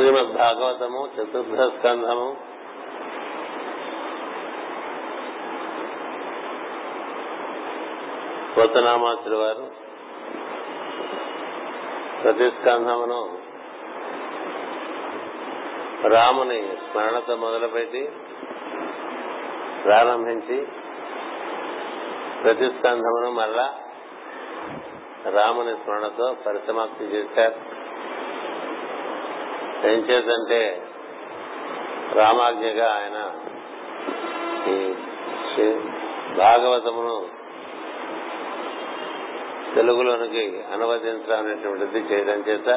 శ్రీమద్ భాగవతము చతుర్థ స్కంధము పోతనామాచుడు వారు ప్రతి స్కంధమును రాముని స్మరణతో మొదలుపెట్టి ప్రారంభించి ప్రతి స్కంధమును మరలా రాముని స్మరణతో పరిసమాప్తి చేశారు. ఏం చేద్దంటే రామాజ్ఞగా ఆయన ఈ భాగవతమును తెలుగులోనికి అనువదించడం అనేటువంటిది చేయడం చేత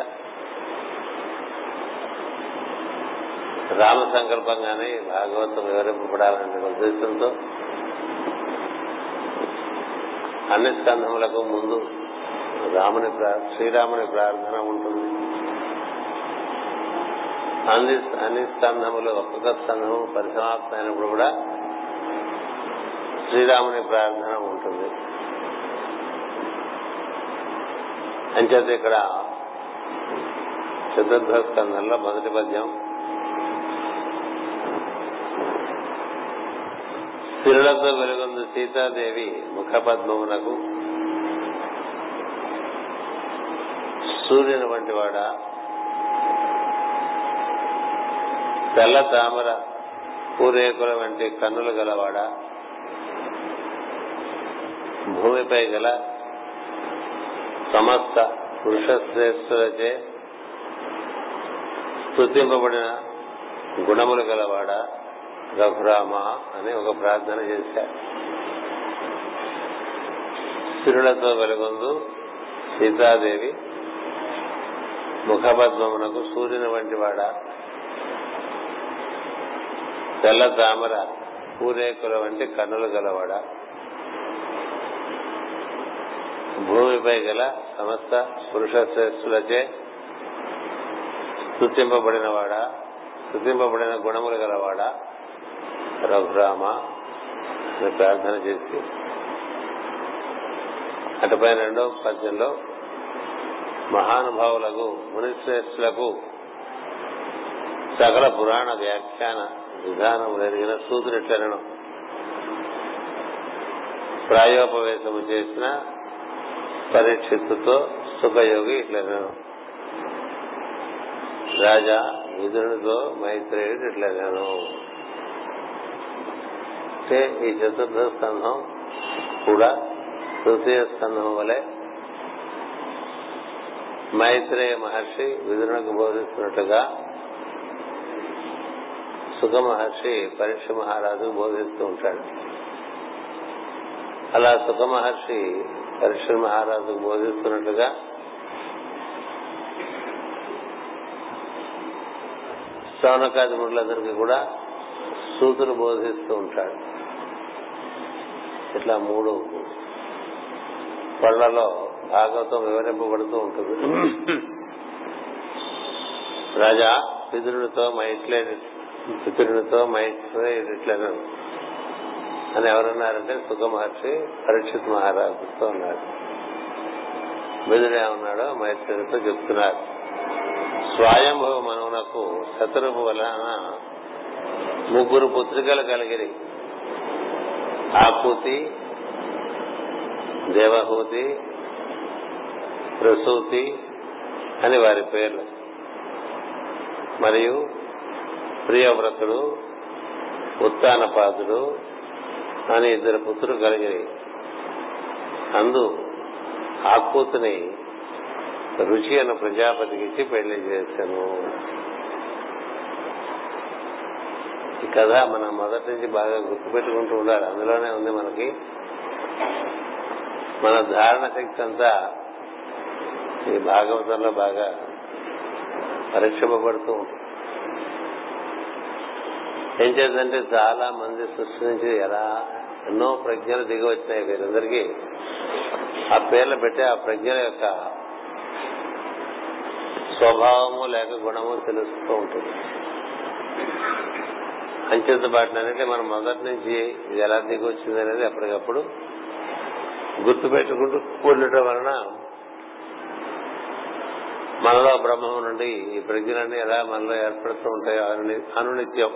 రామ సంకల్పంగానే భాగవతం వివరింపబడాలనే ఉద్దేశంతో అన్ని స్కంధములకు ముందు రాముని శ్రీరాముని ప్రార్థన ఉంటుంది. అన్ని అన్ని స్కంధములు ఒక్కొక్క స్కంధము పరిసమాప్తమైనప్పుడు కూడా శ్రీరాముని ప్రార్థన ఉంటుంది. అంచేత ఇక్కడ చతుర్థ స్కంధంలో మొదటి పద్యం సిరులతో వెలుగొంది సీతాదేవి ముఖపద్మమునకు సూర్యుని వంటి వాడ? తెల్ల తామర పూరేకుల వంటి కన్నులు గలవాడ భూమిపై గల సమస్త పురుషశ్రేష్ఠులచే స్థుతింపబడిన గుణములు గలవాడ రఘురామ అని ఒక ప్రార్థన చేశారు. సిరులతో వెలుగొందు సీతాదేవి ముఖపద్మమునకు సూర్యుని వంటి వాడ. తెల్ల తామర పూరేకుల వంటి కన్నులు గలవాడ. భూమిపై గల సమస్త పురుష శ్రేష్ఠులచే స్థుతింపబడినవాడా స్థుతింపబడిన గుణములు గలవాడా. రఘురామ అని ప్రార్థన చేసి. అటుపై రెండో పద్యంలో మహానుభావులకు మునిశ్రేష్ఠులకు సకల పురాణ వ్యాఖ్యాన విధానం ఎరిగిన సూదునిట్లను ప్రాయోపవేశము చేసిన పరీక్షిత్తుతో సుఖయోగి ఇట్లనను రాజా విధునితో మైత్రేయుడు ఇట్లనను అంటే ఈ చతుర్థ స్కంధం కూడా తృతీయ స్కంధం వలె మైత్రేయ మహర్షి విధునకు బోధిస్తున్నట్టుగా సుఖ మహర్షి పరీక్ష మహారాజు బోధిస్తూ ఉంటాడు. అలా సుఖ మహర్షి పరీక్ష మహారాజు బోధిస్తున్నట్లుగా సౌనకాది మురులందరికీ కూడా సూతులు బోధిస్తూ ఉంటాడు. ఇట్లా మూడు పళ్ళలో భాగవతం వివరింపబడుతూ ఉంటుంది. రాజా పితృడితో మైట్లే పితృడితో మైట్లేట్లను అని ఎవరన్నారంటే సుఖ మహర్షి పరీక్షిత్ మహారాజుతో ఉన్నాడు బిదుడు ఏమన్నాడో చెప్తున్నారు. స్వయంభవ మనవునకు శత్రువు వలన ముగ్గురు పుత్రికలు కలిగిరి. ఆకూతి దేవహూతి ప్రసూతి అని వారి పేర్లు. మరియు ప్రియవ్రతుడు ఉత్తానపాదుడు అని ఇద్దరు పుత్రులు కలిగి అందు ఆకూతుని రుచి అన్న ప్రజాపతికి ఇచ్చి పెళ్ళి చేశాను. ఈ కథ మనం మొదటి నుంచి బాగా గుర్తుపెట్టుకుంటూ ఉండాలి. అందులోనే ఉంది మనకి మన ధారణ శక్తి అంతా ఈ భాగవతంలో బాగా పరీక్షింపబడుతూ ఉంటుంది. ఏం చేద్దంటే చాలా మంది సృష్టి నుంచి ఎలా ఎన్నో ప్రజ్ఞలు దిగి వచ్చినాయి వీరందరికీ. ఆ పేర్లు పెట్టి ఆ ప్రజ్ఞల యొక్క స్వభావము లేక గుణము తెలుస్తూ ఉంటుంది. అంచెంత అనేది మనం మొదటి నుంచి ఇది ఎలా దిగి వచ్చింది అనేది ఎప్పటికప్పుడు గుర్తు పెట్టుకుంటూ ఉండటం వలన మనలో బ్రహ్మం నుండి ఈ ప్రజ్ఞలన్నీ ఎలా మనలో ఏర్పడుతూ ఉంటాయో అనునిత్యం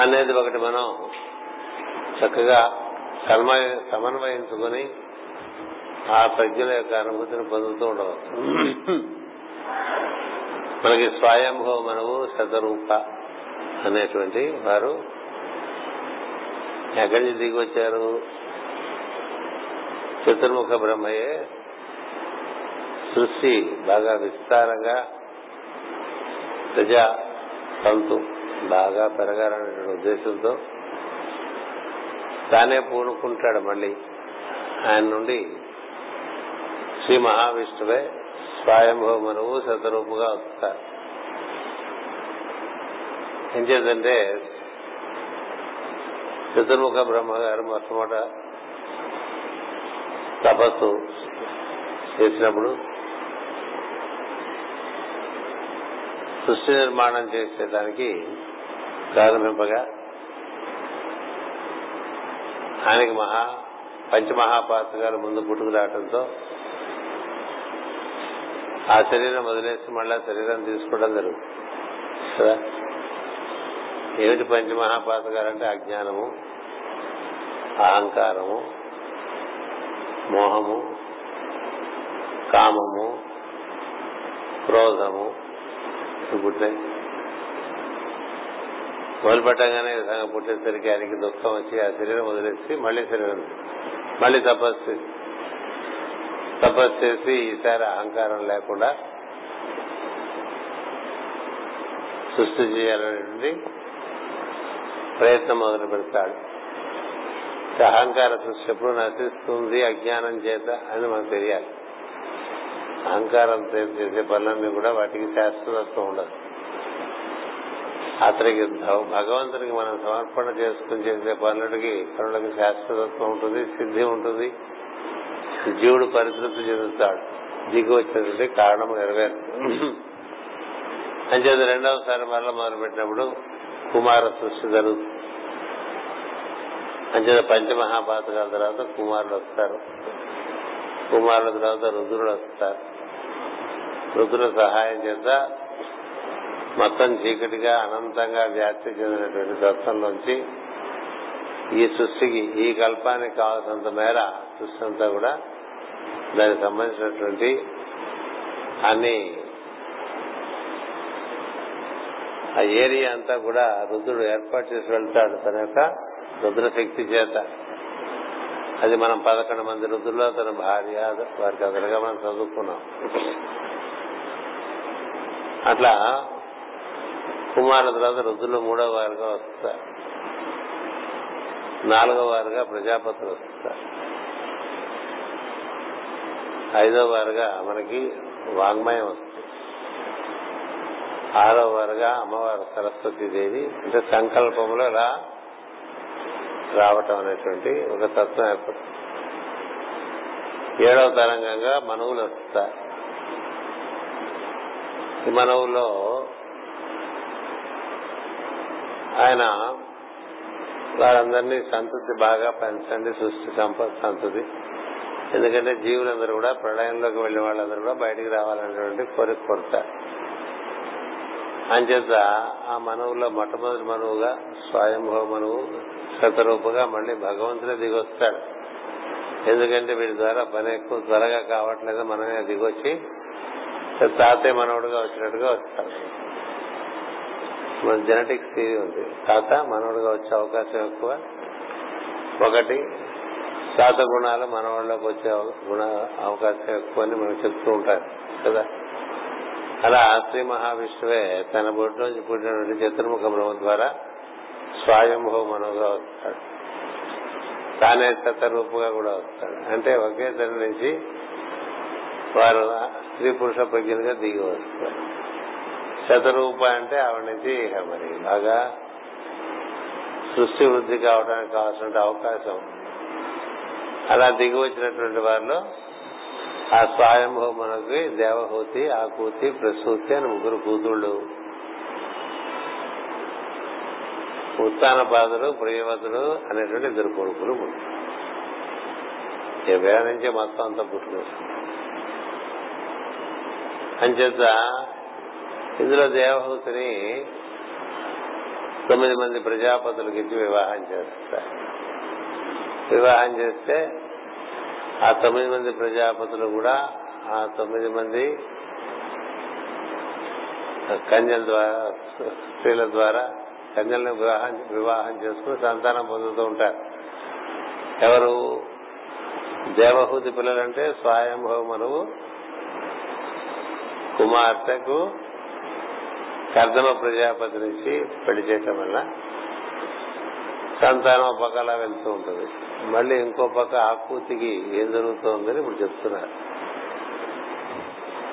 అనేది ఒకటి మనం చక్కగా సమన్వయ సమన్వయించుకుని ఆ ప్రజ్ఞల యొక్క అనుభూతిని పొందుతూ ఉండవచ్చు. మనకి స్వయంభవ మనవు శతరూప అనేటువంటి వారు ఎక్కడి నుంచి దిగి వచ్చారు చతుర్ముఖ బ్రహ్మయే సృష్టి బాగా విస్తారంగా ప్రజా సంతు బాగా పెరగాలనే ఉద్దేశంతో తానే పూనుకుంటాడు మళ్ళీ. ఆయన నుండి శ్రీ మహావిష్ణువే స్వయంభవమనువు శతరూపుగా వస్తారు. ఏం చేద్దంటే చతుర్ముఖ బ్రహ్మగారు మొట్టమొదట తపస్సు చేసినప్పుడు సృష్టి నిర్మాణం చేసేదానికి ప్రారంభింపగా ఆయనకి మహా పంచమహాపాతకాలు ముందు పుట్టుకు రావడంతో ఆ శరీరం వదిలేసి మళ్ళా శరీరం తీసుకోవడం జరుగుతుంది. కదా? ఏమిటి పంచమహాపాతకాలు అంటే అజ్ఞానము అహంకారము మోహము కామము క్రోధము పుట్టాయి. మొదలుపెట్టగానే ఈ విధంగా పుట్టేసరికి ఆయనకి దుఃఖం వచ్చి ఆ శరీరం వదిలేసి మళ్ళీ శరీరం మళ్ళీ తపస్సు చేసి తపస్సు చేసి ఈసారి అహంకారం లేకుండా సృష్టి చేయాలనేటువంటి ప్రయత్నం మొదలు పెడతాడు. అహంకార సృష్టి ఎప్పుడు నశిస్తుంది అజ్ఞానం చేత అని మనకు తెలియాలి. అహంకారం చేసే పనులన్నీ కూడా వాటికి శాశ్వతత్వం ఉండదు. అతనికి భగవంతునికి మనం సమర్పణ చేసుకుని చేసే పనులకి పనులకి శాశ్వతత్వం ఉంటుంది సిద్ధి ఉంటుంది. జీవుడు పరితృప్తి చెందుతాడు. దిగి వచ్చినటువంటి కారణం నెరవేరు అంచేత రెండవసారి మరల మొదలు పెట్టినప్పుడు కుమార సృష్టి జరుగుతుంది. అంచేత పంచమహాపాతకాల తర్వాత కుమారులు వస్తారు. కుమారుల తర్వాత రుద్రుడు వస్తారు. రుద్రుల సహాయం చేత మొత్తం చీకటిగా అనంతంగా వ్యాప్తి చెందినటువంటి తత్వంలోంచి ఈ సృష్టికి ఈ కల్పానికి కావాల్సినంత మేర సృష్టి అంతా కూడా దానికి సంబంధించినటువంటి అన్ని ఆ ఏరియా అంతా కూడా రుద్రుడు ఏర్పాటు చేసి వెళ్తాడు తన యొక్క రుద్ర శక్తి చేత. అది మనం పదకొండు మంది రుద్రుల్లో తన భార్య వారికి అదనగా మనం చదువుకున్నాం. అట్లా కుమారుల తర్వాత రుద్రులు మూడో వారుగా వస్తారు. నాలుగో వారుగా ప్రజాపతులు వస్తారు. ఐదో వారుగా మనకి వాంగ్మయం వస్తుంది. ఆరో వారుగా అమ్మవారు సరస్వతి దేవి అంటే సంకల్పంలో ఇలా రావటం అనేటువంటి ఒక తత్వం ఏర్పడుతుంది. ఏడవ తరంగంగా మనవులు వస్తారు. ఈ మనవుల్లో ఆయన వారందరినీ సంతృప్తి బాగా పెంచండి సృష్టి సంపద సంతతి ఎందుకంటే జీవులందరూ కూడా ప్రళయంలోకి వెళ్ళిన వాళ్ళందరూ కూడా బయటికి రావాలనేటువంటి కోరిక కోరుతారు అంచేత ఆ మనవులో మొట్టమొదటి మనువుగా స్వయంభవ మనువు శతరూపుగా మళ్ళీ భగవంతుడే దిగొస్తాడు. ఎందుకంటే వీడి ద్వారా పని ఎక్కువ త్వరగా కావట్లేదు మనమే దిగొచ్చి తాతయ్య మనవుడుగా వచ్చినట్టుగా వస్తాడు. మన జెనెటిక్స్ థియరీ ఉంది. తాత మనవుడుగా వచ్చే అవకాశం ఎక్కువ. ఒకటి తాత గుణాలు మనవాళ్ళకి వచ్చే గుణ అవకాశం ఎక్కువ అని మనకు చెప్తూ ఉంటారు కదా? అలా శ్రీ మహావిష్ణువే తన బొడ్డు నుంచి పుట్టినటువంటి చతుర్ముఖ బ్రహ్మ ద్వారా స్వయంభవ మనవుగా వస్తాడు. తానే శతరూపుగా కూడా వస్తాడు. అంటే ఒకే తన నుంచి వారు స్త్రీ పురుష ప్రజ్ఞలుగా దిగి వస్తారు. శతరూప అంటే ఆవిడ నుంచి మరి బాగా సృష్టి వృద్ధి కావడానికి కావాల్సిన అవకాశం అలా దిగి వచ్చినటువంటి వారిలో ఆ స్వయంభవ మనకి దేవహూతి ఆకూతి ప్రసూతి అని ముగ్గురు కూతుళ్ళు. ఉత్తానపాదుడు ప్రియవతుడు అనేటువంటి ఇద్దరు కొడుకులు పుట్టారు. నుంచి నుంచే మొత్తం అంతా పుట్టుకొస్తుంది. అంచేత ఇందులో దేవహూతిని తొమ్మిది మంది ప్రజాపతులకు ఇచ్చి వివాహం చేస్తారు. వివాహం చేస్తే ఆ తొమ్మిది మంది ప్రజాపతులు కూడా ఆ తొమ్మిది మంది కన్యల ద్వారా స్త్రీల ద్వారా కన్యలను వివాహం వివాహం చేసుకుని సంతానం పొందుతూ ఉంటారు. ఎవరు? దేవహూతి పిల్లలంటే స్వయంభవ మనువు కుమార్తెకు కర్దమ ప్రజాపతి నుంచి పెళ్ళి చేయటం వల్ల సంతానం ఒక పక్క అలా వెళ్తూ ఉంటుంది. మళ్ళీ ఇంకో పక్క ఆకూతికి ఏం జరుగుతోందని ఇప్పుడు చెప్తున్నారు.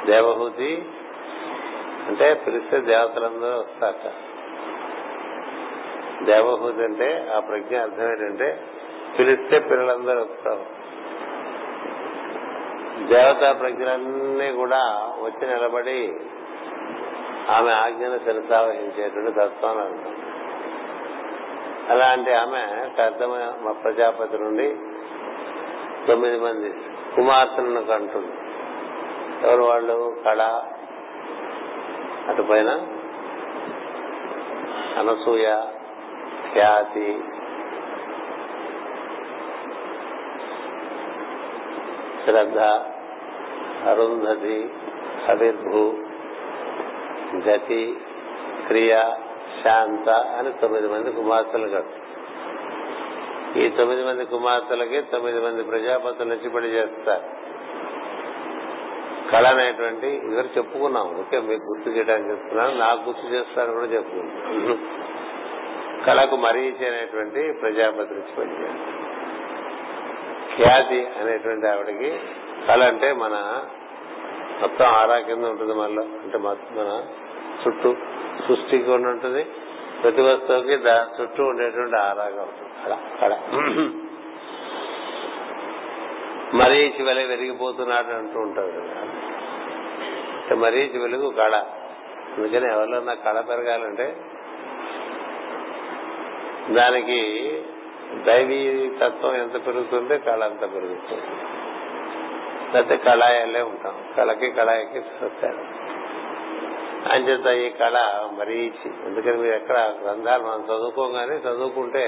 దేవహూతి అంటే పిలిస్తే దేవతలందరూ వస్తారట. దేవహూతి అంటే ఆ ప్రజ్ఞ అర్థం ఏంటంటే పిలిస్తే పిల్లలందరూ వస్తారు. దేవతా ప్రజ్ఞలన్నీ కూడా వచ్చి నిలబడి ఆమె ఆజ్ఞను శిరసావహించేటువంటి తత్వం అర్థం అలాంటి ఆమె కర్దమ ప్రజాపతి నుండి తొమ్మిది మంది కుమార్తెలను కంటుంది. ఎవరు వాళ్ళు? కళ. అటుపైన అనసూయ ఖ్యాతి. శ్రద్ధ అరుంధతి అవిర్భూ గతి క్రియ శాంత అని తొమ్మిది మంది కుమార్తెలు కాదు. ఈ తొమ్మిది మంది కుమార్తెలకి తొమ్మిది మంది ప్రజాపతులు నుంచి పెళ్ళి చేస్తారు. కళ అనేటువంటి ఇద్దరు చెప్పుకున్నాం. ఓకే మీకు గుర్తు చేయడానికి చెప్తున్నాను. నాకు గుర్తు చేస్తాను కూడా చెప్పుకున్నాను కళకు మరీచి అనేటువంటి ప్రజాపతి నుంచి పెళ్ళి చేస్తారు. ఖ్యాతి అనేటువంటి ఆవిడకి కళ అంటే మన మొత్తం ఆరా కింద ఉంటుంది మనలో అంటే మన చుట్టూ సృష్టికి ఉండి ఉంటుంది. ప్రతి వస్తువుకి దాని చుట్టూ ఉండేటువంటి ఆరాగా ఉంటుంది. కళ కళ మరీచి వెలే వెలిగిపోతున్నాడు అంటూ ఉంటాడు కదా. అంటే మరీచి వెలుగు కళ. అందుకని ఎవరిలో కళ పెరగాలంటే దానికి దైవీ తత్వం ఎంత పెరుగుతుందో కళ అంత పెరుగుతుంది. లేకపోతే కళాయాలే ఉంటాం. కళకి కళాయికి వస్తారు అంచేత ఈ కళ మరీచి ఎందుకని మీరు ఎక్కడ గ్రంథాలు మనం చదువుకోగానే చదువుకుంటే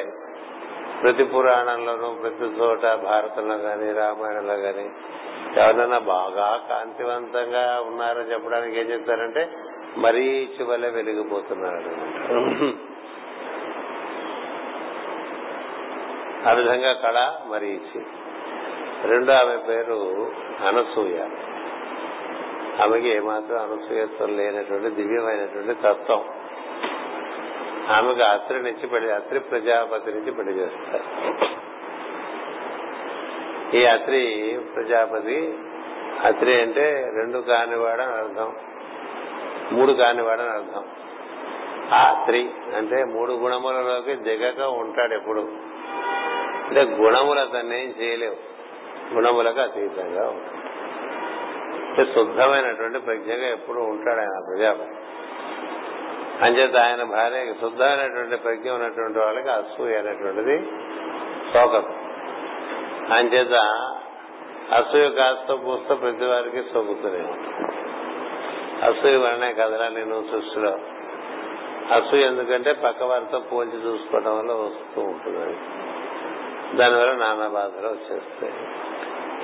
ప్రతి పురాణంలోనూ ప్రతి చోట భారతంలో గాని రామాయణంలో గాని ఎవరైనా బాగా కాంతివంతంగా ఉన్నారని చెప్పడానికి ఏం చెప్తారంటే మరీచి వల్ల వెలిగిపోతున్నారు ఆ విధంగా కళ మరీచి రెండో ఆమె పేరు అనసూయ. ఆమెకి ఏమాత్రం అనసూయత్వం లేనటువంటి దివ్యమైనటువంటి తత్వం. ఆమెకు అత్రి నుంచి పెళ్ళి అత్రి ప్రజాపతి నుంచి పెళ్ళి చేస్తారు. ఈ అత్రి ప్రజాపతి అత్రి అంటే రెండు కానివాడని అర్థం మూడు కానివాడని అర్థం. ఆ అత్రి అంటే మూడు గుణములలోకి దిగక ఉంటాడు ఎప్పుడు. అంటే గుణములు అతన్ని ఏం చేయలేవు. గుణములకు అతీతంగా ఉంటాడు శుద్ధమైనటువంటి ప్రజ్ఞగా ఎప్పుడు ఉంటాడు ఆయన ప్రజాపతి అంచేత ఆయన భార్యకి శుద్ధమైనటువంటి ప్రజ్ఞ ఉన్నటువంటి వాళ్ళకి అసూయ అనేటువంటిది శోకం అంచేత అసూయ కాస్త పూస్త ప్రతి వారికి సోకుతూనే అసూయ వలనే కదరా నేను సృష్టిలో. అసూయ ఎందుకంటే పక్క వారితో పోల్చి చూసుకోవడం వల్ల వస్తూ ఉంటుంది. దానివల్ల నానా బాధలు వచ్చేస్తాయి.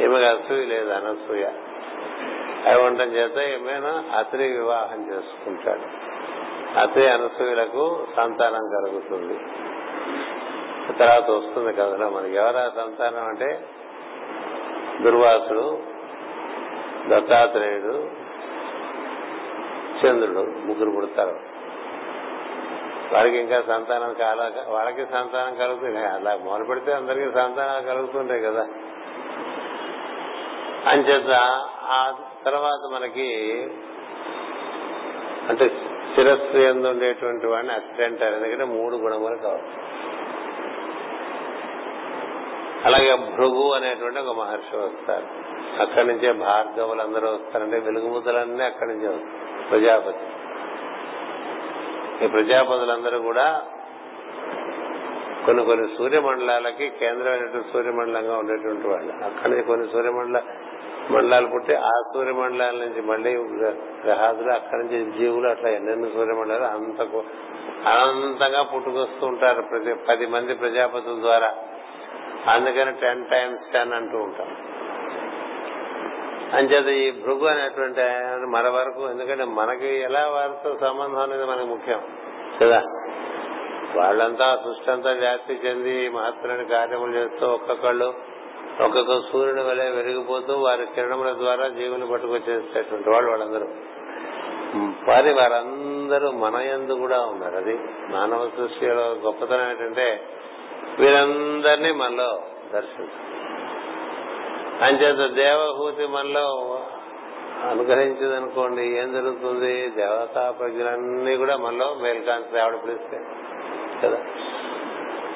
ఈమెకు అసూయ లేదు అనసూయ. అవి ఉండటం చేత ఏమైనా అతని వివాహం చేసుకుంటాడు. అతని అనసూయలకు సంతానం కలుగుతుంది. తర్వాత వస్తుంది కథలో మనకి ఎవరా సంతానం అంటే దుర్వాసుడు దత్తాత్రేయుడు చంద్రుడు ముగ్గురు పుడతారు. వారికి ఇంకా సంతానం కాల వాళ్ళకి సంతానం కలుగుతుంది. అలా మొదలు పెడితే అందరికీ సంతానాలు కలుగుతుంటాయి కదా. అంచేత ఆ తర్వాత మనకి అంటే శిరస్సు ఎందు ఉండేటువంటి వాడిని అత్రి అంటారు ఎందుకంటే మూడు గుణములు కావచ్చు అలాగే భృగు అనేటువంటి ఒక మహర్షి వస్తారు. అక్కడి నుంచే భార్గవులు అందరూ వస్తారంటే వెలుగుముద్దలన్నీ అక్కడి నుంచే వస్తారు ప్రజాపతి. ఈ ప్రజాపతులందరూ కూడా కొన్ని కొన్ని సూర్యమండలాలకి కేంద్రమైనటువంటి సూర్యమండలంగా ఉండేటువంటి వాళ్ళు. అక్కడి నుంచి కొన్ని సూర్యమండల మండలాలు పుట్టి ఆ సూర్యమండలాల నుంచి మళ్ళీ గ్రహాదులు అక్కడి నుంచి జీవులు అట్లా ఎన్నెన్ని సూర్యమండలాలు అంతకు అనంతంగా పుట్టుకొస్తూ ఉంటారు ప్రతి పది మంది ప్రజాపతుల ద్వారా. అందుకని టెన్ టైమ్స్ టెన్ అంటూ ఉంటాం అంచేత ఈ భృగు అనేటువంటి ఆయన మన వరకు ఎందుకంటే మనకి ఎలా వారితో సంబంధం అనేది మనకు ముఖ్యం. కదా? వాళ్ళంతా సృష్టి అంతా వ్యాప్తి చెంది మహత్తరమైన కార్యములు చేస్తూ ఒక్కొక్కళ్ళు ఒక్కొక్క సూర్యుని వలె వెలిగిపోతూ వారి కిరణముల ద్వారా జీవుని పట్టుకొచ్చేసేటువంటి వాళ్ళు వాళ్ళందరూ. వారి వారందరూ మన యందు కూడా ఉన్నారు. అది మానవ సృష్టిలో గొప్పతనం ఏంటంటే వీరందరినీ మనలో దర్శించారు అంచేత దేవహూతి మనలో అనుగ్రహించదనుకోండి ఏం జరుగుతుంది? దేవతా ప్రజలన్నీ కూడా మనలో మేల్కాంతి ఆవిడ పిలిస్తే కదా?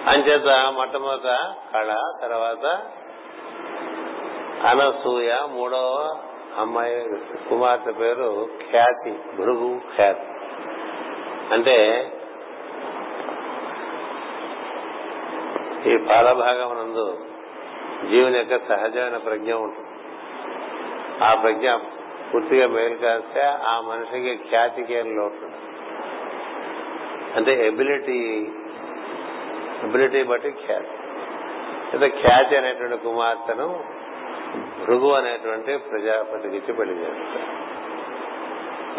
అంచేత మొట్టమొదట కళ తర్వాత అనసూయ మూడవ అమ్మాయి కుమార్తె పేరు ఖ్యాతి భృగు ఖ్యాతి. అంటే ఈ పాలభాగమునందు జీవుని యొక్క సహజమైన ప్రజ్ఞ ఉంటుంది. ఆ ప్రజ్ఞ పూర్తిగా మేలు కాస్తే ఆ మనిషికి ఖ్యాతికి ఏం లోటు అంటే ఎబిలిటీ ఎబిలిటీ బట్టి ఖ్యాతి. అయితే ఖ్యాతి అనేటువంటి కుమార్తెను భృగు అనేటువంటి ప్రజాపతికి ఇచ్చి పెళ్ళి చేస్తారు.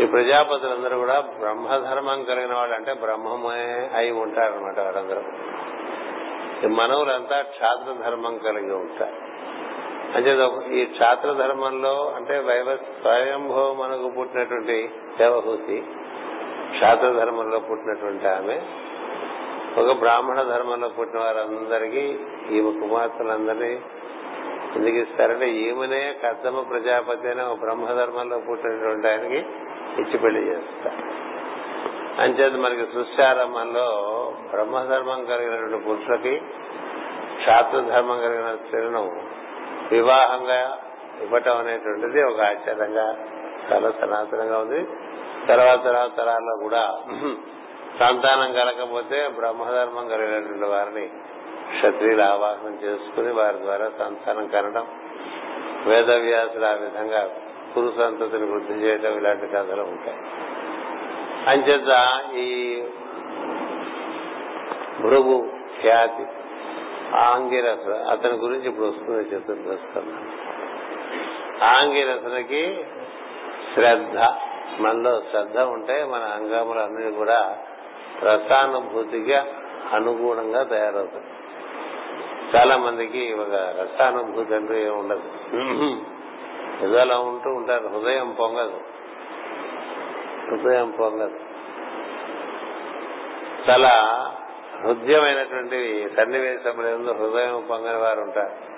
ఈ ప్రజాపతులందరూ కూడా బ్రహ్మధర్మం కలిగిన వాళ్ళు అంటే బ్రహ్మమే అయి ఉంటారనమాట వాళ్ళందరూ. ఈ మనవులంతా క్షాత్ర ధర్మం కలిగి ఉంటారు. అంటే ఈ క్షాత్ర ధర్మంలో అంటే వైవ స్వయంభవ మనకు పుట్టినటువంటి దేవహూతి క్షాత్ర ధర్మంలో పుట్టినటువంటి ఆమె ఒక బ్రాహ్మణ ధర్మంలో పుట్టిన వారందరికీ ఈమె కుమార్తెలందరినీ ఎందుకు ఇస్తారంటే ఈమెనే కద్దమ ప్రజాపతి అనే ఒక బ్రహ్మధర్మంలో పుట్టినటువంటి ఆయనకి ఇచ్చి పెళ్ళి చేస్తారు అంచేత మనకి సృష్టారంభంలో బ్రహ్మధర్మం కలిగినటువంటి పురుషులకి క్షాత్ర ధర్మం కలిగిన స్త్రీలను వివాహంగా ఇవ్వటం అనేటువంటిది ఒక ఆచారంగా చాలా సనాతనంగా ఉంది. తర్వాత తర్వాత తరాల్లో కూడా సంతానం కలకపోతే బ్రహ్మధర్మం కలిగినటువంటి వారిని క్షత్రియులు ఆవాహనం చేసుకుని వారి ద్వారా సంతానం కనడం. వేదవ్యాసులు ఆ విధంగా కురు సంతతిని వృద్ధి చేయడం ఇలాంటి కథలు ఉంటాయి. అంచేత ఈ భృగు ఖ్యాతి ఆంగిరస అతని గురించి ఇప్పుడు వస్తుంది చతుర్దశకం. ఆంగిరసునికి శ్రద్ధ మనలో శ్రద్ధ ఉంటే మన అంగములన్నీ కూడా రసానుభూతిగా అనుగుణంగా తయారవుతాయి. చాలా మందికి ఒక రసానుభూతి అంటూ ఏమి ఉండదు. ఏదో అలా ఉంటూ ఉంటారు. హృదయం పొంగదు. హృదయం పొంగదు. చాలా హృదయమైనటువంటి సన్నివేశములందు హృదయం పొంగని వారు ఉంటారు.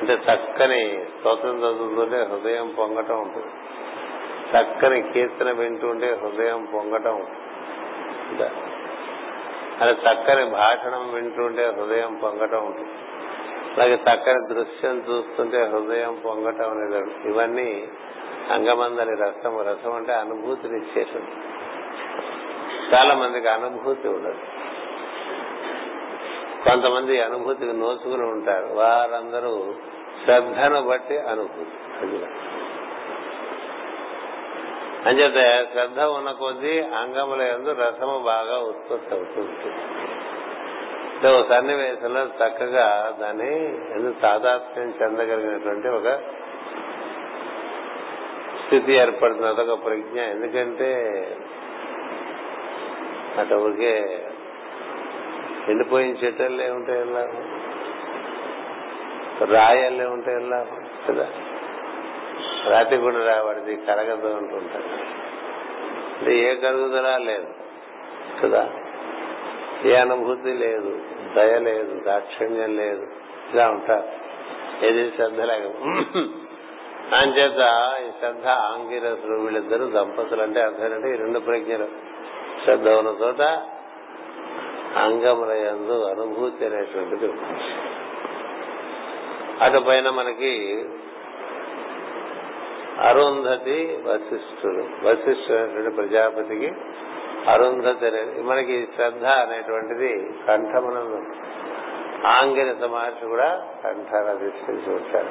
అంటే చక్కని స్తోత్రం చదువుతుంటే హృదయం పొంగటం ఉంటుంది. చక్కని కీర్తన వింటుంటే హృదయం పొంగటం ఉంటుంది. అలా చక్కని భాషణం వింటుంటే హృదయం పొంగటం ఉంటుంది. అలాగే చక్కని దృశ్యం చూస్తుంటే హృదయం పొంగటం అనేది ఇవన్నీ అంగమందరి రసం రసం అంటే అనుభూతిని ఇచ్చేసింది చాలా మందికి అనుభూతి ఉండదు. కొంతమంది అనుభూతికి నోచుకుని ఉంటారు. వారందరూ శ్రద్ధను బట్టి అనుభూతి. అది. అంచేత శ్రద్ధ ఉన్న కొద్దీ అంగముల ఎందు రసము బాగా ఉత్పత్తి అవుతుంది ఓ సన్నివేశంలో చక్కగా దాన్ని ఎందుకు తాదాత్మ్యం చెందగలిగినటువంటి ఒక స్థితి ఏర్పడుతుంది. అదొక ప్రజ్ఞ. ఎందుకంటే అటు ఊరికే ఎండిపోయిన చెట్టల్లే ఉంటాయి ఎలా రాయల్లే ఉంటాయి ఎలా కదా? రాతి కూడా రాబడింది కరగదు అంటుంటాడు అంటే ఏ కరుగుదల లేదు. కదా? ఏ అనుభూతి లేదు. దయ లేదు. దాక్షిణ్యం లేదు. ఇలా ఉంటారు. ఏది శ్రద్ధ లేక అంచేత ఈ శ్రద్ధ ఆంగిరసులు వీళ్ళిద్దరు దంపతులు అంటే అర్థం ఈ రెండు ప్రజ్ఞలు. శ్రద్ధ ఉన్న చోట అంగముల యందు అనుభూతి అనేటువంటిది అటు పైన మనకి అరుంధతి వశిష్ఠుడు. వశిష్ఠుడు అనేటువంటి ప్రజాపతికి అరుంధతి అనేది మనకి శ్రద్ధ అనేటువంటిది కంఠమనందు ఆంగిన మహర్షి కూడా కంఠాన్ని అధిష్ఠించి ఉంటారు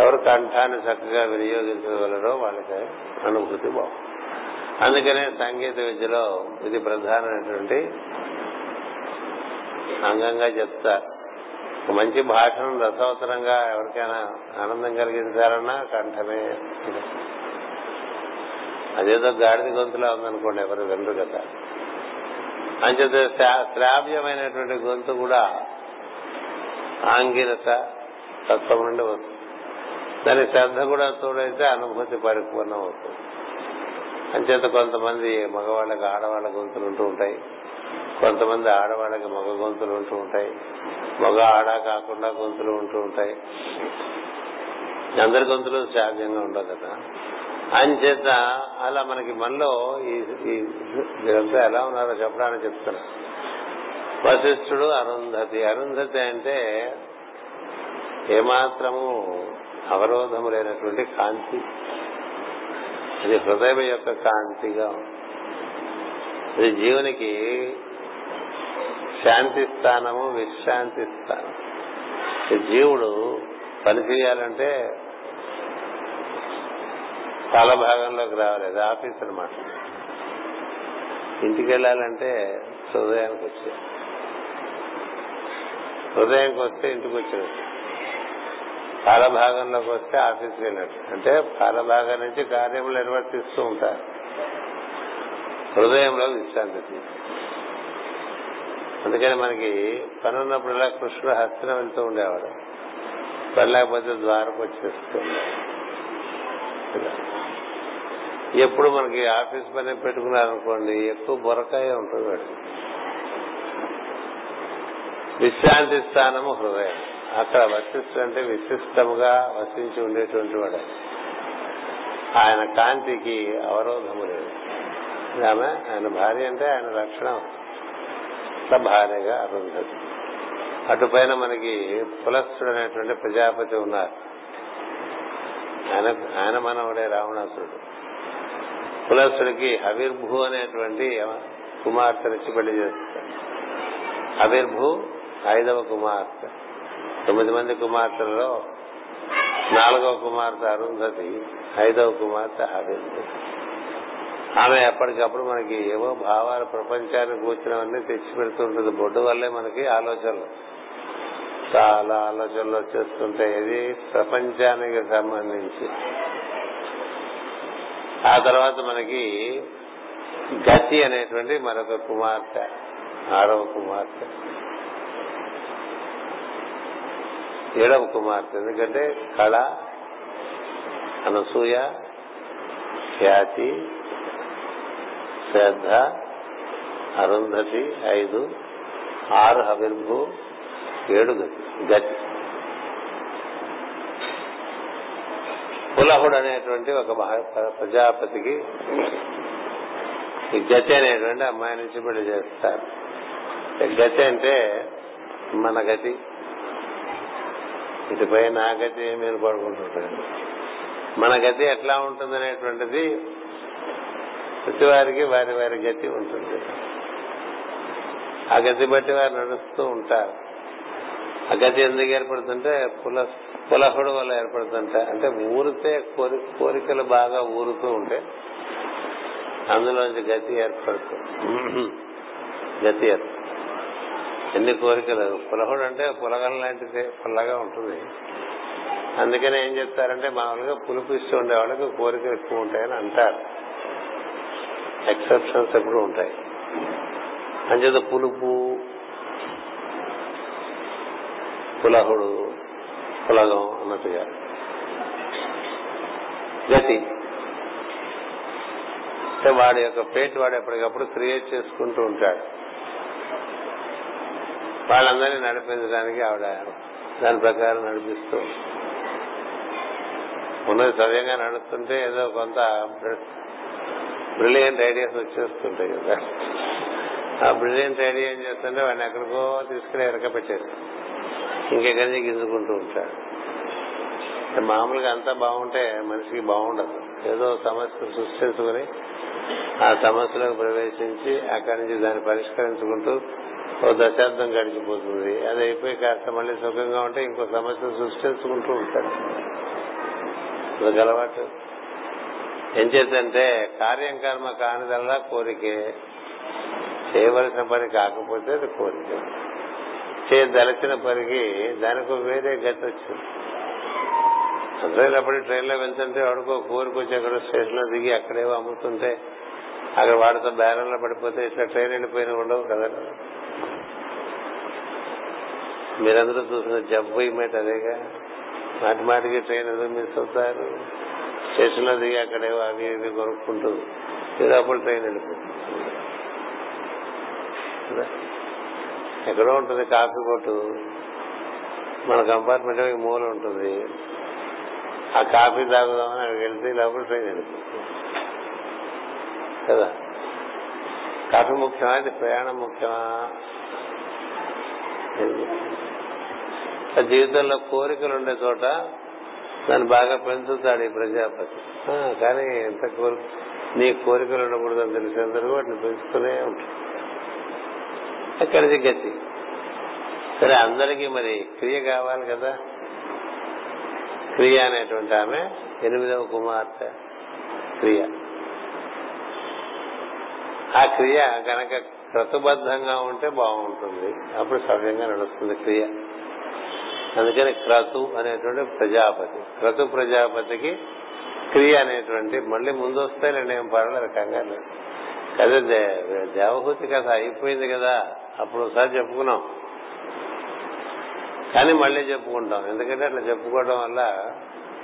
ఎవరు కంఠాన్ని చక్కగా వినియోగించగలరో వాళ్ళకి అనుభూతి బాగుంది. అందుకనే సంగీత విద్యలో ఇది ప్రధానమైనటువంటి అంగంగా చెప్తారు. మంచి భాషను రసవతరంగా ఎవరికైనా ఆనందం కలిగించాలన్నా కంఠమే అదేదో గాడిద గొంతులా ఉందనుకోండి ఎవరు వినరు కదా. అంచేత శ్రావ్యమైనటువంటి గొంతు కూడా ఆంగిరత తత్వం నుండి వస్తుంది. దాని శ్రద్ధ కూడా తోడైతే అనుభూతి పరిపూర్ణం అవుతుంది. అంచేత కొంతమంది మగవాళ్ళకి ఆడవాళ్ళ గొంతులు ఉంటూ ఉంటాయి. కొంతమంది ఆడవాళ్ళకి మగ గొంతులు ఉంటూ ఉంటాయి. మగ ఆడ కాకుండా గొంతులు ఉంటూ ఉంటాయి. అందరి గొంతులు శ్రావ్యంగా ఉండవు కదా. అంచేత అలా మనకి మనలో ఈ ఎలా ఉన్నారో చెప్పడానికి చెప్తున్నా. వశిష్ఠుడు అరుంధతి. అరుంధతి అంటే ఏమాత్రము అవరోధము లేనటువంటి కాంతి. అది హృదయం యొక్క కాంతిగా ఇది జీవునికి శాంతి స్థానము విశ్రాంతి స్థానం. జీవుడు పని చేయాలంటే చాలా భాగంలోకి రావాలి అది ఆఫీస్ అనమాట ఇంటికి వెళ్ళాలంటే హృదయానికి వచ్చే హృదయానికి వస్తే ఇంటికి వచ్చినట్టు కాలభాగంలోకి వస్తే ఆఫీస్కి వెళ్ళినట్టు అంటే కాలభాగం నుంచి కార్యములు నిర్వర్తిస్తూ ఉంటారు. హృదయంలో విశ్రాంతి అందుకని మనకి పని ఉన్నప్పుడల్లా కృష్ణుడు హస్తం వెళ్తూ ఉండేవాడు. పని లేకపోతే ద్వారకు వచ్చేస్తూ ఎప్పుడు మనకి ఆఫీస్ పని పెట్టుకున్నారనుకోండి ఎక్కువ బొరకాయ ఉంటుంది వాడు విశ్రాంతి స్థానము హృదయం. అక్కడ వశిష్ఠుడు విశిష్టముగా వసించి ఉండేటువంటి వాడు. ఆయన కాంతికి అవరోధము లేదు. ఆమె ఆయన భార్య అంటే ఆయన లక్షణం. అట్లా భార్యగా అరుంధతి అటుపైన మనకి పులస్తుడు అనేటువంటి ప్రజాపతి ఉన్నారు. ఆయన ఆయన మనవుడే రావణాసురుడు. పులస్తుడికి హవిర్భూ అనేటువంటి కుమార్తెనిచ్చి పెళ్ళి చేస్తారు. హవిర్భూ ఐదవ కుమార్తె. తొమ్మిది మంది కుమార్తెలలో నాలుగవ కుమార్తె అరుంధతి ఐదవ కుమార్తె హవిర్భూ ఆమె ఎప్పటికప్పుడు మనకి ఏవో భావాలు ప్రపంచాన్ని కూర్చున్నవన్నీ తెచ్చి పెడుతుంటుంది. బొడ్డు వల్లే మనకి ఆలోచనలు. చాలా ఆలోచనలు వచ్చేస్తుంటాయి. ఇది ప్రపంచానికి సంబంధించి. ఆ తర్వాత మనకి గతి అనేటువంటి మరొక కుమార్తె ఆరవ కుమార్తె. ఏడవ కుమార్తె. ఎందుకంటే కళ అనసూయ ఖ్యాతి శ్రద్ధ అరుంధతి ఐదు ఆరు హవిర్భు ఏడు గతి పులహుడు అనేటువంటి ఒక ప్రజాపతికి గతి అనేటువంటి అమ్మాయి నుంచి పెళ్ళి చేస్తారు. గతి అంటే మన గతి. ఇటుపై నా గతి మీరు పడుకుంటుంటారు మన గతి ఎట్లా ఉంటుంది అనేటువంటిది ప్రతి వారికి వారి వారి గతి ఉంటుంది. ఆ గతి బట్టి వారు నడుస్తూ ఉంటారు. ఆ గతి ఎందుకు ఏర్పడుతుంటే పుల పులహుడు వల్ల ఏర్పడుతుంటే. అంటే ఊరితే కోరి కోరికలు బాగా ఊరుతూ ఉంటే అందులోంచి గతి ఏర్పడుతుంది గతి ఏర్పడుతుంది ఎన్ని కోరికలు? పులహుడు అంటే పులగం లాంటిదే పుల్లగా ఉంటుంది. అందుకనే ఏం చెప్తారంటే మామూలుగా పులుపు ఇస్తూ ఉండే వాళ్ళకి కోరికలు ఎక్కువ ఉంటాయని అంటారు. ఎక్సెప్షన్స్ ఎప్పుడు ఉంటాయి. అంచేత పులుపు పులహుడు పులగం అన్నట్టుగా గతి. అంటే వాడి యొక్క పేట్ వాడు ఎప్పటికప్పుడు క్రియేట్ చేసుకుంటూ ఉంటాడు. వాళ్ళందరినీ నడిపించడానికి ఆవిడ దాని ప్రకారం నడిపిస్తూ ఉన్నది సవ్యంగా నడుస్తుంటే ఏదో కొంత బ్రిలియంట్ ఐడియాస్ వచ్చేస్తుంటాయి కదా. ఆ బ్రిలియంట్ ఐడియా ఏం చేస్తుంటే వాడిని ఎక్కడికో తీసుకుని ఎరక పెట్టేది ఇంకెక్కడి నుంచి గింజుకుంటూ ఉంటాడు. మామూలుగా అంతా బాగుంటే మనిషికి బాగుండదు. ఏదో సమస్య సృష్టించుకుని ఆ సమస్యలోకి ప్రవేశించి అక్కడి నుంచి దాన్ని పరిష్కరించుకుంటూ ఓ దశాబ్దం గడిచిపోతుంది. అది అయిపోయి కాస్త మళ్ళీ సుఖంగా ఉంటే ఇంకో సమస్యను సృష్టించుకుంటూ ఉంటాడు. అదొక అలవాటు. ఏం చేద్దంటే కార్యం కర్మ కానిదల్లా కోరికే. చేయవలసిన పని కాకపోతే అది కోరిక. చేయదలచిన పనికి దానికి వేరే గతి వచ్చింది. అందరూ ట్రైన్లో వెళ్తుంటే వాడుకో కోరికొచ్చి అక్కడ స్టేషన్లో దిగి అక్కడేవో అమ్ముతుంటే అక్కడ వాడితో బేరంలో పడిపోతే ఇట్లా ట్రైన్ వెళ్ళిపోయిన ఉండవు కదా. మీరందరూ చూసిన జబ్బు ఇమ్మేట అదేగా. మాటి మాటికి ట్రైన్ ఎందుకు మిస్ అవుతారు? స్టేషన్లో దిగి అక్కడేవో అవి ఇవి కొనుక్కుంటూ మీరు ట్రైన్ వెళ్ళిపోతుంది. ఎక్కడో ఉంటుంది కాఫీ కొట్టు. మన కంపార్ట్మెంట్ మూల ఉంటుంది. ఆ కాఫీ తాగుదామని అక్కడికి వెళ్తే లోపల ట్రైన్ వెళ్ళిపోతుంది. కదా? కాఫీ ముఖ్యమా? ఇది ప్రయాణం ముఖ్యమా? జీవితంలో కోరికలు ఉండే చోట దాన్ని బాగా పెంచుతాడు ఈ ప్రజాపతి. కానీ ఎంత కోరిక నీ కోరికలు ఉండకూడదని తెలిసేందుకు వాటిని పెంచుతూనే ఉంటాడు అక్కడిది గతి సరే అందరికీ మరి క్రియ కావాలి కదా? క్రియ అనేటువంటి ఆమె ఎనిమిదవ కుమార్తె క్రియ. ఆ క్రియ కనుక క్రతుబద్ధంగా ఉంటే బాగుంటుంది. అప్పుడు సవ్యంగా నడుస్తుంది క్రియ. అందుకని క్రతు అనేటువంటి ప్రజాపతి. క్రతు ప్రజాపతికి క్రియ అనేటువంటి మళ్ళీ ముందు వస్తాయిలేండి ఏం పర్వాలేదు కంగారు అదే దేవహూతి కథ అయిపోయింది కదా అప్పుడు ఒకసారి చెప్పుకున్నాం. కానీ మళ్ళీ చెప్పుకుంటాం. ఎందుకంటే అట్లా చెప్పుకోవడం వల్ల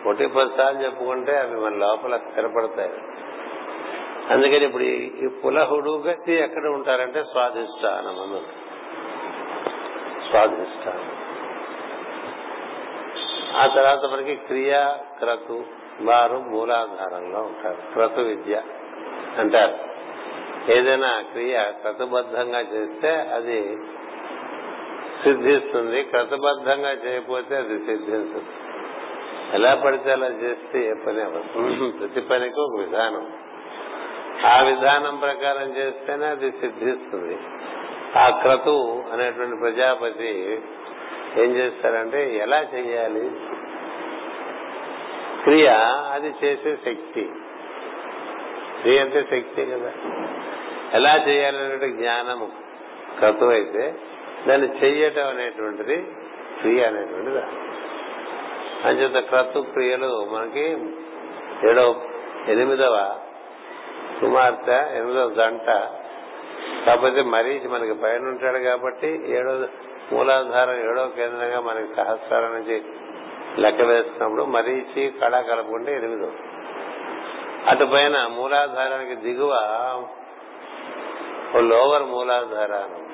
ఒకటి పది సార్లు చెప్పుకుంటే అవి మన లోపల స్థిరపడతాయి. అందుకని ఇప్పుడు ఈ పులహుడు గతి ఎక్కడ ఉంటారంటే స్వాధిష్టానం అన్న స్వాధిష్టానం. ఆ తర్వాత మనకి క్రియా క్రతు వారు మూలాధారంలో ఉంటారు. క్రతు విద్య అంటారు. ఏదైనా క్రియ క్రతుబద్ధంగా చేస్తే అది సిద్ధిస్తుంది. క్రతుబద్ధంగా చేయకపోతే అది సిద్ధిస్తుంది ఎలా పడితే అలా చేస్తే ఏ పని అవ్వదు ప్రతి పనికి ఒక విధానం. ఆ విధానం ప్రకారం చేస్తేనే అది సిద్ధిస్తుంది. ఆ క్రతు అనేటువంటి ప్రజాపతి ఏం చేస్తారంటే ఎలా చేయాలి? క్రియ అది చేసే శక్తి. క్రియ అంటే శక్తి కదా. ఎలా చేయాలనే జ్ఞానము క్రతు అయితే దాన్ని చెయ్యటం అనేటువంటిది క్రియ అనేటువంటిది. అంచేత క్రతు క్రియలు మనకి ఏడవ ఎనిమిదవ కుమార్తె ఎనిమిదవ గంట. కాకపోతే మరీ మనకి పైన ఉంటాడు కాబట్టి ఏడో మూలాధారం ఏడో కేంద్రంగా మనకి సహస్రాల నుంచి లెక్క వేస్తున్నప్పుడు మరీచి కళ కలుపుకుంటే ఎనిమిదో. అటు పైన మూలాధారానికి దిగువ ఓ లోవర్ మూలాధారాన్ని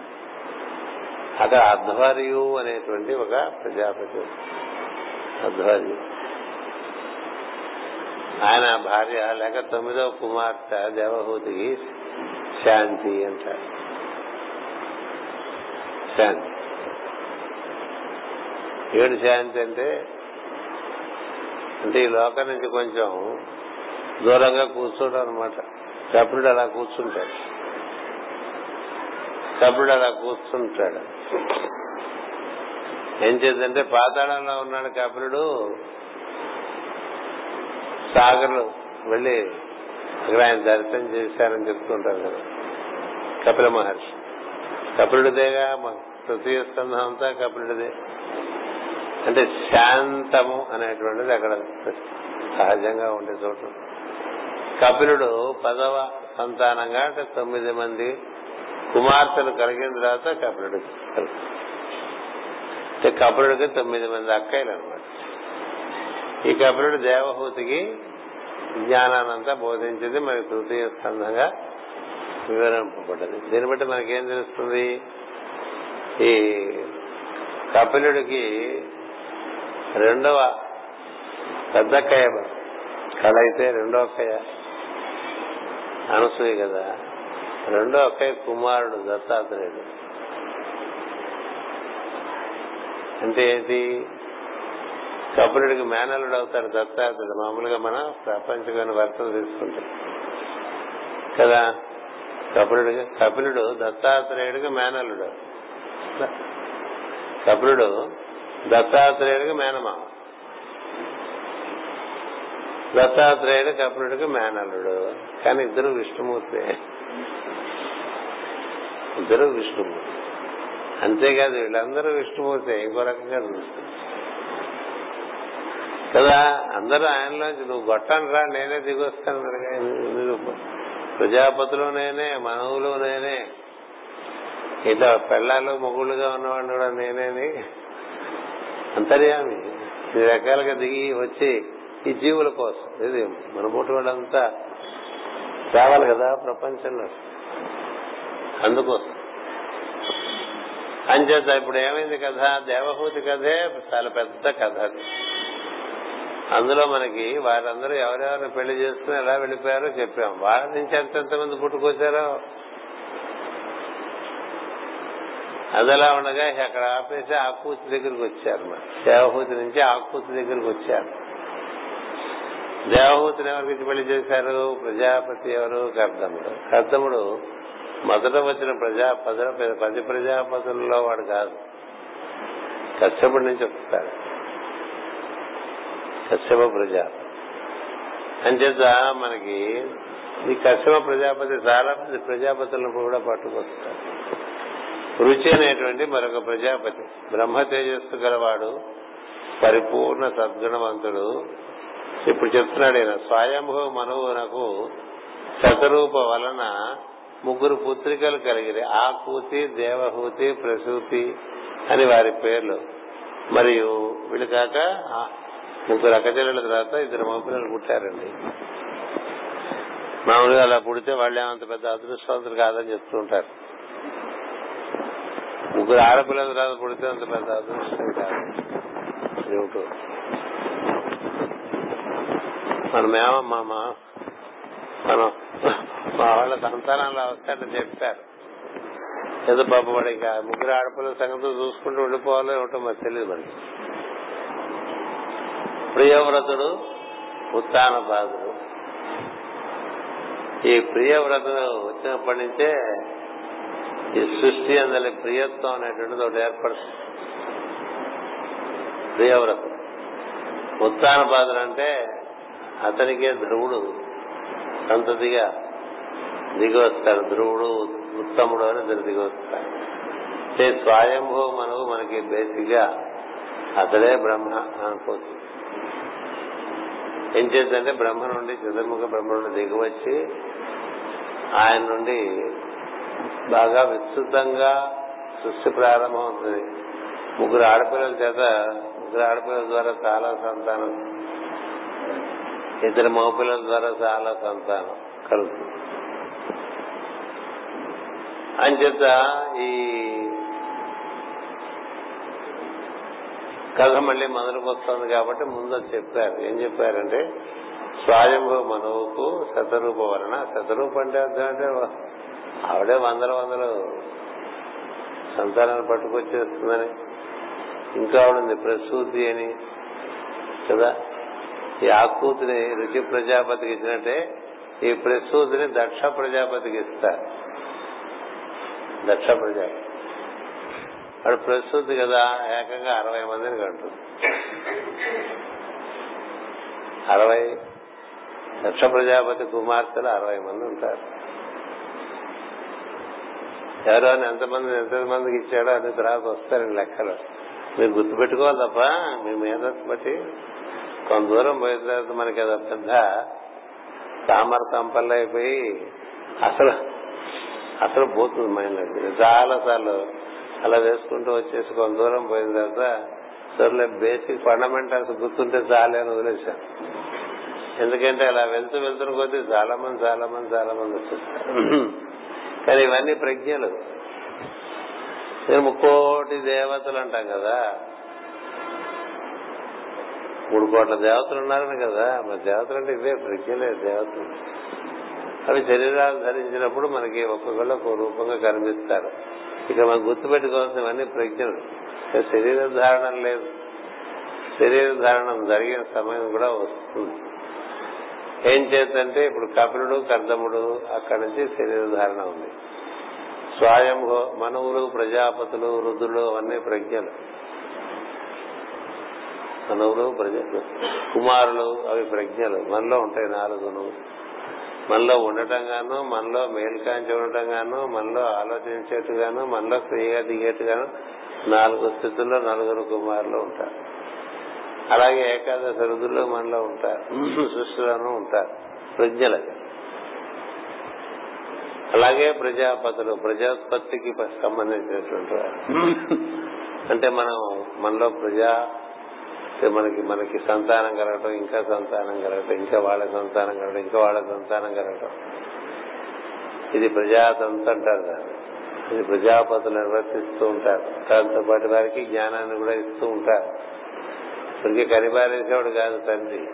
అక్కడ అధ్వర్యు అనేటువంటి ఒక ప్రజాపతి. అధ్వర్యు. ఆయన భార్య లేక తొమ్మిదవ కుమార్తె దేవహూతికి శాంతి అంటారు. శాంతి. ఏడు శాంతి అంటే అంటే ఈ లోకం నుంచి కొంచెం దూరంగా కూర్చోడం అనమాట కపురుడు అలా కూర్చుంటాడు. కపురుడు అలా కూర్చుంటాడు. ఏం చేద్దంటే పాతాళంలో ఉన్నాడు కపిలుడు సాగర్లు వెళ్ళి అక్కడ ఆయన దర్శనం చేశారని చెప్తుంటారు కదా కపిల మహర్షి. కపిలుడిదేగా తృతీయ స్కంధం అంతా కపిలుడిదే అంటే శాంతము అనేటువంటిది అక్కడ సహజంగా ఉండే చోటు. కపిలుడు పదవ సంతానంగా అంటే తొమ్మిది మంది కుమార్తెలు కలిగిన తర్వాత కపిలుడు అంటే కపిలుడికి తొమ్మిది మంది అక్కయ్యలు అనమాట ఈ కపిలుడు దేవహూతికి జ్ఞానానంతా బోధించింది మనకి తృతీయ స్కంధంగా వివరింపబడ్డది. దీన్ని బట్టి మనకేం తెలుస్తుంది? ఈ కపిలుడికి రెండవ పెద్ద కయ కళ అయితే రెండో కయ అనసూయ కదా. రెండో అక్కయ్య కుమారుడు దత్తాత్రేయుడు. అంటే ఏంటి? కపులుడికి మేనలుడు అవుతాడు దత్తాత్రేయుడు. మామూలుగా మన ప్రపంచమైన వర్తలు తీసుకుంటాం. కదా? కపులుడు కపిలుడు దత్తాత్రేయుడికి మేనలుడు కపులుడు దత్తాత్రేయుడికి మేనమామ. దత్తాత్రేయుడు కపిలుడికి మేనల్లుడు. కానీ ఇద్దరు విష్ణుమూర్తి. ఇద్దరు విష్ణుమూర్తి. అంతేకాదు వీళ్ళందరూ విష్ణుమూర్తి. ఇంకో రకంగా చూస్తారు? కదా అందరూ ఆయనలోంచి నువ్వు గొట్టను రా నేనే దిగొస్తాను. ప్రజాపతిలో ప్రజాపతులు నేనే మనవులు నేనే. ఇట్లా పెళ్ళాలు మొగుళ్ళుగా ఉన్నవాడిని కూడా నేనేని? అంతర్యామి. ఈ రకాలుగా దిగి వచ్చి ఈ జీవుల కోసం ఇది మన పుట్టి వాళ్ళంతా రావాలి కదా ప్రపంచంలో. అందుకోసం. అంచేత ఇప్పుడు ఏమైంది కథ? దేవహూతి కథే చాలా పెద్ద కథ అది. అందులో మనకి వారందరూ ఎవరెవరిని పెళ్ళి చేసుకుని ఎలా వెళ్ళిపోయారో చెప్పాం. వాళ్ళ నుంచి ఎంతెంతమంది పుట్టుకొచ్చారో అదలా ఉండగా అక్కడ ఆపేసి ఆకూతి దగ్గరికి వచ్చారు మరి. దేవహూతి నుంచి ఆకూతి దగ్గరికి వచ్చారు. దేవహూతిని ఎవరికి పెళ్ళి చేశారు? ప్రజాపతి ఎవరు? కర్దముడు కర్దముడు మొదట వచ్చిన ప్రజా పది ప్రజాపతుల్లో వాడు కాదు. కశ్యపుడి నుంచి వస్తాడు కశ్యప ప్రజాపతి. అంచేత మనకి ఈ కశ్యప ప్రజాపతి చాలా మంది ప్రజాపతులను కూడా పట్టుకొస్తారు. రుచి అనేటువంటి మరొక ప్రజాపతి. బ్రహ్మ తేజస్సు గలవాడు పరిపూర్ణ సద్గుణవంతుడు. ఇప్పుడు చెప్తున్నాడు ఈయన స్వయంభూ మనవునకు శతరూప వలన ముగ్గురు పుత్రికలు కలిగిరి. ఆకూతి దేవహూతి ప్రసూతి అని వారి పేర్లు. మరియు వీళ్ళు కాక ముగ్గురు అక్కచెల్లెల తర్వాత ఇద్దరు మగపిల్లలు పుట్టారండి. మామూలుగా అలా పుడితే వాళ్ళే అంత పెద్ద అదృష్టవంతులు కాదని చెప్తూ ఉంటారు. ముగ్గురు ఆడపిల్లల తర్వాత పుడితే అంత పెద్ద అదృష్టం కాదు. ఏమిటో మనమేమో మా మనం మా వాళ్ళ సంతానాలు వస్తాడని చెప్పారు ఏదో పాప వాడు ఇంకా ముగ్గురు ఆడపిల్లల సంగతి చూసుకుంటూ ఉండిపోవాలో ఏమిటో మరి తెలియదు మనకి. ప్రియవ్రతుడు ఉత్తాన బాధుడు ఈ ప్రియవ్రతుడు వచ్చినప్పటి నుంచే ఈ సృష్టి అందరి ప్రియత్వం అనేటువంటిది ఒకటి ఏర్పడుతుంది. ప్రియవ్రతం. ఉత్తాన అంటే అతనికే ధ్రువుడు సంతతిగా దిగి వస్తాడు ధ్రువుడు ఉత్తముడు అని ఇద్దరు దిగి వస్తాడు స్వయంభూ మనకు మనకి బేసిక్గా అతడే బ్రహ్మ అనుకోవచ్చు. ఏం చేద్దంటే బ్రహ్మ నుండి చతుర్ముఖ బ్రహ్మ నుండి దిగివచ్చి ఆయన నుండి బాగా విస్తృతంగా సృష్టి ప్రారంభం అవుతుంది. ముగ్గురు ఆడపిల్లల చేత ముగ్గురు ఆడపిల్లల ద్వారా చాలా సంతానం. ఇద్దరు మగపిల్లల ద్వారా చాలా సంతానం కలుగుతుంది. అంచేత ఈ కథ మళ్ళీ మొదలుకు వస్తుంది కాబట్టి ముందు చెప్పారు. ఏం చెప్పారంటే స్వయంభూ మనవుకు శతరూప వలన శతరూప అంటే అర్థం అంటే ఆవిడే వందల వందలు సంతానాన్ని పట్టుకొచ్చేస్తుందని. ఇంకా ఆవిడ ప్రసూతి అని. కదా? ఈ ఆకూతిని రుచి ప్రజాపతికి ఇచ్చినట్టే ఈ ప్రసూతిని దక్ష ప్రజాపతికి ఇస్తారు దక్ష ప్రజాపతి వాడు ప్రసూతి కదా ఏకంగా అరవై మందిని కంటుంది అరవై దక్ష ప్రజాపతి కుమార్తెలు అరవై మంది ఉంటారు. ఎవరో ఎంతమంది ఎంతమందికి ఇచ్చాడో అన్ని తర్వాత వస్తారండి లెక్కలు. మీరు గుర్తుపెట్టుకోవాలి తప్ప మీ మీద బట్టి కొంత దూరం పోయిన తర్వాత మనకి అది పెద్ద తామర తంపల్లో అయిపోయి అసలు అసలు పోతుంది మైండ్ చాలా సార్లు అలా వేసుకుంటూ వచ్చేసి కొంత దూరం పోయిన తర్వాత సర్లే బేసిక్ ఫండమెంటల్స్ గుర్తుంటే చాలే అని వదిలేశాను. ఎందుకంటే అలా వెళ్తూ వెళ్తున్న కొద్దీ చాలా మంది చాలా మంది చాలా మంది వచ్చేస్తారు. కానీ ఇవన్నీ ప్రజ్ఞలు. నేను ముక్కోటి దేవతలు అంటాం కదా. మూడు కోట్ల దేవతలు ఉన్నారని కదా. మరి దేవతలు అంటే ఇవే ప్రజ్ఞలే దేవతలు. అవి శరీరాలు ధరించినప్పుడు మనకి ఒక్కొక్కళ్ళు ఒక రూపంగా కనిపిస్తారు. ఇక మనం గుర్తుపెట్టుకోవాల్సినవన్నీ ప్రజ్ఞలు. శరీర ధారణ లేదు శరీర ధారణం జరిగిన సమయం కూడా వస్తుంది. ఏం చేద్దంటే ఇప్పుడు కపిలుడు కర్దముడు అక్కడి నుంచి శరీరధారణ ఉంది. స్వయంభో మనవులు ప్రజాపతులు రుద్రులు అవన్నీ ప్రజ్ఞలు. మనవులు ప్రజలు కుమారులు అవి ప్రజ్ఞలు. మనలో ఉంటాయి నాలుగును మనలో ఉండటం గాను మనలో మేల్కాంచి ఉండటం గాను మనలో ఆలోచించేట్టుగాను మనలో ఫ్రీగా దిగేట్టుగాను నాలుగు స్థితుల్లో నలుగురు కుమారులు ఉంటారు. అలాగే ఏకాదశి రుదుల్లో మనలో ఉంటారు. సృష్టిలోనూ ఉంటారు. ప్రజ్ఞలది అలాగే ప్రజాపతులు ప్రజాపత్తికి సంబంధించినటువంటి వారు. అంటే మనం మనలో ప్రజా మనకి మనకి సంతానం కలగటం ఇంకా సంతానం కలగటం ఇంకా వాళ్ళ సంతానం కలగటం ఇంకా వాళ్ళ సంతానం కలగటం. ఇది ప్రజాతంత్ర అంటారు దాన్ని. ఇది ప్రజాపతులు నిర్వర్తిస్తూ ఉంటారు. దాంతో పాటు వారికి జ్ఞానాన్ని కూడా ఇస్తూ ఉంటారు. ఇప్పటికీ కనిపారేసేవాడు కాదు తండ్రి.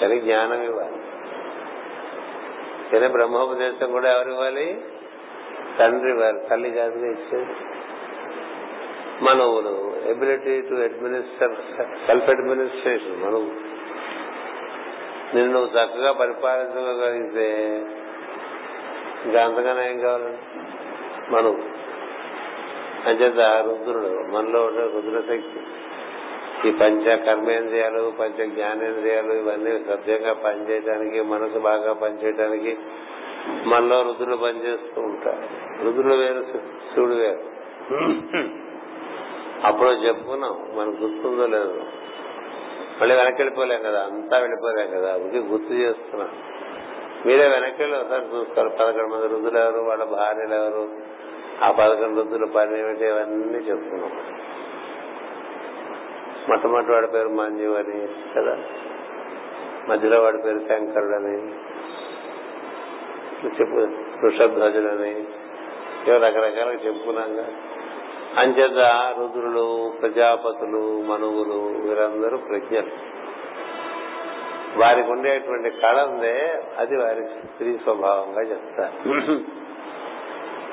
కానీ జ్ఞానం ఇవ్వాలి. కానీ బ్రహ్మోపదేశం కూడా ఎవరు ఇవ్వాలి? తండ్రి వారు. తల్లి కాదుగా ఇచ్చేది. మనవులు. Ability to administer self administration మనవు నిన్ను నువ్వు చక్కగా పరిపాలించగలిగితే ఇంకా అంతగానే ఏం కావాలండి? మనవు అంచేత రుద్రుడు మనలో ఉండే రుద్రశక్తి. ఈ పంచ కర్మేంద్రియాలు పంచ జ్ఞానేంద్రియాలు ఇవన్నీ సభ్యంగా పనిచేయడానికి మనసు బాగా పనిచేయడానికి మనలో రుద్రులు పనిచేస్తూ ఉంటారు. రుద్రులు వేరు శివుడు వేరు. అప్పుడు చెప్పుకున్నాం మనకు గుర్తుందో లేదు. మళ్ళీ వెనక్కి వెళ్ళిపోలేం కదా అంతా వెళ్ళిపోలేం కదా అందుకే గుర్తు చేస్తున్నాం. మీరే వెనక్కి వెళ్ళి ఒకసారి చూస్తారు పదకొండు మంది రుద్దులు ఎవరు వాళ్ళ భార్యలు ఎవరు ఆ పదకొండు రుద్దుల పని ఏమిటి ఇవన్నీ చెప్పుకున్నాం. మొట్టమొదటి వాడి పేరు మంజు అని కదా? మధ్యలో వాడి పేరు శంకరుడు అని చెప్పు వృషధ్వజులని ఇవి రకరకాలుగా చెప్పుకున్నాగా. అంచేత రుద్రులు ప్రజాపతులు మనువులు వీరందరూ ప్రజ్ఞలు. వారికి ఉండేటువంటి కళ ఉందే అది వారి స్త్రీ స్వభావంగా చెప్తారు.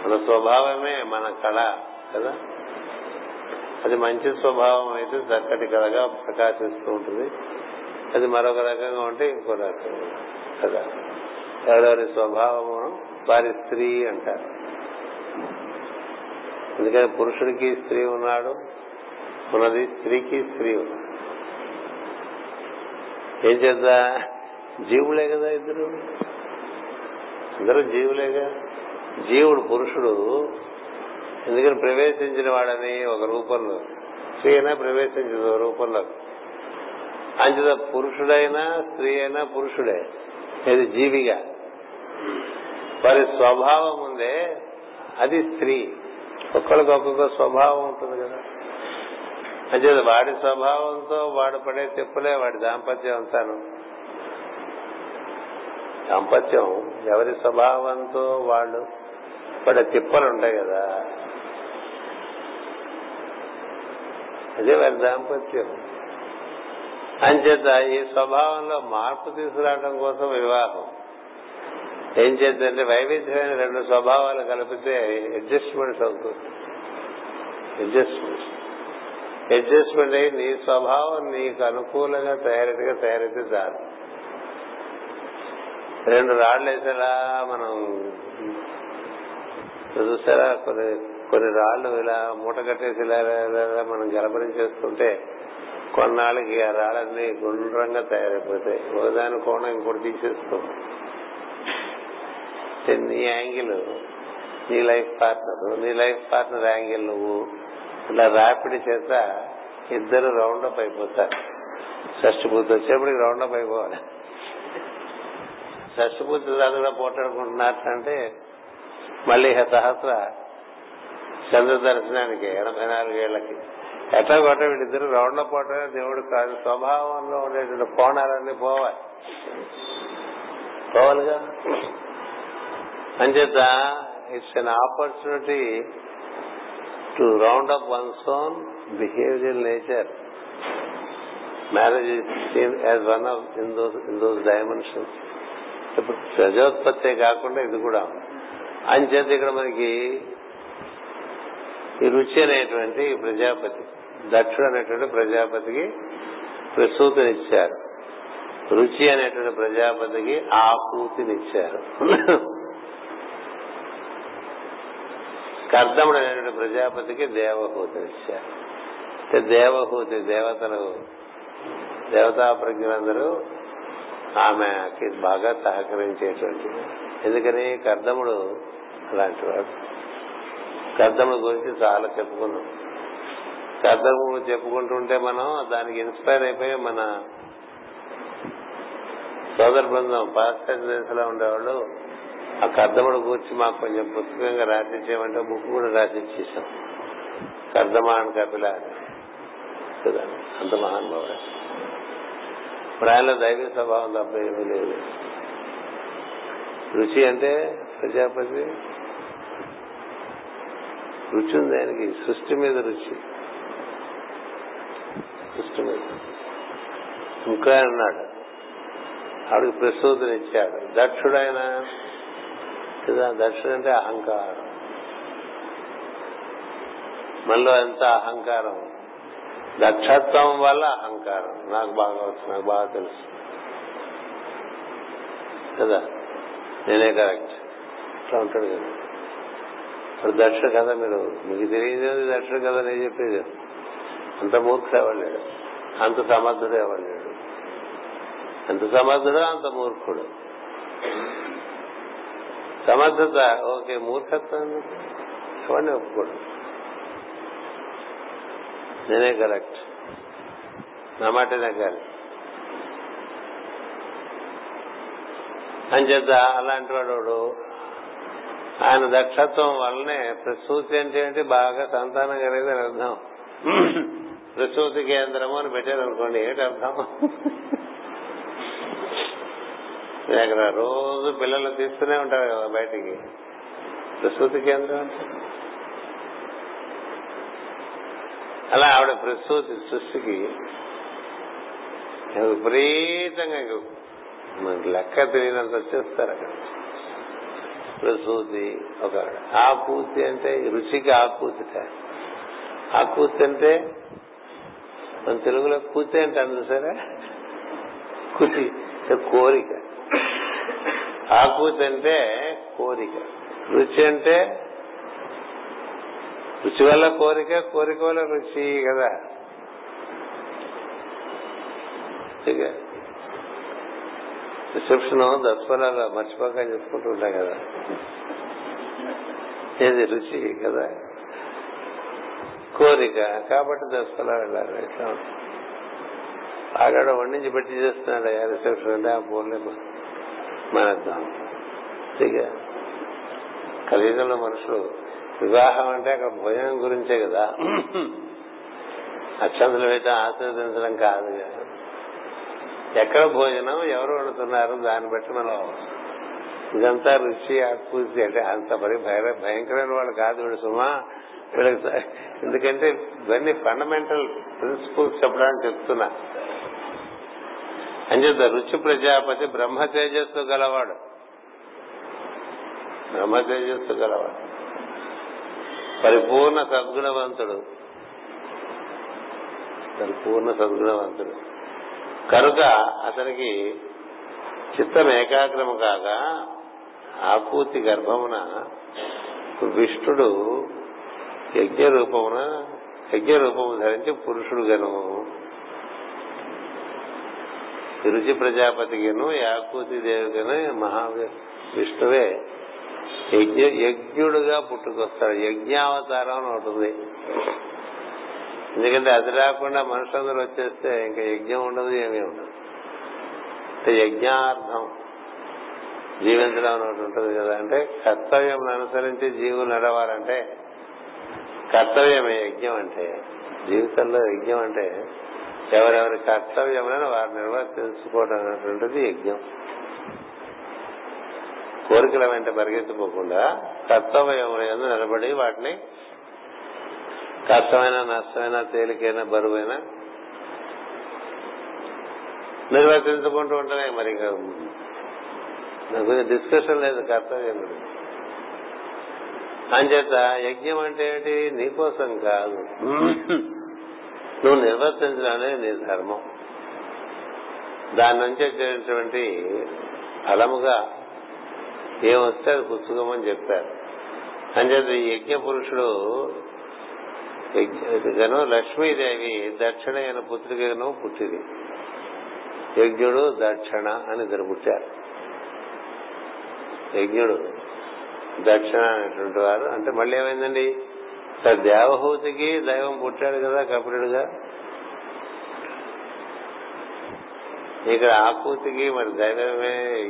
మన స్వభావమే మన కళ కదా? అది మంచి స్వభావం అయితే చక్కటి కళగా ప్రకాశిస్తూ ఉంటుంది. అది మరొక రకంగా ఉంటే ఇంకో రకంగా కదా? ఎవరెవరి స్వభావము వారి స్త్రీ అంటారు. ఎందుకంటే పురుషుడికి స్త్రీ ఉన్నాడు ఉన్నది స్త్రీకి స్త్రీ ఉన్నాడు. ఏం చేద్దా? జీవులే కదా ఇద్దరు. అందరూ జీవులేగా? జీవుడు పురుషుడు ఎందుకని ప్రవేశించిన వాడని ఒక రూపంలో స్త్రీ అయినా ప్రవేశించింది ఒక రూపంలో. అంచేత పురుషుడైనా స్త్రీ అయినా పురుషుడే ఇది జీవిగా. వారి స్వభావం ఉందే అది స్త్రీ. ఒక్కరికి ఒక్కొక్క స్వభావం ఉంటుంది కదా. అంచేత వాడి స్వభావంతో వాడు పడే చెప్పులే వాడి దాంపత్యం అంతాను. దాంపత్యం ఎవరి స్వభావంతో వాళ్ళు పడే తిప్పలు ఉంటాయి కదా. అదే వారి దాంపత్యం. అంచేత ఈ స్వభావంలో మార్పు తీసుకురావడం కోసం వివాహం. ఏం చేద్దంటే వైవిధ్యమైన రెండు స్వభావాలు కలిపితే అడ్జస్ట్మెంట్స్ అవుతుంది. అడ్జస్ట్మెంట్స్ అడ్జస్ట్మెంట్ అయ్యి నీ స్వభావం నీకు అనుకూలంగా తయారీగా తయారైతే చాలు. రెండు రాళ్ళు వేసేలా మనం చూసారా? కొన్ని కొన్ని రాళ్ళు ఇలా మూట కట్టేసి ఇలా ఇలా మనం గలపరించేస్తుంటే కొన్నాళ్ళకి ఆ రాళ్ళన్నీ గుండ్రంగా తయారైపోతాయి. ఒకదాని కోణం ఇంకోటి తీసేస్తాం నీ యాంగిల్ నీ లైఫ్ పార్ట్నర్ నీ లైఫ్ పార్ట్నర్ యాంగిల్ నువ్వు ఇలా రాపిడి చేత ఇద్దరు రౌండ్ అప్ అయిపోతారు. షష్టి పూర్తి వచ్చేప్పటికి రౌండ్ అప్ అయిపోవాలి. షష్టి పూర్తి దాకా కూడా పోటాడుకుంటున్నారంటే మళ్ళీ సహస్ర చంద్ర దర్శనానికి ఎనభై నాలుగేళ్ళకి ఎట్లా కొట్ట వీళ్ళిద్దరు రౌండ్ పోవటమే దేవుడు కాదు. స్వభావంలో ఉండేటువంటి కోణాలన్నీ పోవాలి. పోవాలిగా? అంచేత it's an opportunity to round up one's own behaviour nature marriage as one of in those in those dimensions ఇప్పుడు ప్రజోత్పత్తే కాకుండా ఇది కూడా. అంచేత ఇక్కడ మనకి ఈ రుచి అనేటువంటి ప్రజాపతి దక్షుడు అనేటువంటి ప్రజాపతికి ప్రసూతినిచ్చారు. రుచి అనేటువంటి ప్రజాపతికి ఆకృతినిచ్చారు. కర్దముడు అనేటువంటి ప్రజాపతికి దేవహూతినిచ్చారు. దేవహూతి దేవతలు దేవతా ప్రజ్ఞలందరూ ఆమెకి బాగా సహకరించేటువంటి ఎందుకని కర్దముడు అలాంటి శబ్దము గురించి చాలా చెప్పుకున్నాం. శబ్దము చెప్పుకుంటుంటే మనం దానికి ఇన్స్పైర్ అయిపోయి మన సోదర బృందం పాశ్చాత్య దేశంలో ఉండేవాళ్ళు ఆ కర్దముడు గురించి మాకు కొంచెం పుస్తకంగా రాసిచ్చేయమంటే బుక్ కూడా రాసిచ్చేసాం కర్దమాన్ కపిల అని. కదా అంత మహానుభావుడు ఇప్పుడు ఆయనలో దైవ స్వభావం తప్ప ఏమీ లేదు. రుచి అంటే ప్రజాపతి రుచి ఉంది ఆయనకి. సృష్టి మీద రుచి. సృష్టి మీద. ఇంకా అన్నాడు. ఆవిడకి ప్రసూతినిచ్చాడు దక్షుడైన కదా? దక్షుడు అంటే అహంకారం. మనలో ఎంత అహంకారం? దక్షత్వం వల్ల అహంకారం. నాకు బాగా వచ్చు నాకు బాగా తెలుసు. కదా? నేనే కరెక్ట్. ఇట్లా ఉంటాడు కదా. ఇప్పుడు దక్ష కదా మీరు మీకు తెలియదు దక్ష కదా నేను చెప్పేది. అంత మూర్ఖుడు ఎవరు అంత సమర్థుడు ఎవరు లేడు? ఎంత సమర్థుడు అంత మూర్ఖుడు? సమర్థత ఓకే మూర్ఖత్వం ఎవరిని ఒప్పుకోడు? నేనే కరెక్ట్. నా మాటనే అని అంచేత అలాంటి వాడు ఆయన దక్షత్వం వల్లనే ప్రసూతి అంటే ఏంటి? బాగా సంతానం అని అర్థం. ప్రసూతి కేంద్రము అని పెట్టారు అనుకోండి ఏంటి అర్థం? అక్కడ రోజు పిల్లలు తీస్తూనే ఉంటారు కదా బయటికి. ప్రసూతి కేంద్రం అంటే? అలా ఆవిడ ప్రసూతి సృష్టికి విపరీతంగా మనకి లెక్క తెలియనంత వచ్చేస్తారు అక్కడ. ప్రసూతి ఒక ఆకూతి అంటే రుచికి ఆకూతిట ఆకూతి అంటే మన తెలుగులో కూతి అంటే అందు సరే కుతి కోరిక. ఆకూతి అంటే కోరిక. రుచి అంటే రుచి వల్ల కోరిక కోరిక వల్ల రుచి కదా. రిసెప్షన్ దసపరాలు మర్చిపోక చెప్పుకుంటూ ఉంటాం కదా. ఏది రుచి కదా? కోరిక. కాబట్టి దసరా వెళ్ళాలి. ఎట్లా? ఆడాడ వండించి పెట్టి చేస్తున్నాడు అయ్యా రిసెప్షన్ అంటే ఆ ఫోన్లే మానేద్దాం. ఇక కలియుగంలో మనుషులు వివాహం అంటే అక్కడ భోజనం గురించే కదా. అక్షంతలు వేయటం ఆశీర్వదించడం కాదు కదా. ఎక్కడ భోజనం ఎవరు వండుతున్నారు దాన్ని బట్టి మనం ఇదంతా రుచి ఆకూర్చి అంటే అంత మరి భయంకరమైన వాళ్ళు కాదు వీడు సుమా. వీళ్ళకి ఎందుకంటే ఇవన్నీ ఫండమెంటల్ ప్రిన్సిపల్స్ చెప్పడానికి చెప్తున్నా. అంచేత రుచి ప్రజాపతి బ్రహ్మ తేజస్సు గలవాడు. బ్రహ్మ తేజస్సు గలవాడు. పరిపూర్ణ సద్గుణవంతుడు. పరిపూర్ణ సద్గుణవంతుడు. కనుక అతనికి చిత్తం ఏకాగ్రము కాగా ఆకూతి గర్భమున విష్ణుడు యజ్ఞ రూపమున యజ్ఞ రూపము ధరించి పురుషుడు గను రుచి ప్రజాపతికిను యాకూతి దేవికను మహా విష్ణువే యజ్ఞ యజ్ఞుడుగా పుట్టుకొస్తాడు. యజ్ఞావతారం అని ఉంటుంది ఎందుకంటే అది రాకుండా మనుషులందరూ వచ్చేస్తే ఇంకా యజ్ఞం ఉండదు ఏమీ ఉండదు. అంటే యజ్ఞార్థం జీవించడం అనేది ఉంటుంది కదా. అంటే కర్తవ్యం అనుసరించి జీవులు నడవాలంటే కర్తవ్యమే యజ్ఞం అంటే. జీవితంలో యజ్ఞం అంటే ఎవరెవరి కర్తవ్యములను వారు నిర్వర్తించుకోవడం అనేటువంటిది యజ్ఞం. కోరికల వెంట పరిగెత్తిపోకుండా కర్తవ్యముల నిలబడి వాటిని కష్టమైన నష్టమైన తేలికైన బరువైన నిర్వర్తించుకుంటూ ఉంటేనే మరి ఇంకా నాకు డిస్కషన్ లేదు కర్తవ్యం గురించి అంచేత యజ్ఞం అంటే ఏంటి? నీకోసం కాదు. నువ్వు నిర్వర్తించడానికి నీ ధర్మం. దాని నుంచి వచ్చేటువంటి ఫలముగా ఏమొస్తే అది పుచ్చుకోమని చెప్పారు. అంచేత ఈ యజ్ఞ పురుషుడు యజ్ఞను లక్ష్మీదేవి దక్షిణ అయిన పుత్రికను పుట్టింది. యజ్ఞుడు దక్షిణ అని ఇద్దరు పుట్టారు. యజ్ఞుడు దక్షిణ అనేటువంటి వారు. అంటే మళ్ళీ ఏమైందండి? దేవహూతికి దైవం పుట్టాడు కదా కపిలుడుగా. ఇక్కడ ఆకూతికి మరి దైవమే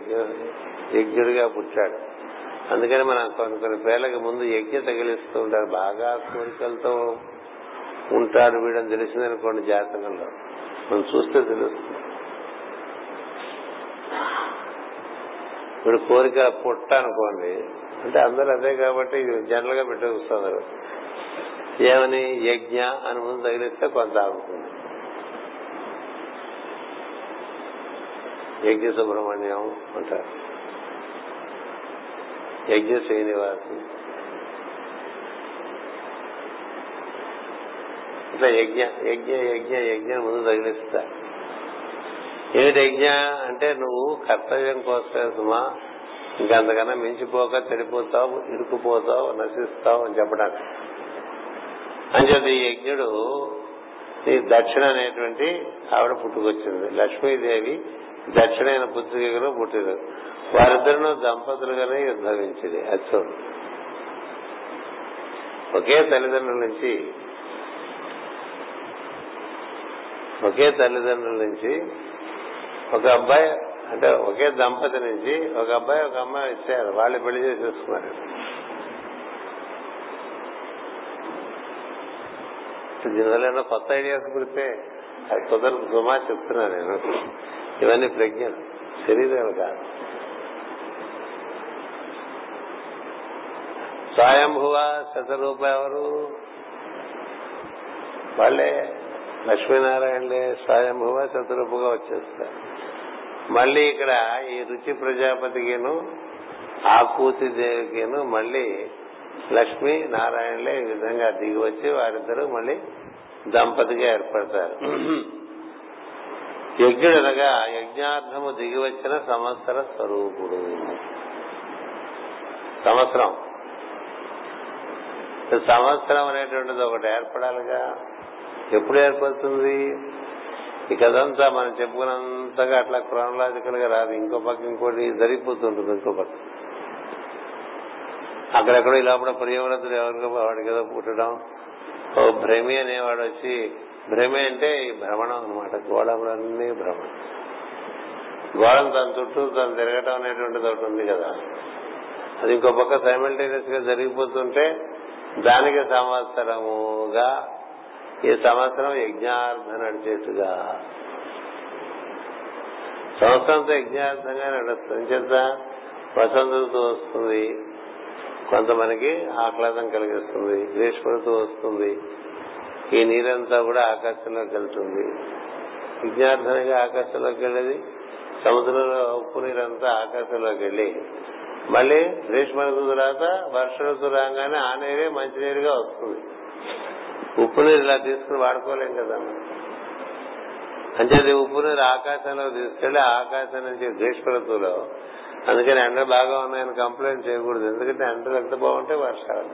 యజ్ఞుడిగా పుట్టాడు. అందుకని మనం కొన్ని కొన్ని పేర్లకి ముందు యజ్ఞ తగిలిస్తూ ఉంటారు. బాగా కోరికలతో ఉంటాడు వీడని తెలిసిందనుకోండి జాతకంలో. మనం చూస్తే తెలుస్తుంది. ఇప్పుడు కోరిక పుట్ట అనుకోండి. అంటే అందరూ అదే కాబట్టి జనరల్గా పెట్టేస్తున్నారు ఏమని? యజ్ఞ అని ముందు తగిలిస్తే కొంత ఆగుతుంది. యజ్ఞ సుబ్రహ్మణ్యం అంటారు. యజ్ఞ శ్రీనివాసు. ఇట్లా యజ్ఞ యజ్ఞ యజ్ఞ యజ్ఞ ముందు తగిలిస్తా. ఏమిటి యజ్ఞ అంటే నువ్వు కర్తవ్యం కోసమే సుమా ఇంకంతకన్నా మించిపోక చెడిపోతావు ఇరుకుపోతావు నశిస్తావు అని చెప్పడానికి. అంచేది ఈ యజ్ఞుడు ఈ దక్షిణ అనేటువంటి ఆవిడ పుట్టుకొచ్చింది. లక్ష్మీదేవి దక్షిణైన పుత్రికలో పుట్టిన వారిద్దరినూ దంపతులుగానే ఉద్భవించింది. అచ్చం. ఒకే తల్లిదండ్రుల నుంచి ఒకే తల్లిదండ్రుల నుంచి ఒక అబ్బాయి అంటే ఒకే దంపతి నుంచి ఒక అబ్బాయి ఒక అమ్మాయి ఇచ్చారు వాళ్ళు పెళ్ళి చేసేసుకున్నారు. దీనివల్ల కొత్త ఐడియాస్ పుడితే అది కుదరదు. సుమా చెప్తున్నా నేను. ఇవన్నీ ప్రజ్ఞలు శరీరం కాదు. స్వయంభువ శతరూప ఎవరు? వాళ్ళే లక్ష్మీనారాయణలే స్వయంభువ శతరూపుగా వచ్చేస్తారు. మళ్ళీ ఇక్కడ ఈ రుచి ప్రజాపతికిను ఆకూతి దేవికిను మళ్ళీ లక్ష్మీ నారాయణలే ఈ విధంగా దిగి వచ్చి వారిద్దరూ మళ్ళీ దంపతిగా ఏర్పడతారు. యజ్ఞుడనగా యజ్ఞార్థము దిగి వచ్చిన సంవత్సర స్వరూపుడు. సంవత్సరం. సంవత్సరం అనేటువంటిది ఒకటి ఏర్పడాలిగా. ఎప్పుడు ఏర్పడుతుంది? ఈ కథంతా మనం చెప్పుకున్నంతగా అట్లా క్రోనలాజికల్గా రాదు. ఇంకో పక్క ఇంకోటి జరిగిపోతుంటుంది ఇంకో పక్క. అక్కడెక్కడో ఇలా కూడా ప్రియవ్రతుడు ఎవరికో వాడికి ఏదో పుట్టడం. ఓ భ్రమి అనేవాడు వచ్చి భ్రమే అంటే ఈ భ్రమణం అనమాట గోళములన్నీ భ్రమణం. గోళం తన చుట్టూ తను తిరగటం అనేటువంటిది ఒకటి ఉంది కదా. అది ఇంకో పక్క సైమల్టేనియస్గా జరిగిపోతుంటే దానికి సంవత్సరముగా ఈ సంవత్సరం యజ్ఞార్థ నడిచేట్టుగా. సంవత్సరంతో యజ్ఞార్థంగా నడుస్తుంది. చేత వసంత ఋతువు వస్తుంది. కొంత మనకి ఆహ్లాదం కలిగిస్తుంది. గ్రీష్మ ఋతువు వస్తుంది. ఈ నీరంతా కూడా ఆకాశంలోకి వెళ్తుంది. విజ్ఞార్థనగా ఆకాశంలోకి వెళ్ళేది సముద్రంలో ఉప్పు నీరంతా ఆకాశంలోకి వెళ్ళి మళ్ళీ గ్రీష్మ ఋతువు తర్వాత వర్ష ఋతువు రాగానే ఆ నీరే మంచినీరుగా వస్తుంది. ఉప్పు నీరు ఇలా తీసుకుని వాడుకోలేం కదా. అంచేది ఉప్పు నీరు ఆకాశంలో తీసుకెళ్ళి ఆకాశం నుంచి గ్రీష్మ ఋతువులో అందుకని ఎండలు బాగా ఉన్నాయని కంప్లైంట్ చేయకూడదు. ఎందుకంటే ఎండలు ఎంత బాగుంటే వర్షాలు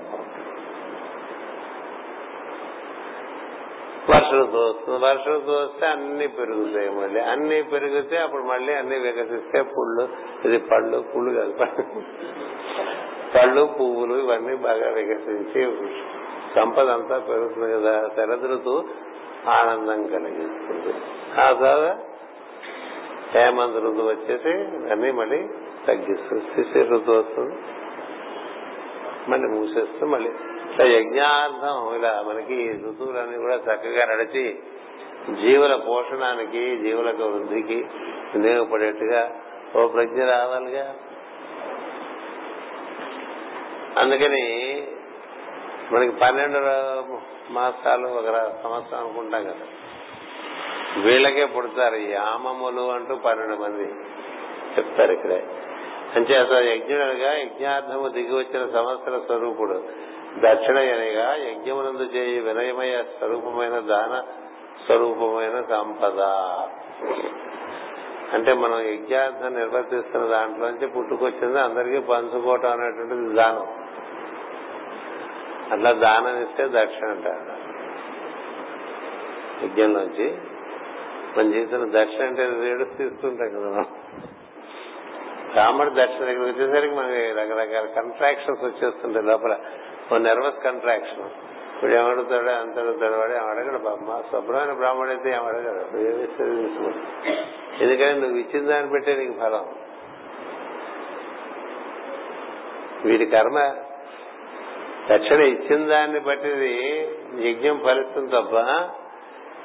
వర్ష ఋతువు వస్తుంది వర్ష ఋతువు వస్తే అన్ని పెరుగుతాయి మళ్ళీ. అన్ని పెరిగితే అప్పుడు మళ్ళీ అన్ని వికసిస్తే పుళ్ళు ఇది పళ్ళు పుళ్ళు కాదు. పళ్ళు పువ్వులు ఇవన్నీ బాగా వికసించి సంపద అంతా పెరుగుతుంది కదా. శరద్ ఋతువు ఆనందం కలిగిస్తుంది. ఆ తర్వాత హేమంత్ ఋతువు వచ్చేసి అన్ని మళ్ళీ తగ్గిస్తుంది. శిశిర ఋతువు వస్తుంది. మళ్ళీ మూసేస్తూ మళ్ళీ యజ్ఞార్థం. ఇలా మనకి ఋతువులన్నీ కూడా చక్కగా నడిచి జీవుల పోషణానికి జీవులకు వృద్ధికి వినియోగపడేట్టుగా ఓ ప్రజ్ఞ రావాలిగా. అందుకని మనకి పన్నెండు మాసాలు ఒక సంవత్సరం అనుకుంటాం కదా. వీళ్ళకే పుడతారు. యామములు అంటూ పన్నెండు మంది చెప్తారు ఇక్కడే. అంచేత యజ్ఞుడుగా యజ్ఞార్థము దిగి వచ్చిన సంవత్సర స్వరూపుడు. దక్షిణయనిగా యజ్ఞమునందు చేయి వినయమయ స్వరూపమైన దాన స్వరూపమైన సంపద. అంటే మనం యజ్ఞార్థం నిర్వర్తిస్తున్న దాంట్లోంచి పుట్టుకొచ్చింది అందరికీ పంచుకోవటం అనేటువంటిది దానం. అట్లా దానం ఇస్తే దక్షిణ అంటారు. యజ్ఞంలోంచి మనం చేసిన దక్షిణ అంటే రేడు తీసుకుంటాం కదా మనం. రాముడి దక్షిణ దగ్గరికి వచ్చేసరికి మనకి రకరకాల కంట్రాక్షన్స్ వచ్చేస్తుంటాయి లోపల. ఓ నర్వస్ కంట్రాక్షన్ ఇప్పుడు ఏమడుగుతాడు అంత అడుగుతాడు వాడు ఏం మా శుభ్రమైన బ్రాహ్మణుడు అయితే ఏం అడగడు. ఏమిస్తే ఎందుకని నువ్వు ఇచ్చిన దాన్ని పెట్టే నీకు ఫలం? వీడి కర్మ దక్షిణ ఇచ్చిన దాన్ని బట్టిది యజ్ఞం ఫలిస్తుంది తప్ప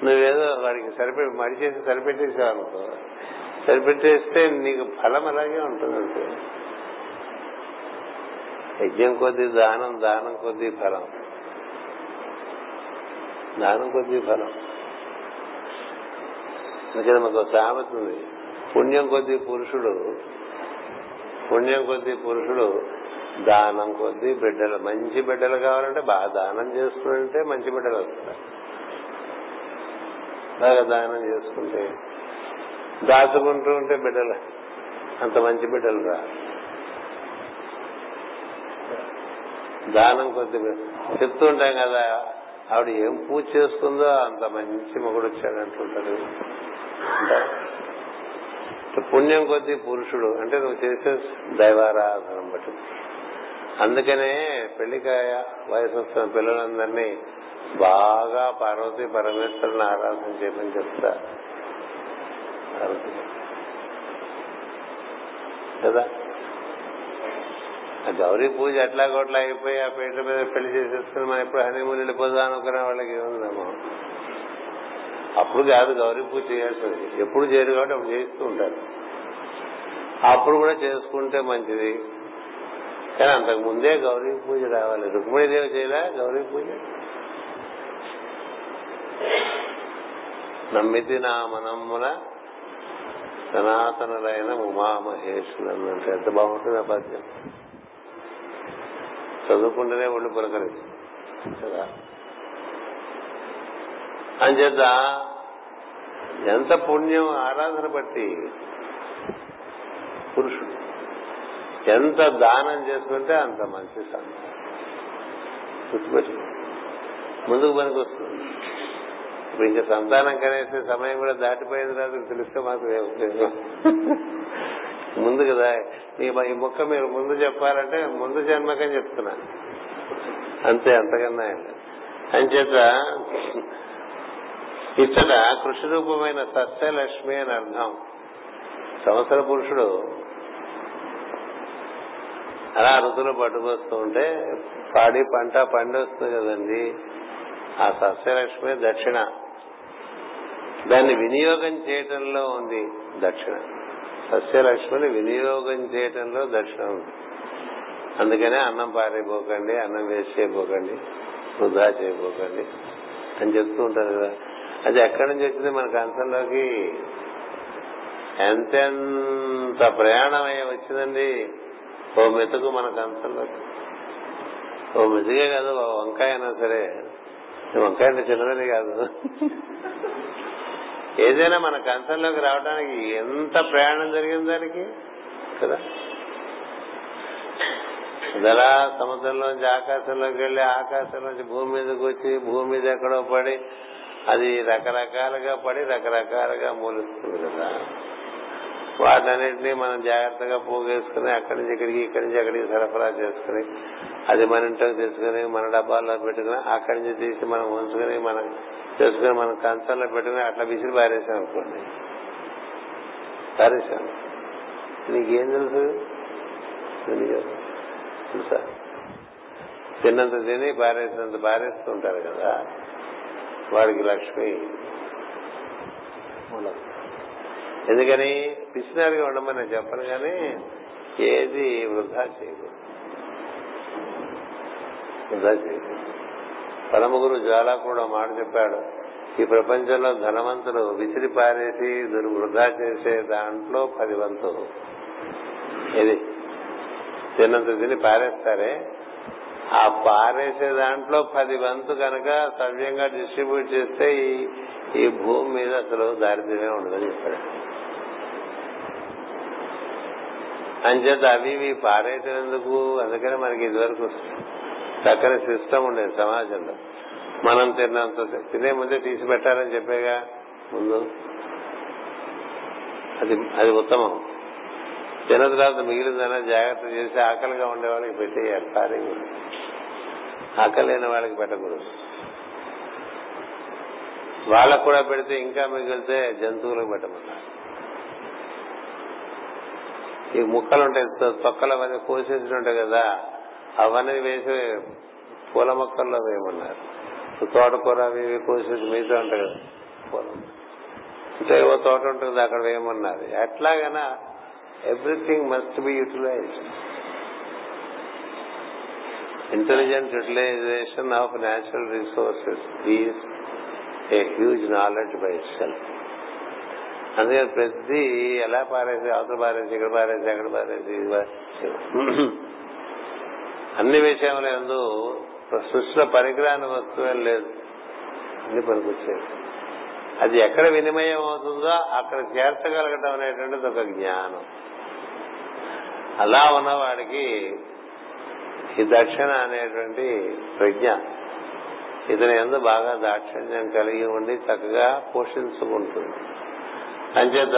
నువ్వేదో వాడికి సరిపెట్టి మడి చేసి సరిపెట్టేసావు అనుకో సరిపెట్టేస్తే నీకు ఫలం అలాగే ఉంటుంది యజ్ఞం కొద్ది దానం దానం కొద్ది ఫలం. దానం కొద్ది ఫలం. అందుకని మాకు సామెత ఉంది. పుణ్యం కొద్ది పురుషుడు పుణ్యం కొద్ది పురుషుడు దానం కొద్ది బిడ్డలు. మంచి బిడ్డలు కావాలంటే బాగా దానం చేసుకుంటే మంచి బిడ్డలు వస్తారు. బాగా దానం చేసుకుంటే దాచుకుంటూ ఉంటే బిడ్డలు అంత మంచి బిడ్డలు రా దానం కొద్ది చెప్తుంటాం కదా ఆవిడ ఏం పూజ చేసుకుందో అంత మంచి మొగుడు వచ్చాడు అంటుంటారు పుణ్యం కొద్ది పురుషుడు అంటే నువ్వు చేసే దైవారాధన బట్టి. అందుకనే పెళ్ళికాయ వయసు వస్తున్న పిల్లలందరినీ బాగా పార్వతి పరమేశ్వరుని ఆరాధన చేయమని చెప్తా. కదా? గౌరీ పూజ ఎట్లా కొట్లా అయిపోయి ఆ పీట మీద పెళ్ళి చేసేసుకుని మనం ఎప్పుడు హనీమూన్ వెళ్ళిపోదాం అనుకునే వాళ్ళకి ఏముందేమో అప్పుడు కాదు గౌరీ పూజ చేయాల్సింది. ఎప్పుడు చేయరు కాబట్టి అప్పుడు చేస్తూ ఉంటారు. అప్పుడు కూడా చేసుకుంటే మంచిది. కానీ అంతకు ముందే గౌరీ పూజ రావాలి. రుక్మిణీదేవి చేయలే గౌరీ పూజ? నమ్మితి నా మనమ్ముల సనాతనులైన ఉమామహేశ్వరులు అంటే ఎంత బాగుంటుంది ఆ పద్యం. చదువుకుంటేనే ఒళ్ళు పులకరిస్తుంది కదా? అంచేత ఎంత పుణ్యం ఆరాధన బట్టి పురుషుడు ఎంత దానం చేసుకుంటే అంత మంచి సంతానం. గుర్తుపెట్టు ముందుకు పనికి వస్తుంది ఇప్పుడు ఇంకా సంతానం కనేసే సమయం కూడా దాటిపోయింది రాదు తెలిస్తే మాకు ఉపయోగం? ముందు కదా నీ ఈ మొక్క మీరు ముందు చెప్పాలంటే ముందు జన్మకని చెప్తున్నా. అంతే అంతకన్నా అంచేత ఇచ్చట కృషి రూపమైన సస్యలక్ష్మి అని అర్థం. సంవత్సర పురుషుడు అలా ఋతులు పట్టుకొస్తూ ఉంటే పాడి పంట పండొస్తుంది కదండి. ఆ సస్యలక్ష్మి దక్షిణ. దాన్ని వినియోగం చేయటంలో ఉంది దక్షిణ. సస్యలక్ష్మిని వినియోగం చేయటంలో దక్షిణ ఉంది అందుకనే అన్నం పారైపోకండి అన్నం వేస్ట్ చేయబోకండి వృధా చేయబోకండి అని చెప్తూ ఉంటారు కదా. అది ఎక్కడి నుంచి వచ్చింది? మన కంచంలోకి ఎంతెంత ప్రయాణం అయ్యి వచ్చిందండి? ఓ మెతుకు మన కంచంలోకి ఓ మెతుకే కాదు ఓ వంకాయ అయినా సరే. వంకాయ అంటే చిన్నదని కాదు. ఏదైనా మన కంచంలోకి రావడానికి ఎంత ప్రయాణం జరిగింది దానికి? కదా? అదలా సముద్రంలోంచి ఆకాశంలోకి వెళ్ళి ఆకాశంలోంచి భూమి మీదకి వచ్చి భూమి మీద ఎక్కడో పడి అది రకరకాలుగా పడి రకరకాలుగా మూలుస్తుంది కదా. వాటన్నిటినీ మనం జాగ్రత్తగా పోగేసుకుని అక్కడి నుంచి ఇక్కడికి ఇక్కడి నుంచి అక్కడికి సరఫరా చేసుకుని అది మన ఇంట్లో తెచ్చుకుని మన డబ్బాల్లో పెట్టుకుని అక్కడి నుంచి తీసి మనం ఉంచుకుని మనం తెచ్చుకుని మనం కంచంలో పెట్టుకుని అట్లా విసిరి పారేసాం అనుకోండి. పారేసాం. నీకేం తెలుసు? తెలుసా? తిన్నంత తిని పారేసినంత పారేస్తూ ఉంటారు కదా. వాడికి లక్ష్మి. ఎందుకని? పిసినారిగా ఉండమని చెప్పను కానీ ఏది వృధా చేయకూడదు. వృధా చేయకూడదు పరమగురు జ్వాలా కూడా మాట చెప్పాడు. ఈ ప్రపంచంలో ధనవంతులు విసిరి పారేసి వృధా చేసే దాంట్లో పది వంతు ఇది తిన్నంత తిని పారేస్తారే? ఆ పారేసే దాంట్లో పది వంతు కనుక సవ్యంగా డిస్ట్రిబ్యూట్ చేస్తే ఈ భూమి మీద అసలు దారిద్ర్యమే ఉండదని చెప్పాడు. అంచేత అవి ఇవి పారేసేందుకు అందుకని మనకి ఇదివరకు చక్కని సిస్టమ్ ఉండేది సమాజంలో. మనం తిన్నంత తినే ముందే తీసి పెట్టాలని చెప్పేగా ముందు. అది అది ఉత్తమం. తిన్న తర్వాత మిగిలిందన జాగ్రత్త చేసి ఆకలిగా ఉండే వాళ్ళకి పెట్టేయాలి ఖాళీగా ఆకలి లేని వాళ్ళకి పెట్టకూడదు. వాళ్ళకు కూడా పెడితే ఇంకా మిగిలితే జంతువులకు పెట్టమన్నారు. ఈ ముక్కలు ఉంటాయి తొక్కలు అవన్నీ కోసేసి ఉంటాయి కదా. అవన్నీ వేసి పూల మొక్కల్లో వేయమన్నారు. తోటకూర అవి ఇవి కోసేసి మీతో ఉంటాయి కదా పూల. ఇంకా ఏవో తోట ఉంటుంది అక్కడ వేయమన్నారు. ఎట్లాగైనా everything must be utilize intelligent utilization of natural resources is a huge knowledge by self అందుకని ప్రతి ఎలా పారేసి అవతల పారేసి ఇక్కడ పారేసి ఎక్కడ పారేసి ఇది పారేసి అన్ని విషయంలో ఎందు సృష్టిలో పరికరాని వస్తువు లేదు. అన్ని పనికొచ్చేది అది ఎక్కడ వినిమయం అవుతుందో అక్కడ చేర్చగలగటం అనేటువంటిది ఒక జ్ఞానం. అలా ఉన్నవాడికి ఈ దక్షిణ అనేటువంటి ప్రజ్ఞ ఇతని ఎందు బాగా దాక్షిణ్యం కలిగి ఉండి చక్కగా పోషించుకుంటుంది. అంచేత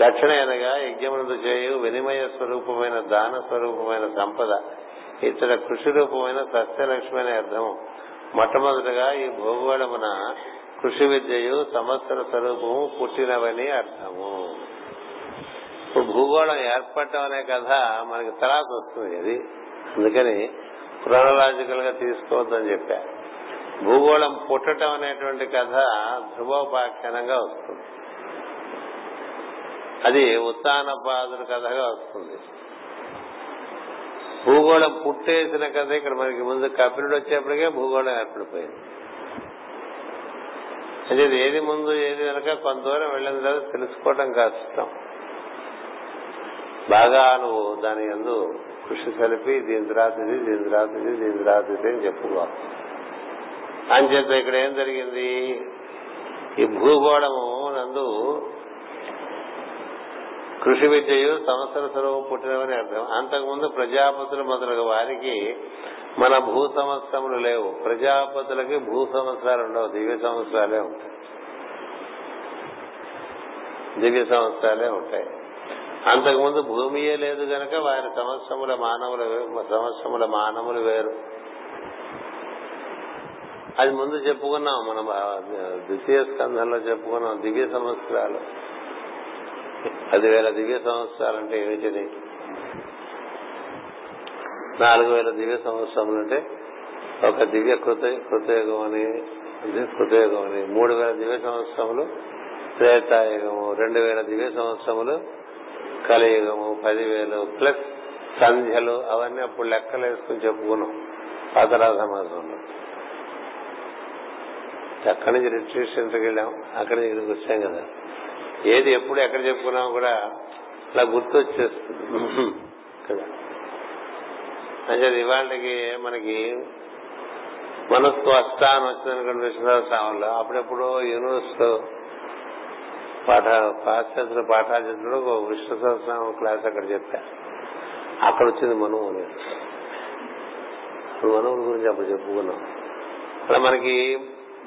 దక్షిణ అనగా యజ్ఞమునందు చేయు వినిమయ స్వరూపమైన దాన స్వరూపమైన సంపద. ఇతర కృషి రూపమైన అనే అర్థం మొట్టమొదటిగా ఈ భూగోళమున కృషి విద్యయు సంవత్సర స్వరూపము పుట్టినవని అర్థము. భూగోళం ఏర్పడటం అనే కథ మనకి తర్వాత వస్తుంది అది. అందుకని క్రోనలాజికల్గా తీసుకోవద్దని చెప్పా. భూగోళం పుట్టడం అనేటువంటి కథ ధ్రువోపాఖ్యానంగా వస్తుంది. అది ఉత్తానపాదుల కథగా వస్తుంది. భూగోళం పుట్టేసిన కథ ఇక్కడ మనకి ముందు కపిలుడు వచ్చేప్పటికే భూగోళం ఏర్పడిపోయింది. అంటే ఏది ముందు ఏది వెనక కొంత దూరం వెళ్ళిన తర్వాత తెలుసుకోవడం కష్టం బాగా నువ్వు దాని ఎందు కృషి కలిపి దీని తర్వాత ఇది దీని తర్వాత ఇది దీని తర్వాత ఇది అని చెప్పుకోవాలి అంచేత ఇక్కడ ఏం జరిగింది? ఈ భూగోళము నందు కృషి విద్యయు సంవత్సర స్వరూపం పుట్టినవని అర్థం. అంతకుముందు ప్రజాపతులు మొదలగు వారికి మన భూ సంవత్సరములు లేవు. ప్రజాపతులకి భూ సంవత్సరాలు ఉండవు దివ్య సంవత్సరాలే ఉంటాయి. దివ్య సంవత్సరాలే ఉంటాయి. అంతకుముందు భూమియే లేదు గనక వారి సంవత్సరముల మానవులు సంవత్సరముల మానవులు వేరు. అది ముందు చెప్పుకున్నాం మనం ద్వితీయ స్కంధంలో చెప్పుకున్నాం దివ్య సంవత్సరాలు. పదివేల దివ్య సంవత్సరాలు అంటే ఏమిటిది నాలుగు వేల దివ్య సంవత్సరములు అంటే ఒక దివ్య కృత కృతయుగం అని కృతయుగం అని. మూడు వేల దివ్య సంవత్సరములు త్రేతాయుగము. రెండు వేల దివ్య సంవత్సరములు కలియుగము. పదివేలు ప్లస్ సంధ్యలు. అవన్నీ అప్పుడు లెక్కలు వేసుకుని చెప్పుకున్నాం. పాతరాధ మాసంలో అక్కడి నుంచి రిట్రీట్ వెళ్ళాం. అక్కడి నుంచి ఇక్కడికి వచ్చాం కదా. ఏది ఎప్పుడు ఎక్కడ చెప్పుకున్నాం కూడా అలా గుర్తు వచ్చేస్తుంది కదా. అంటే ఇవాళకి మనకి మనస్సు అష్టాన్ని వచ్చిందనుకోండి విశ్వనాథ స్వామిలో అప్పుడెప్పుడు యూనివర్స్ పాఠ పాశ్చాత్య పాఠాలు చెప్పినప్పుడు ఒక విశ్వనాథ స్వామి క్లాస్ అక్కడ చెప్పా. అక్కడ వచ్చింది మనువు అనేది మనువుల గురించి అప్పుడు చెప్పుకున్నాం. అలా మనకి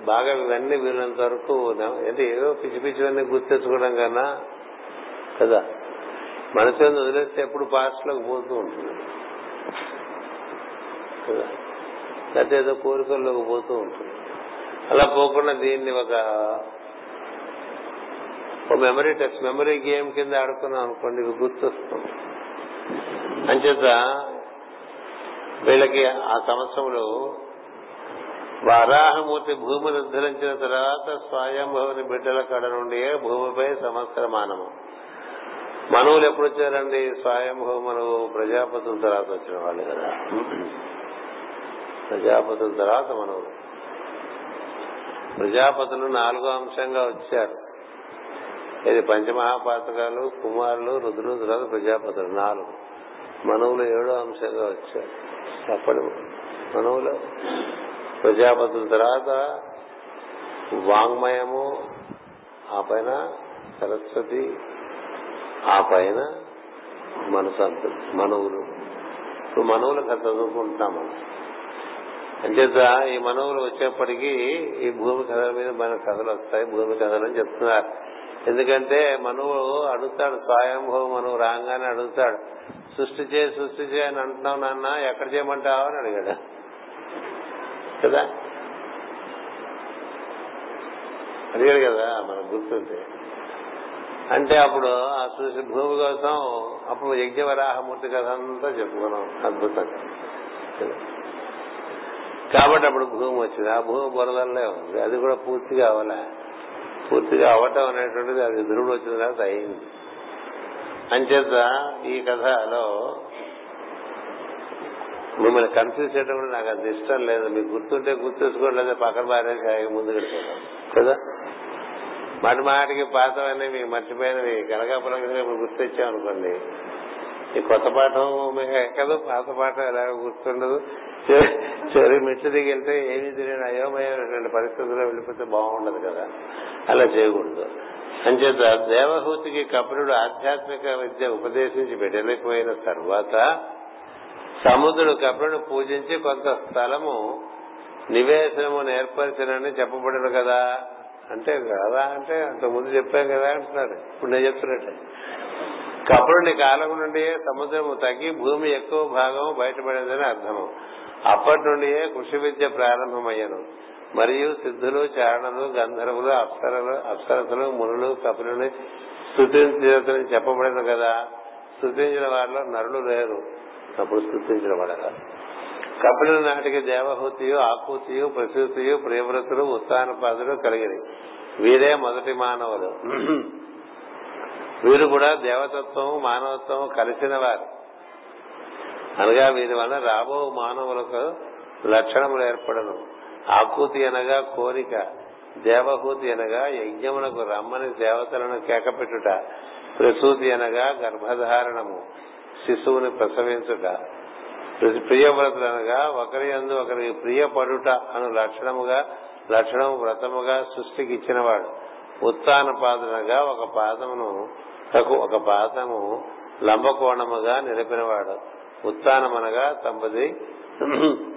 బాగా ఇవన్నీ వీళ్ళంత వరకు అంటే ఏదో పిచ్చి పిచ్చివన్నీ గుర్తెచ్చుకోవడం కన్నా కదా. మనసు వదిలేస్తే ఎప్పుడు పాస్ట్లోకి పోతూ ఉంటుంది. కదా. లేకపోతే ఏదో కోరికల్లోకి పోతూ ఉంటుంది. అలా పోకుండా దీన్ని ఒక ఓ మెమరీ టెస్ట్ మెమరీ గేమ్ కింద ఆడుకున్నాం అనుకోండి ఇవి గుర్తొస్తుంది అంచేత వీళ్ళకి ఆ సంవత్సరంలో వరాహమూర్తి భూమిని ఉద్ధరించిన తర్వాత స్వయంభవుని బిడ్డల కడ నుండి భూమిపై సంవత్సరమానము. మనవులు ఎప్పుడు వచ్చారండి? స్వయంభవ మనవు ప్రజాపతుల తర్వాత వచ్చిన వాళ్ళు కదా. ప్రజాపతుల తర్వాత మనవులు. ప్రజాపతులు నాలుగో అంశంగా వచ్చారు. ఇది పంచమహాపాతకాలు కుమారులు రుద్రులు తర్వాత ప్రజాపతులు నాలుగు. మనవులు ఏడో అంశంగా వచ్చారు. అప్పటి మనవులు ప్రజాపతుల తర్వాత వాంగ్మయము ఆ పైన సరస్వతి ఆ పైన మనసు అంత మనవులు. ఇప్పుడు మనవులు కథ చదువుకుంటున్నాం మనం. అంచేత ఈ మనవులు వచ్చేప్పటికీ ఈ భూమి కథల మీద మన కథలు వస్తాయి భూమి కథలు అని చెప్తున్నారు. ఎందుకంటే మనువు అడుగుతాడు స్వయంభవ మనువు రాగానే అడుగుతాడు. సృష్టి చేయి సృష్టి చేయని అంటున్నావు నాన్న ఎక్కడ చేయమంటావు అని అడిగాడు. కదా? అడిగాడు కదా మనకు గుర్తుంటే. అంటే అప్పుడు ఆ సృష్టి భూమి కోసం అప్పుడు యజ్ఞవరాహమూర్తి కథ అంతా చెప్పుకున్నాం అద్భుతంగా. కాబట్టి అప్పుడు భూమి వచ్చింది. ఆ భూమి బురదల్లే ఉంది. అది కూడా పూర్తిగా అవ్వలే పూర్తిగా అవ్వటం అనేటువంటిది అది ధ్రువుడు వచ్చిన తర్వాత అయింది. అంచేత ఈ కథలో మిమ్మల్ని కన్ఫ్యూజ్ చేయడం కూడా నాకు అంత ఇష్టం లేదు. మీకు గుర్తుంటే గుర్తుంచుకోవడం లేదా పక్కన బారేసి ముందు ముందుకు కదా? మాటి మాటికి పాతవన్నీ మీకు మర్చిపోయినవి కనకాపురం మీకు గుర్తొచ్చామనుకోండి ఈ కొత్త పాఠం మీకు ఎక్కదు పాత పాఠం ఎలాగో గుర్తుండదు. చివరి మెట్లు దిగి వెళ్తే ఏమీ తెలియని అయోమయమైనటువంటి పరిస్థితుల్లో వెళ్ళిపోతే బాగుండదు కదా? అలా చేయకూడదు. అంచేత దేవహూతికి కపిలుడు ఆధ్యాత్మిక విద్య ఉపదేశించి పెట్టలేకపోయిన తర్వాత సముద్రుడు కపిలను పూజించి కొంత స్థలము నివేశనము ఏర్పరిచినని చెప్పబడను కదా. అంటే కదా అంటే అంత ముందు చెప్పాం కదా అంటున్నారు ఇప్పుడు నేను చెప్తున్నట్టే. కపురుని కాలం నుండి సముద్రము తగ్గి భూమి ఎక్కువ భాగం బయటపడిందని అర్థము. అప్పటి నుండియే కృషి విద్య ప్రారంభమయ్యను. మరియు సిద్ధులు చారణలు గంధర్వులు అప్సరలు అప్సరసులు మునులు కపులని స్థుతించని చెప్పబడిన కదా. స్థుతించిన వారిలో నరులు లేరు. అప్పుడు స్థుతించిన వాడగా కపిల నాటికి దేవహూతియు ఆకూతియు ప్రసూతియు ప్రియవ్రతులు ఉత్తానపాదులు కలిగినవి వీరే మొదటి మానవులు. వీరు కూడా దేవతత్వం మానవత్వం కలిసిన వారు. అనగా వీరి వల్ల రాబో మానవులకు లక్షణములు ఏర్పడను. ఆకూతి అనగా కోరిక దేవహూతి అనగా యజ్ఞమునకు రమ్మని దేవతలను కేకపెట్టుట. ప్రసూతి అనగా గర్భధారణము. శిశువుని ప్రసవించుట. ప్రియవ్రతులు అనగా ఒకరి అందు ఒకరికి ప్రియపడుట అను లక్షణముగా లక్షణము వ్రతముగా సృష్టికి ఇచ్చినవాడు. ఉత్తాన పాదనగా ఒక పాదమును ఒక పాదము లంబకోణముగా నిలిపినవాడు. ఉత్తానమనగా తొంభది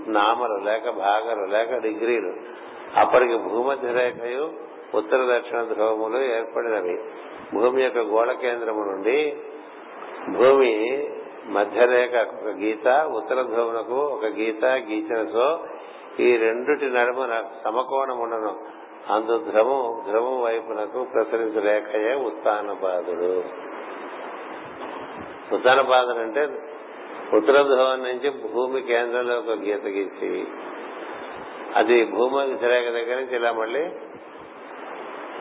నామలు లేక భాగలు లేక డిగ్రీలు. అప్పటికి భూమధ్య రేఖయు ఉత్తర దక్షిణ ధ్రువములు ఏర్పడినవి. భూమి యొక్క గోళ కేంద్రము నుండి భూమి మధ్యరేఖ ఒక గీత ఉత్తర ధ్రువునకు ఒక గీత గీచినతో ఈ రెండుటి నడుమన సమకోణం ఉండను. అందు ధ్రువం ధ్రువం వైపునకు ప్రసరించు రేఖయే ఉత్నపాదుడు ఉత్తానపాదుడు అంటే ఉత్తర ధ్రువం నుంచి భూమి కేంద్రంలో ఒక గీత గీసి అది భూమధ్య రేఖ దగ్గర నుంచి ఇలా మళ్ళీ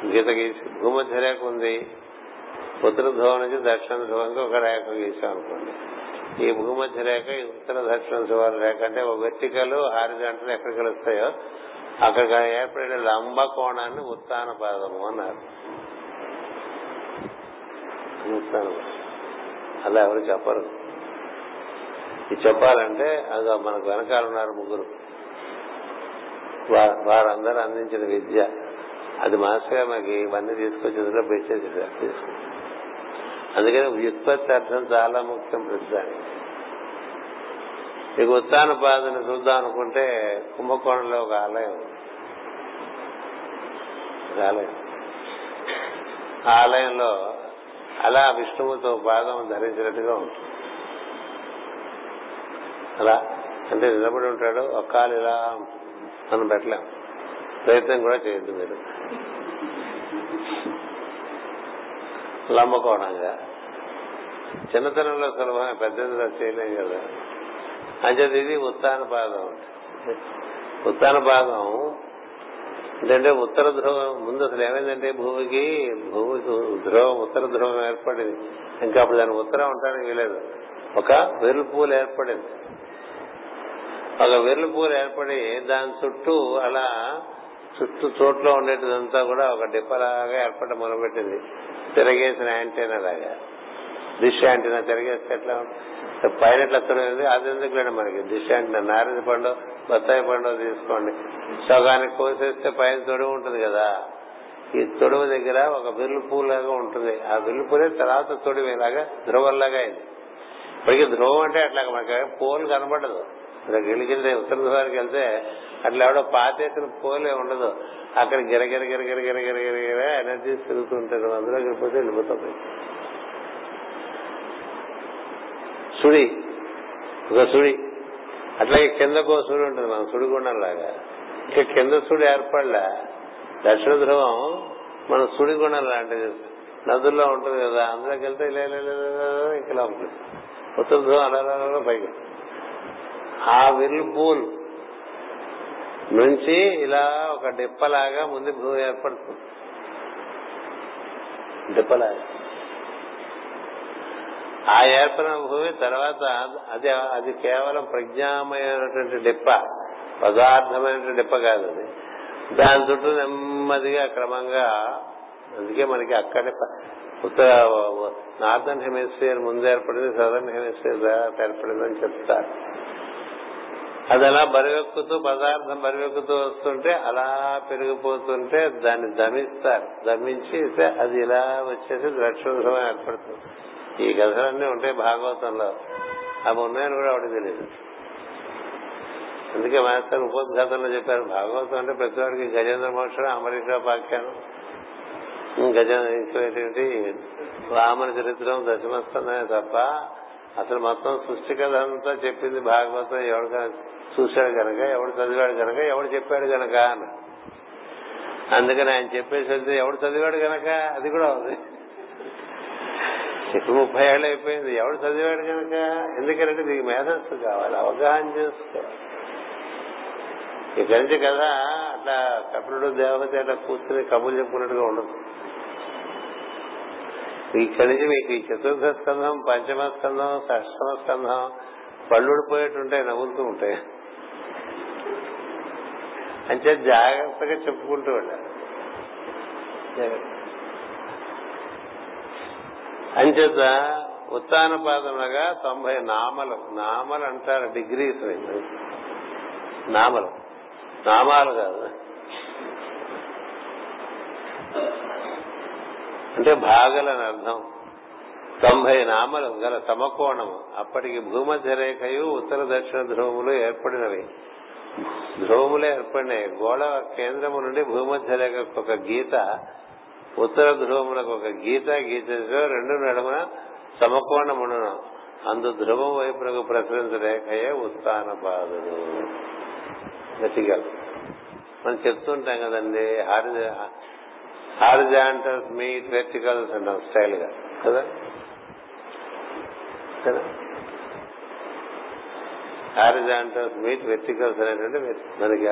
గీత గీసి భూమధ్య రేఖ ఉంది. ఉత్తర ధ్రువం నుంచి దక్షిణ ధ్రువంకి ఒక రేఖ గీసాం అనుకోండి ఈ భూమధ్య రేఖ ఈ ఉత్తర దక్షిణ ధ్రువాల రేఖ అంటే ఒక వెర్టికల్ హారిజాంటల్ ఎక్కడ కలుస్తాయో అక్కడ ఏర్పడిన లంబ కోణాన్ని ఉత్తాన పాదము అన్నారు. అలా ఎవరు చెప్పరు. ఇది చెప్పాలంటే అది మనకు వెనకాల ఉన్నారు ముగ్గురు. వారందరూ అందించిన విద్య. అది మాస్టర్ గారు మనకి ఇవన్నీ తీసుకొచ్చి ఇందులో పెట్టేసి అందుకని వ్యుత్పత్తి అర్థం చాలా ముఖ్యం ప్రతిదానికి ఇక ఉత్తాన పాదని చూద్దాం అనుకుంటే కుంభకోణంలో ఒక ఆలయం ఆలయం. ఆ ఆలయంలో అలా విష్ణువుతో పాదం ధరించినట్టుగా ఉంటుంది. అలా అంటే నిలబడి ఉంటాడు ఒక్కాలు ఇలా మనం పెట్టలేం. ప్రయత్నం కూడా చేయొద్దు మీరు. లంబకోణంగా. చిన్నతనంలో సులభమే పెద్దది చేయలేం కదా. అంచేది ఇది ఉత్తాన పాదం ఉత్తాన పాదం ఏంటంటే ఉత్తర ధ్రువం ముందు అసలు ఏమైందంటే భూమికి భూమికి ధ్రువం ఉత్తర ధ్రువం ఏర్పడింది. ఇంకా అప్పుడు దాని ఉత్తరం ఉండడానికి వీలేదు. ఒక వెరుపూలు ఏర్పడింది. ఒక వెర్లుపూలు ఏర్పడి దాని చుట్టూ అలా చుట్టూ చోట్లో ఉండేటిదంతా కూడా ఒక డిప్పలాగా ఏర్పడడం మొదలుపెట్టింది. తిరగేసిన యాంటీనా లాగా. డిష్ యాంటీనా తిరగేస్తే ఎట్లా పైన ఎట్లా అది ఎందుకు లేండి మనకి? డిష్ యాంటీనా నారింజ పండు బత్తాయి పండు తీసుకోండి. సగానికి కోసేస్తే పైన తొడుగు ఉంటుంది కదా. ఈ తొడుగు దగ్గర ఒక విల్లు పూలాగా ఉంటుంది. ఆ విల్లు పూలే తర్వాత తొడివేలాగా ఇలాగా ధ్రువంలాగా అయింది. ఇప్పటికీ ధ్రువం అంటే అట్లా మనకి పోల్ కనబడదు ఇక్కడ గిలిగిలి ఉత్తర ధ్రువానికి వెళ్తే అట్లా ఎవడో పాతేసిన పోలే ఉండదు. అక్కడ గిరగిర గిరగిర గిరగిర గిరగిర ఎనర్జీ తిరుగుతుంటారు అందులోకి వెళ్ళిపోతే వెళ్ళిపోతాం సుడి. ఒక సుడి. అట్లాగే కిందకు సుడి ఉంటుంది మనం సుడిగుండంలాగా. ఇంకా కింద సుడి ఏర్పడలే. దక్షిణ ధ్రువం మన సుడిగుండం లాంటిది. నదుల్లో ఉంటుంది కదా అందులోకి వెళ్తే ఇలా ఇంకా ఉంటుంది ఉత్తర ధ్రువం అలా అలా పైకి. ఆ విల్ పూల్ నుంచి ఇలా ఒక డిప్పలాగా ముందు భూమి ఏర్పడుతుంది. డిప్పలాగా. ఆ ఏర్పడిన భూమి తర్వాత అది అది కేవలం ప్రజ్ఞామయమైనటువంటి డిప్ప పదార్థమైనటువంటి డిప్ప కాదు అది. దాని చుట్టూ నెమ్మదిగా క్రమంగా అందుకే మనకి అక్కడే ఉత్తర నార్థన్ హెమిస్ఫియర్ ముందు ఏర్పడింది సదర్న్ హెమిస్ఫియర్ తర్వాత ఏర్పడింది అని చెప్తారు. అది అలా బరువెక్కుతూ పదార్థం బరువెక్కుతూ వస్తుంటే అలా పెరిగిపోతుంటే దాన్ని దమిస్తారు. దమించి అది ఇలా వచ్చేసి ద్రక్షోత్సవం ఏర్పడుతుంది. ఈ కథలన్నీ ఉంటాయి భాగవతంలో. అవి ఉన్నాయని కూడా ఆవిడ తెలియదు అందుకే మాస్టర్ ఉపోద్ఘాతంలో చెప్పారు భాగవతం అంటే ప్రతివాడికి గజేంద్ర మోక్షం అమెరికా పాఖ్యానం. గజేంద్ర ఇంకోటి రామన చరిత్రం దశమస్తమే తప్ప అసలు మొత్తం సృష్టి కథ అంతా చెప్పింది భాగవతం. ఎవడు చూశాడు గనక ఎవడు చదివాడు గనక ఎవడు చెప్పాడు గనక అని. అందుకని ఆయన చెప్పేసి ఎవడు చదివాడు గనక అది కూడా ఉంది. ఇప్పుడు ముప్పై ఏళ్ళు అయిపోయింది. ఎవడు చదివాడు కనుక ఎందుకంటే దీనికి మేధస్సు కావాలి అవగాహన చేసుకోవాలి. ఇక్కడి నుంచి కదా అట్లా కపిలుడు దేవత అట్లా కూర్చుని కబులు చెప్పుకున్నట్టుగా ఉండదు. ఇక్కడి నుంచి మీకు ఈ చతుర్థ స్కంధం పంచమ స్కంధం షష్టమ స్కంధం పళ్ళుడిపోయేటుంటాయి నవ్వుతూ ఉంటాయి. అంటే జాగ్రత్తగా చెప్పుకుంటూ వెళ్ళాలి. అంచేత ఉత్తానపాదనగా తొంభై నామలు. నామలు అంటారు డిగ్రీస్ నామలు. నామాలు కాదు. అంటే భాగలని అర్థం. తొంభై నామలు గల సమకోణము అప్పటికి భూమధ్య రేఖయు ఉత్తర దక్షిణ ధ్రువములు ఏర్పడినవి. ధ్రువములే ఏర్పడినాయి. గోళ కేంద్రము నుండి భూమధ్య రేఖకు ఒక గీత ఉత్తర ధ్రువములకు ఒక గీత గీత రెండు నడుమున సమకోణమును. అందు ధ్రువం వైపునకు ప్రసరించ రేఖయే ఉత్తాన బాధుడు మనం చెప్తుంటాం కదండి హారిజాంటల్స్ మీట్ వెర్టికల్స్ అంటాం స్టైల్గా కదా? కదా? హారిజాంటల్స్ మీట్ వెర్టికల్స్ అనేటువంటి మనకి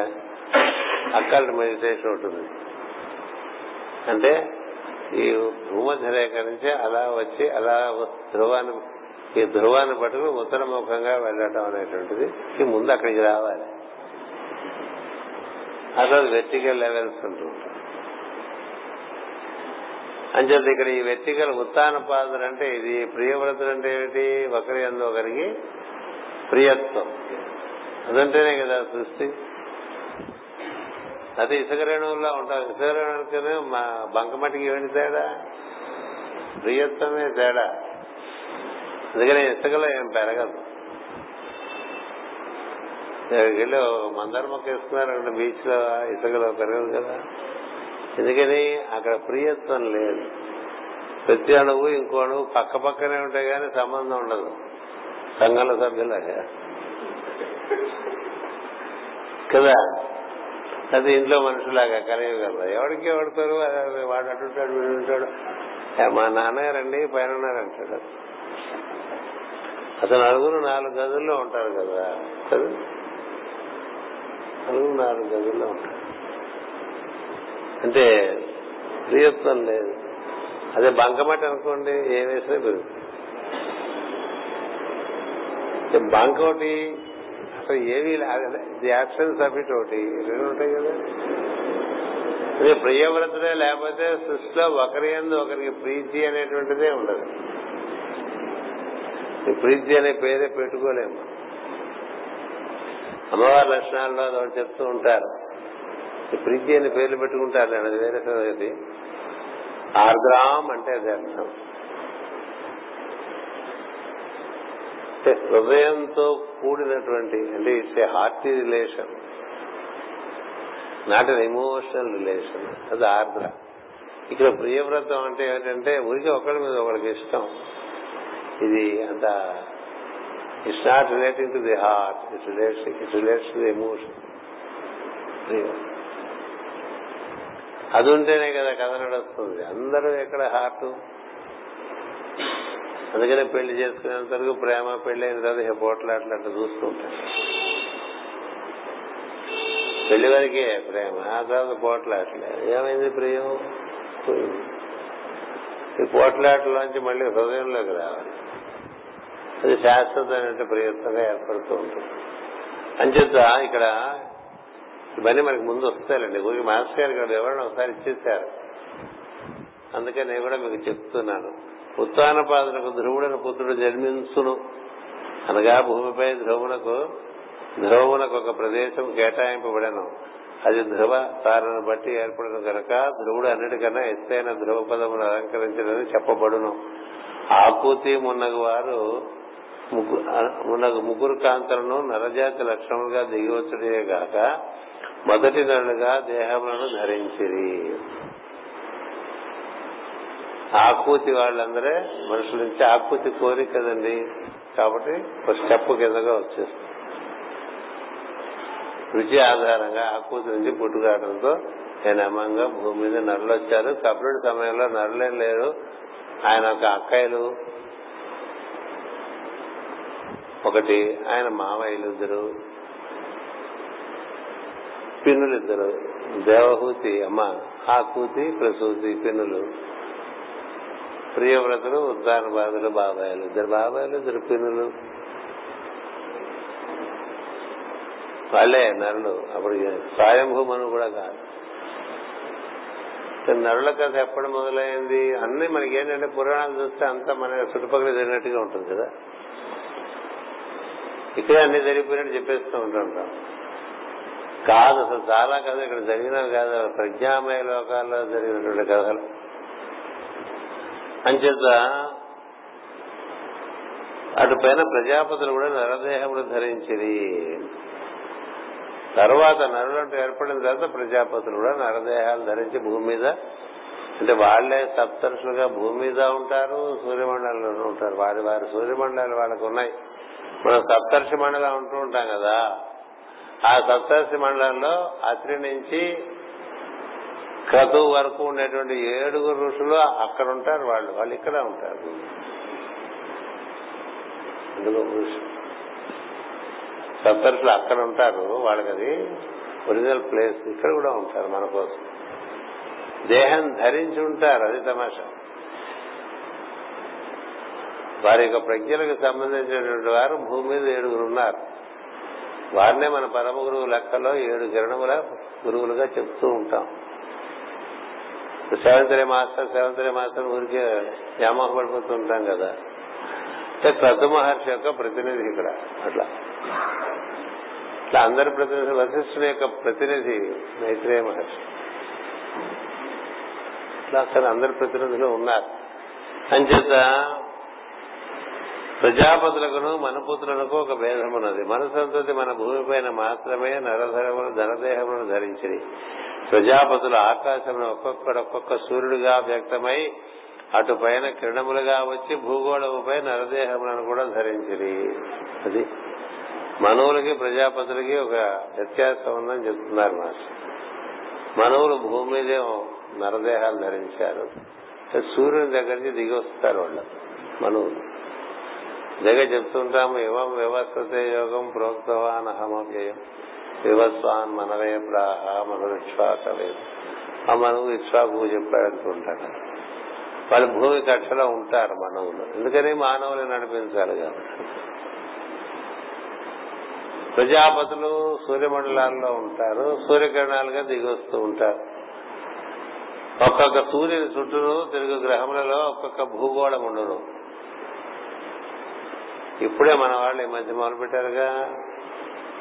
అక్కల్ట్ మెడిటేషన్ ఉంటుంది. అంటే ఈ భూమధ్య రేఖ నుంచి అలా వచ్చి అలా ధ్రువాన్ని ఈ ధ్రువాన్ని పట్టుకుని ఉత్తరముఖంగా వెళ్ళటం అనేటువంటిది ఈ ముందు అక్కడికి రావాలి. అసలు వెర్టికల్ లెవెల్స్ ఉంటుంది అంచేత ఇక్కడ ఈ వెర్టికల్ ఉత్తాన పాదులు అంటే ఇది ప్రియవ్రతులు అంటే ఏమిటి? ఒకరి అందు ఒకరికి ప్రియత్వం. అదంటేనే కదా సృష్టి. అదే ఇసుక రేణువుల్లో ఉంటాం. ఇసుక రేణువులకి మా బంకమట్టికి ఏమిటి తేడా? ప్రియత్వమే తేడా. అందుకని ఇసుకలో ఏం పెరగదు. వెళ్ళి మందార మొక్క వేసుకున్నారంటే బీచ్లో ఇసుకలో పెరగదు కదా. ఎందుకని అక్కడ ప్రియత్వం లేదు. ప్రతి అణువు ఇంకో అణువు పక్క పక్కనే ఉంటాయి కానీ సంబంధం ఉండదు. సంఘాల సభ్యులాగా. కదా? అది ఇంట్లో మనుషులాగా కలియగలరు ఎవడికి ఎవడతారు వాడు అటుంటాడు వీడు ఉంటాడు మా నాన్నగారండి పైన ఉన్నారంటాడు అసలు నలుగురు నాలుగు గదుల్లో ఉంటారు కదా. కదా? నలుగురు నాలుగు గదుల్లో ఉంటారు. అంటే ప్రియత్వం లేదు. అదే బంకమట్టి అనుకోండి ఏ వేసినా పెరుగుతుంది. బంక్ ఒకటి అసలు ఏవి ది యాబ్సెన్స్ ఆఫ్ ఇట్ ఒకటి. రెండు ఉంటాయి కదా. అదే ప్రియవ్రతుడే లేకపోతే సృష్టిలో ఒకరి ఎందు ఒకరికి ప్రీతి అనేటువంటిదే ఉండదు. ప్రీతి అనే పేరే పెట్టుకోలేము. అమ్మవారి లక్షణాల్లో చెప్తూ ఉంటారు. ప్రీతి అని పేర్లు పెట్టుకుంటారు అది వేరే సంగతి. ఆర్ద్రామ్ అంటే అది అర్థం. హృదయంతో కూడినటువంటి అంటే it's a hearty relation not an emotional relation అది ఆర్ద్ర. ఇక్కడ ప్రియవ్రతం అంటే ఏంటంటే ఊరికి ఒకరి మీద ఒకరికి ఇష్టం. ఇది అంత it's not relating to the heart it's relates it relates to the emotion అది ఉంటేనే కదా కథ నడుస్తుంది. అందరూ ఎక్కడ హార్ట్ అందుకనే పెళ్ళి చేసుకునేంత వరకు ప్రేమ పెళ్ళి అయిన తర్వాత పోట్లాట్లు అట్లా చూస్తూ ఉంటారు. పెళ్ళి వరకే ప్రేమ ఆ తర్వాత పోట్లాట్లే. ఏమైంది ప్రియం? ఈ పోట్లాట్లోంచి మళ్ళీ హృదయంలోకి రావాలి. అది శాశ్వతమైన ప్రియత్వంగా ఏర్పడుతూ ఉంటుంది. అంచేత ఇక్కడ ఇవన్నీ మనకి ముందు వస్తాయండి. గురి మాస్టర్ గారు ఇక్కడ ఎవరైనా ఒకసారి ఇచ్చేశారు. అందుకే నేను కూడా మీకు చెప్తున్నాను. ఉత్తానపాదులకు ధ్రువుడైన పుత్రుడు జన్మించును. అనగా భూమిపై ధ్రువునకు ధ్రువమునకు ఒక ప్రదేశం కేటాయింపబడను. అది ధ్రువ తారను బట్టి ఏర్పడిన కనుక ధ్రువుడు అన్నిటికన్నా ఎత్తైన ధ్రువ పదమును అలంకరించడని చెప్పబడును. ఆకూతి మున్నగు వారు మున్నగు ముగ్గురు కాంతలను నరజాతి లక్షణములుగా దిగివచ్చుడే గాక మొదటి నరులుగా దేహములను ధరించిరి. ఆకూతి వాళ్ళందరే మనుషుల నుంచి ఆకూతి కోరి కదండి. కాబట్టి ఒక స్టెప్ కిందగా వచ్చేస్తుంది. రుచి ఆధారంగా ఆకూతి నుంచి పుట్టుకావడంతో నేను అమ్మంగా భూమి మీద నరులు వచ్చారు. కపిలుడి సమయంలో నరులేం లేరు ఆయన ఒక అక్కయ్యలు. ఒకటి ఆయన మామయ్యలు ఇద్దరు. పిన్నులు ఇద్దరు. దేవహూతి అమ్మ ఆ కూతి ప్రసూతి పిన్నులు. ప్రియవ్రతులు ఉద్దాన బాధలు బాబాయిలు. ఇద్దరు బాబాయిలు ఇద్దరు పిన్నులు. వాళ్ళే నరులు. అప్పుడు స్వయంభూమను కూడా కాదు. నరుల కథ ఎప్పుడు మొదలైంది? అన్ని మనకి ఏంటంటే పురాణాలు చూస్తే అంతా మన చుట్టుపక్కల జరిగినట్టుగా ఉంటుంది కదా. ఇక్కడే అన్ని జరిగిపోయినట్టు చెప్పేస్తూ ఉంటుంటాం కాదు అసలు చాలా కథ ఇక్కడ జరిగినవి కాదు ప్రజ్ఞామయ లోకాల్లో జరిగినటువంటి కథలు. అంచేత అటు పైన ప్రజాపతులు కూడా నరదేహములు ధరించిరి. తర్వాత నరులంటూ ఏర్పడిన తర్వాత ప్రజాపతులు కూడా నరదేహాలు ధరించి భూమి మీద అంటే వాళ్ళే సప్తరుషులుగా భూమి మీద ఉంటారు సూర్యమండలంలో ఉంటారు. వారి వారి సూర్యమండలాలు వాళ్ళకు ఉన్నాయి. మనం సప్తర్షి మండలం ఉంటూ ఉంటాం కదా. ఆ సప్తర్షి మండలంలో అత్రి నుంచి క్రతు వరకు ఉండేటువంటి ఏడుగురు ఋషులు అక్కడ ఉంటారు వాళ్ళు. వాళ్ళు ఇక్కడ ఉంటారు. సప్తర్షులు అక్కడ ఉంటారు. వాళ్ళకి అది ఒరిజినల్ ప్లేస్. ఇక్కడ కూడా ఉంటారు మన కోసం. దేహం ధరించి ఉంటారు. అది తమాషా. వారి యొక్క ప్రజ్ఞలకు సంబంధించినటువంటి వారు భూమి మీద ఏడుగురు ఉన్నారు. వారినే మన పరమ గురువు లెక్కలో ఏడు కిరణముల గురువులుగా చెప్తూ ఉంటాం. Seventh day master seventh day master ఊరికే వ్యామోహ పడిపోతూ ఉంటాం కదా. అంటే క్రతు మహర్షి యొక్క ప్రతినిధి ఇక్కడ అట్లా. ఇట్లా అందరి ప్రతినిధి వశిష్ఠుని యొక్క ప్రతినిధి మైత్రేయ మహర్షి. ఇట్లా అక్కడ అందరి ప్రతినిధులు ఉన్నారు. అంచేత ప్రజాపతులకును మనపుతులకు ఒక భేదమున్నది. మన సంతతి మన భూమిపైన మాత్రమే నరధరములు ధనదేహములను ధరించింది ప్రజాపతులు ఆకాశమును ఒక్కొక్కడొక్కొక్క సూర్యుడిగా వ్యక్తమై అటు పైన కిరణములుగా వచ్చి భూగోళముపై నరదేహములను కూడా ధరించిరి. అది మనవులకి ప్రజాపతులకి ఒక వ్యత్యాసం ఉందని చెప్తున్నారు మాస్టర్. మనవులు భూమి మీదే నరదేహాలు ధరించారు. సూర్యుని దగ్గర నుంచి దిగి వస్తారు వాళ్ళు మనవులు. దగ్గర చెప్తుంటాము ఇవం వ్యవస్థతే యోగం ప్రోక్తవాన్ అహమవ్యయం వివస్వాన్ మనవే ప్రాహ మనుష్వాకవే ఆ మనవు ఇష్వాకు చెప్పాడంటుంటాడు. వాళ్ళు భూమి కక్షలో ఉంటారు మనవులు. ఎందుకని మానవులు నడిపించాలి కాబట్టి. ప్రజాపతులు సూర్యమండలాల్లో ఉంటారు సూర్యకిరణాలుగా దిగొస్తూ ఉంటారు. ఒక్కొక్క సూర్యుని చుట్టూ తిరుగు గ్రహములలో ఒక్కొక్క భూగోళం ఉండను ఇప్పుడే మన వాళ్ళు ఈ మధ్య మొదలు పెట్టారుగా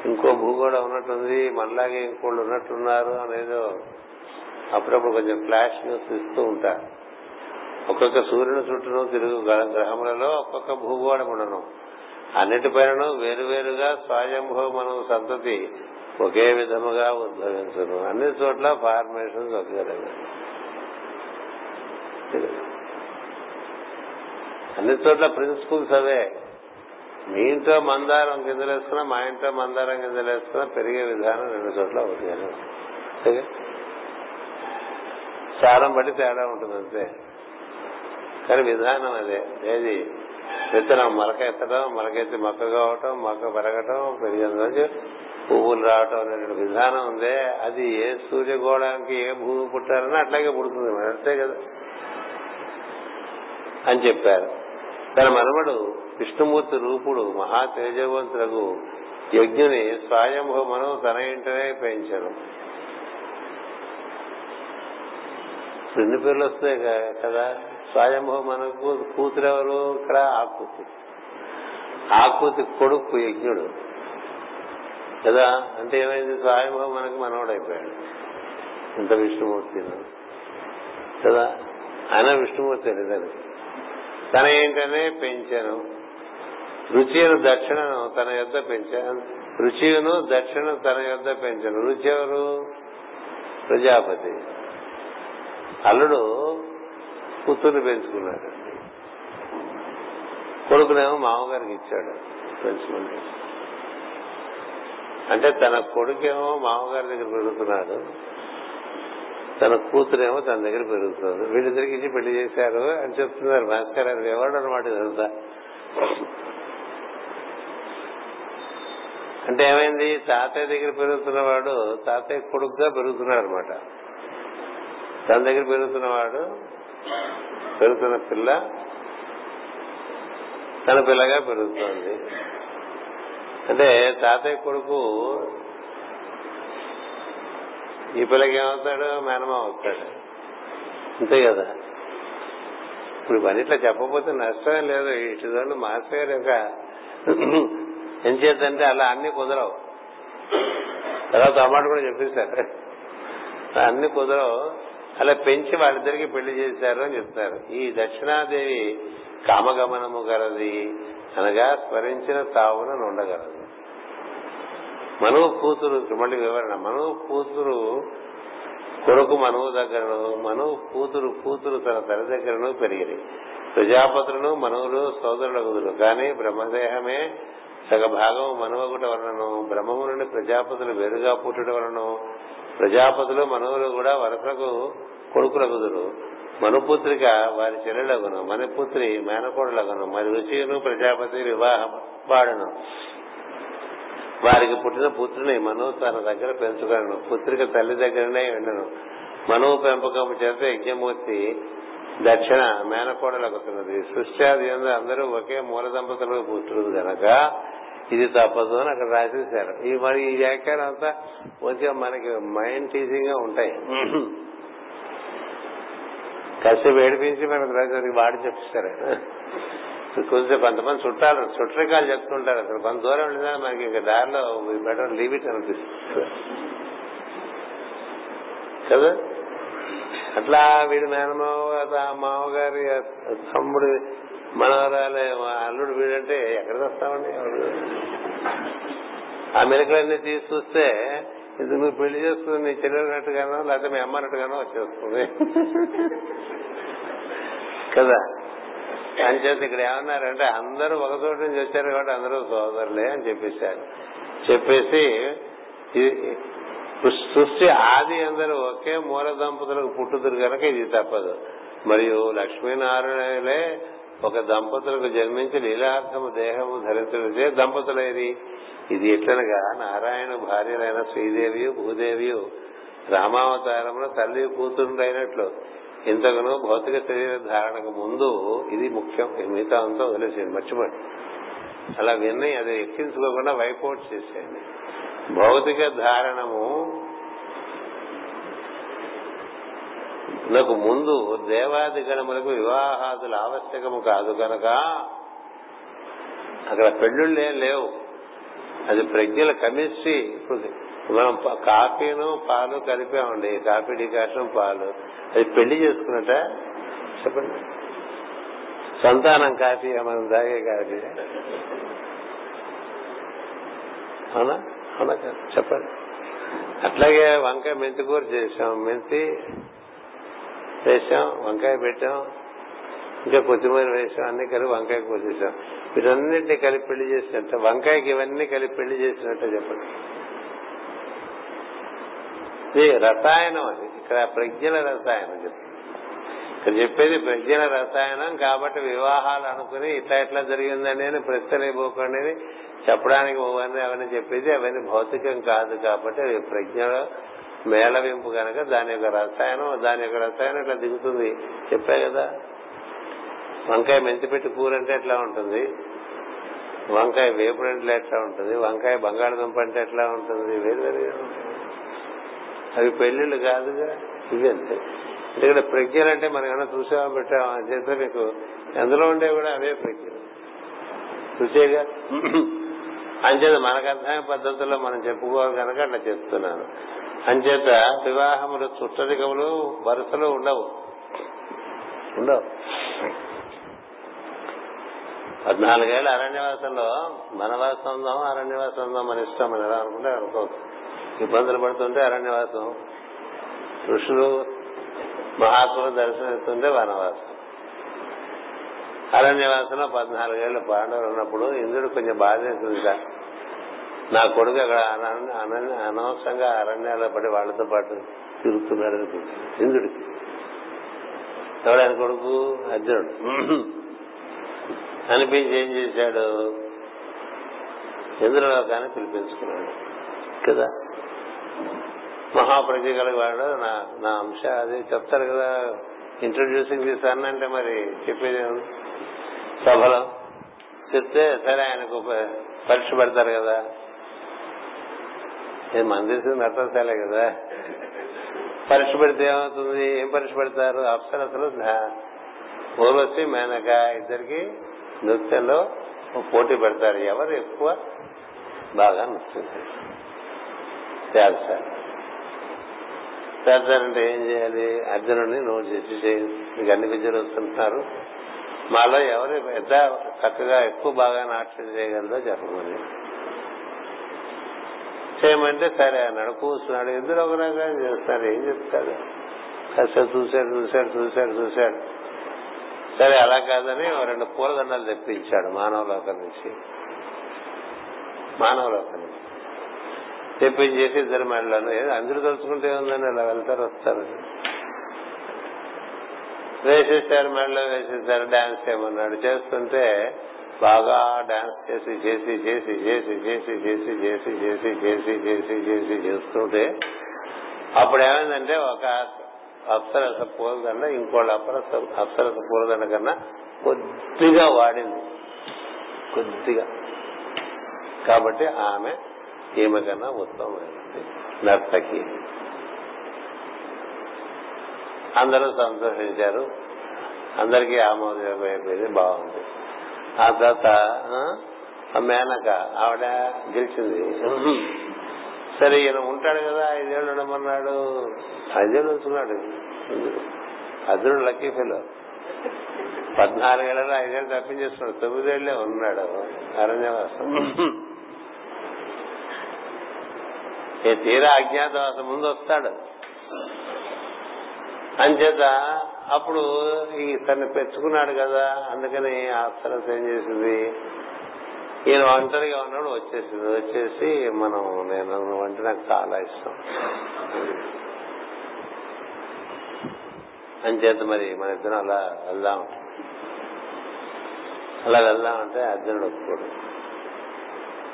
ఇంకో భూగోళం ఉన్నట్టుంది మనలాగే ఇంకోళ్ళు ఉన్నట్టున్నారు అనేదో అప్పుడప్పుడు కొంచెం ఫ్లాష్ న్యూస్ ఇస్తూ ఉంటారు ఒక్కొక్క సూర్యుని చుట్టూను తిరుగు గ్రహములలో ఒక్కొక్క భూగోళం ఉండను అన్నిటిపైన వేరువేరుగా స్వయంభవ మనం సంతతి ఒకే విధముగా ఉద్భవించను. అన్ని చోట్ల ఫార్మేషన్స్ ఒకే రకంగా అన్ని చోట్ల ప్రిన్సిపల్స్ అవే. మీ ఇంట్లో మందారం గింజలేసుకున్నా మా ఇంట్లో మందారం గింజలేసుకున్నా పెరిగే విధానం రెండు చోట్ల ఒకటి సారం బట్టి తేడా ఉంటుంది అంతే. కానీ విధానం అదే. ఏది? విత్తనం మొలక ఎత్తడం మొలకెత్తి మొక్క కావటం మొక్క పెరగటం పెరిగిన పువ్వులు రావటం అనే విధానం ఉందే. అది ఏ సూర్యగోళానికి ఏ భూమి పుట్టారని అట్లాగే పుడుతుంది అంతే కదా. అని చెప్పారు. తన మనమడు విష్ణుమూర్తి రూపుడు మహా తేజవంతులకు యజ్ఞుని స్వయంభవమను తన ఇంటనే పెంచను. రెండు పేర్లు వస్తాయి కదా? స్వయంభవ మనకు కూతురెవరు? ఇక్కడ ఆకృతి. ఆకృతి కొడుకు యజ్ఞుడు. కదా? అంటే ఏమైంది? స్వయంభవ మనకు మనవడైపోయాడు. ఇంత విష్ణుమూర్తి. కదా? ఆయన విష్ణుమూర్తి దానికి తన. ఏంటనే పెంచాను. రుచిను దక్షిణను తన యొద్ద పెంచాను రుచిను దక్షిణ తన యొద్ద పెంచను రుచి ఎవరు ప్రజాపతి. అల్లుడు కూతుర్ని పెంచుకున్నాడు. కొడుకునేమో మామగారికి ఇచ్చాడు పెంచుకున్నాడు అంటే తన కొడుకేమో మామగారి దగ్గర పెరుగుతున్నాడు. తన కూతురేమో తన దగ్గర పెరుగుతుంది వీళ్ళిద్దరికి ఇచ్చి పెళ్ళి చేశారు అని చెప్తున్నారు. భాస్కర్ గారు ఎవరు అనమాట ఇదంతా. అంటే ఏమైంది? తాతయ్య దగ్గర పెరుగుతున్నవాడు తాతయ్య కొడుకుగా పెరుగుతున్నాడు అనమాట తన దగ్గర పెరుగుతున్నవాడు పెరుగుతున్న పిల్ల తన పిల్లగా పెరుగుతోంది. అంటే తాతయ్య కొడుకు ఈ పిల్లకి ఏమవుతాడు? మేనమా అవుతాడు. అంతే కదా? ఇప్పుడు ఇవన్నీ ఇట్లా చెప్పకపోతే నష్టమే లేదు. ఇటు మాస్టర్ గారు ఇంకా ఎంచేతంటే అలా అన్ని కుదరవు. తర్వాత అమ్మాట కూడా చెప్పేశారు. అన్ని కుదరవు. అలా పెంచి వాళ్ళిద్దరికి పెళ్ళి చేశారు అని చెప్తారు. ఈ దక్షిణాదేవి కామగమనము గలది అనగా స్మరించిన తావున ఉండగలదు మనువు కూతురు మళ్ళీ వివరణ. మనువు కూతురు కొడుకు మనువు దగ్గరను మనువు కూతురు కూతురు తన తల్లి దగ్గరను పెరిగిరి. ప్రజాపతులను మనువులు సోదరుల కుదురు కానీ బ్రహ్మదేహమే సగ భాగం మనవగుట వలనను బ్రహ్మము నుండి ప్రజాపతులు వేరుగా పుట్టుట వలన ప్రజాపతులు మనవులు కూడా వరసకు కొడుకులగుదురు. మనుపుత్రిక వారి చెల్లెలగును మణిపుత్రి మేనకోడలగును మరి రుచిను ప్రజాపతి వివాహం వాడును. వారికి పుట్టిన పుత్రుని మను తన దగ్గర పెంచుకొనను పుత్రిక తల్లి దగ్గరనే ఉండను. మనువు పెంపకం చేత యజ్ఞమూర్తి దక్షిణ మేనకోడలగుతున్నది. సృష్టి అందరూ ఒకే మూల దంపతులకు పుట్టుడు గనక ఇది తప్పదు అని అక్కడ రాసేశారు. ఈ మరి ఈ వ్యాఖ్యానం అంతా కొంచెం మనకి మైండ్ టీచింగ్గా ఉంటాయి. కసి ఏడిపించి మనకు రాజు వాడు చెప్పిస్తారు. కొంచెం కొంతమంది చుట్టాలు చుట్టరికాలు చెప్తుంటారు అసలు. కొంత దూరం ఉండేదాన్ని మనకి ఇంకా దారిలో బెటర్ లీవ్ ఇట్ అనిపిస్తుంది కదా? అట్లా వీడి నాన్నమ్మ మామగారి తమ్ముడు మనవరాలే అల్లుడు వీడంటే ఎక్కడికి వస్తామండి ఆ మెలకులన్నీ తీసి చూస్తే ఇది నువ్వు పెళ్ళి చేసుకుని నీ చెల్లెలినట్టుగానో లేకపోతే మీ అమ్మనట్టుగానో వచ్చేస్తుంది. కదా? అని చేసి ఇక్కడ ఏమన్నారంటే అందరూ ఒక చోటు నుంచి వచ్చారు కాబట్టి అందరూ సోదరులే అని చెప్పేశారు. చెప్పేసి సృష్టి ఆది అందరూ ఒకే మూల దంపతులకు పుట్టుదురు కనుక ఇది తప్పదు. మరియు లక్ష్మీనారాయణలే ఒక దంపతులకు జన్మించి లీలార్థము దేహము ధరించే దంపతులేది ఇది ఎట్లనగా నారాయణ భార్యలైన శ్రీదేవి భూదేవి రామావతారంలో తల్లి కూతురుడైనట్లు. ఇంతకును భౌతిక శరీర ధారణకు ముందు ఇది ముఖ్యం మిగతా అంతా వదిలేసేయండి మర్చిపోండి. అలా విన్నీ అది ఎక్కించుకోకుండా వైపౌట్ చేసేయండి. భౌతిక ధారణము నాకు ముందు దేవాది గణములకు వివాహాదులు ఆవశ్యకము కాదు కనుక అక్కడ పెళ్ళిళ్ళు ఏం లేవు. అది ప్రజ్ఞల కెమిస్ట్రీ మనం కాఫీను పాలు కలిపామండి కాఫీ డికాషన్ పాలు. అది పెళ్ళి చేసుకున్నట్ట చెప్పండి. సంతానం కాఫీ మనం తాగే కాఫీ? అవునా? అవునా చెప్పండి. అట్లాగే వంకాయ మెంతి కూర చేసాం మెంతి వేసాం వంకాయ పెట్టాం ఇంకా కొత్తిమీర వేసాం అన్ని కలిపి వంకాయ కోసేసాం. వీటన్నింటినీ కలిపి పెళ్ళి చేసినట్ట వంకాయకి ఇవన్నీ కలిపి పెళ్ళి చేసినట్టే చెప్పండి. ఇది రసాయనం అది. ఇక్కడ ప్రజ్ఞల రసాయనం చెప్తుంది ఇక్కడ చెప్పేది ప్రజ్ఞల రసాయనం కాబట్టి వివాహాలు అనుకుని ఇట్లా ఇట్లా జరిగిందని అని ప్రశ్నలేపోకండి చెప్పడానికి అవన్నీ అవన్నీ చెప్పేది అవన్నీ భౌతికం కాదు కాబట్టి అవి ప్రజ్ఞలో మేళవింపు కనుక దాని యొక్క రసాయనం దాని యొక్క రసాయనం ఇట్లా దిగుతుంది. చెప్పా కదా? వంకాయ మెంతిపెట్టి కూర అంటే ఎట్లా ఉంటుంది? వంకాయ వేపుడు అంటే ఎట్లా ఉంటుంది? వంకాయ బంగాళదుంప అంటే ఎట్లా ఉంటుంది? వేరు అవి పెళ్ళిళ్ళు కాదుగా? ఇవి అంతే. ఎందుకంటే ప్రజ్ఞలు అంటే మనం ఏమైనా చూసామా పెట్టామా? అని చేస్తే మీకు ఎందులో ఉండే కూడా అవే ప్రజ్ఞలు. చూసేగా? అంచేది మనకు అర్థమైన పద్ధతుల్లో మనం చెప్పుకోవాలి కనుక అట్లా చెప్తున్నాను. అంచేత వివాహములు చుట్టరికములు వరుసలు ఉండవు. ఉండవు. పద్నాలుగేళ్ళ అరణ్యవాసంలో వనవాసం ఉందాం అరణ్యవాసం ఉందాం మన ఇష్టం అని ఎలా అనుకుంటే అనుకోవచ్చు ఇబ్బందులు పడుతుంటే అరణ్యవాసం. ఋషులు మహాత్ములు దర్శనమిస్తుంటే వనవాసం. అరణ్యవాసంలో పద్నాలుగేళ్ళ పాండవులు ఉన్నప్పుడు ఇంద్రుడు కొంచెం బాధ వేసింది నా కొడుకు అక్కడ అనవసరంగా అరణ్యాల్లో పడి వాళ్ళతో పాటు తిరుగుతున్నాడు ఇంద్రుడికి ఎవడు ఆయన కొడుకు? అర్జునుడు. అనిపించి ఏం చేశాడు? ఇంద్రలోకాన్ని పిలిపించుకున్నాడు. కదా? మహాప్రజ్ఞ కలిగివాడు నా నా అంశ అది చెప్తారు కదా. ఇంట్రొడ్యూసింగ్ దిస్ అంటే మరి చెప్పేది సభలో. చెప్తే సరే ఆయనకు పరీక్ష పెడతారు కదా. నేను మందిసి నట్టలే కదా. పరీక్ష పెడితే ఏమవుతుంది? ఏం పరీక్ష పెడతారు? అప్సరసలు ఊర్వశి మేనక. ఇద్దరికి నృత్యంలో పోటీ పెడతారు. ఎవరు ఎక్కువ బాగా నృత్యం చేస్తారు చేస్తారంటే ఏం చేయాలి? అర్జునుడిని నువ్వు చేసి చేయి. అన్ని విద్యలు వస్తుంటున్నారు మాలో ఎవరు ఎంత చక్కగా ఎక్కువ బాగా నాట్యం చేయగలదో చెప్పమని. చేయమంటే సరే అన్నాడు. కూర్చున్నాడు. ఇద్దరు ఒక రకం చేస్తారు ఏం చెప్తాడు? కాస్త చూశాడు చూశాడు చూశాడు చూశాడు. సరే అలా కాదని రెండు పూలదండలు తెప్పించాడు మానవలోకం నుంచి. మానవలోకం నుంచి. తెప్పించేసి ఇద్దరు మెడలను ఏదో అందరూ తలుచుకుంటే ఉందని అలా వెళ్తారు వస్తారు. వేసేసారు మెడలో వేసేసారు డాన్స్ చేయమన్నాడు. చేస్తుంటే బాగా డాన్స్ చేసి చేసి చేసి చేసి చేసి చేసి చేసి చేసి చేసి చేసి చేసి చేస్తుంటే అప్పుడు ఏమైందంటే ఒక అప్సరస పూలదండ ఇంకోళ్ళ అప్సరస అప్సరస పూలదండ కన్నా కొద్దిగా వాడింది కొద్దిగా కాబట్టి ఆమె ఈమె కన్నా ఉత్తమమైనది నర్తకి అందరూ సంతోషించారు అందరికీ ఆమోదయోగం అయిపోయింది బాగుంది ఆ తర్వాత మేనక ఆవిడ గెలిచింది. సరే ఈయన ఉంటాడు కదా ఐదేళ్ళు ఉండమన్నాడు. ఐదేళ్ళు ఉంచున్నాడు అర్జునుడు లక్కీ ఫెలో. పద్నాలుగేళ్ళలో ఐదేళ్ళు తప్పించేస్తున్నాడు తొమ్మిదేళ్ళే ఉన్నాడు. అరణ్యవాసం. ఏ తీరా అజ్ఞాతవాసం ముందు వస్తాడు. అంచేత అప్పుడు ఈ తను పెంచుకున్నాడు కదా అందుకని అప్సరస ఏం చేసింది? ఈయన ఒంటరిగా ఉన్నాడు వచ్చేసింది. వచ్చేసి మనం నేను అంటే నాకు చాలా ఇష్టం. అంచేత మరి మన ఇద్దరం అలా వెళ్దాం. అలా వెళ్దామంటే అర్జునుడు ఒప్పుకోడు.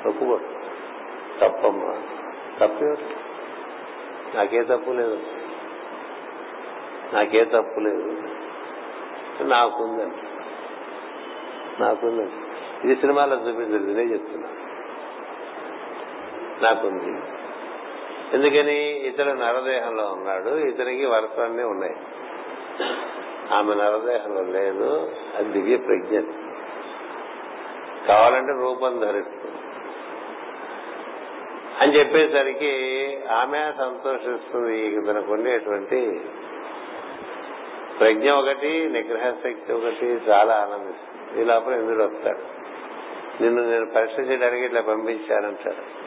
ఒప్పుకోడు. తప్పమ్మా. తప్పే నాకే తప్పు లేదు. నాకే తప్పు లేదు. నాకుందండి. నాకుందండి. ఇది సినిమాలో చూపించలేదు నేనే చెప్తున్నా. నాకుంది. ఎందుకని? ఇతడు నరదేహంలో ఉన్నాడు ఇతనికి వరసలన్నీ ఉన్నాయి. ఆమె నరదేహంలో లేదు అది దివ్య ప్రజ్ఞ. కావాలంటే రూపం ధరిస్తుంది అని చెప్పేసరికి ఆమె సంతోషిస్తుంది తనకు ఉండేటువంటి ప్రజ్ఞ ఒకటి నిగ్రహ శక్తి ఒకటి చాలా ఆనందిస్తుంది. ఈ లోపల ఇంద్రుడు వస్తాడు. నిన్ను నేను పరీక్ష చేయడానికి ఇట్లా పంపించానంటాడు.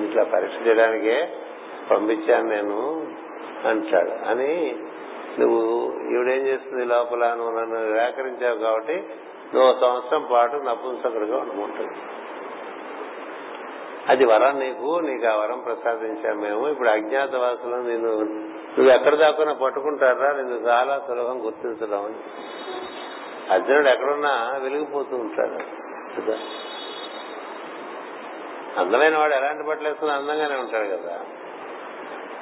ఇట్లా పరీక్ష చేయడానికే పంపించాను నేను అంటాడు. అని నువ్వు ఈవిడేం చేస్తుంది లోపల? నువ్వు నన్ను నిరాకరించావు కాబట్టి నువ్వు సంవత్సరం పాటు నపుంసకుడిగా ఉండమంటుంది అది వరం నీకు నీకు ఆ వరం ప్రసాదించాం మేము. ఇప్పుడు అజ్ఞాతవాసులు నేను నువ్వు ఎక్కడ దాక్కున్నా పట్టుకుంటారా? నేను చాలా సులభం గుర్తించడం. అని అర్జునుడు ఎక్కడున్నా వెలిగిపోతూ ఉంటాడు. అందమైన వాడు ఎలాంటి బట్టలు వేసుకుని అందంగానే ఉంటాడు కదా.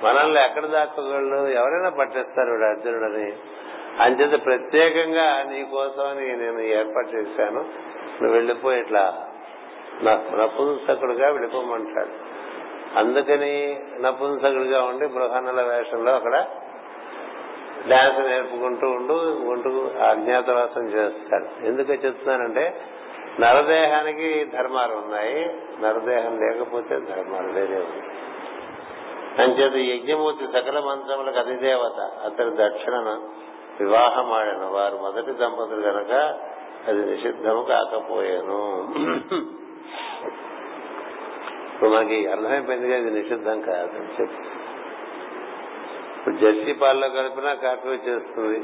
మనల్ని ఎక్కడ దాక్కోగలడు? ఎవరైనా పట్టేస్తారు అర్జునుడు అర్జునుడని. అంచేత ప్రత్యేకంగా నీ కోసమని నేను ఏర్పాటు చేశాను. నువ్వు వెళ్ళిపోయి ఇట్లా. నపుంసకుడుగా వెళ్ళిపోమంటాడు. అందుకని నపుంసకుడిగా ఉండి బృహన్నల వేషంలో అక్కడ డాన్స్ నేర్పుకుంటూ ఉంటూ ఉంటూ అజ్ఞాతవాసం చేస్తాడు. ఎందుకు చెప్తున్నానంటే నరదేహానికి ధర్మాలు ఉన్నాయి నరదేహం లేకపోతే ధర్మాలు లేదే ఉన్నాయి అంచేత యజ్ఞమూర్తి సకల మంత్రములకు అధిదేవత. అతని వివాహం వివాహమాడను వారు మొదటి దంపతులు గనక అది నిషిద్ధము కాకపోయాను. ఇప్పుడు మనకి అర్థమైపోయింది ఇది నిషిద్ధం కాదు అని చెప్పి. ఇప్పుడు జర్సీ పాల్లో కలిపినా కాఫీ వచ్చేస్తుంది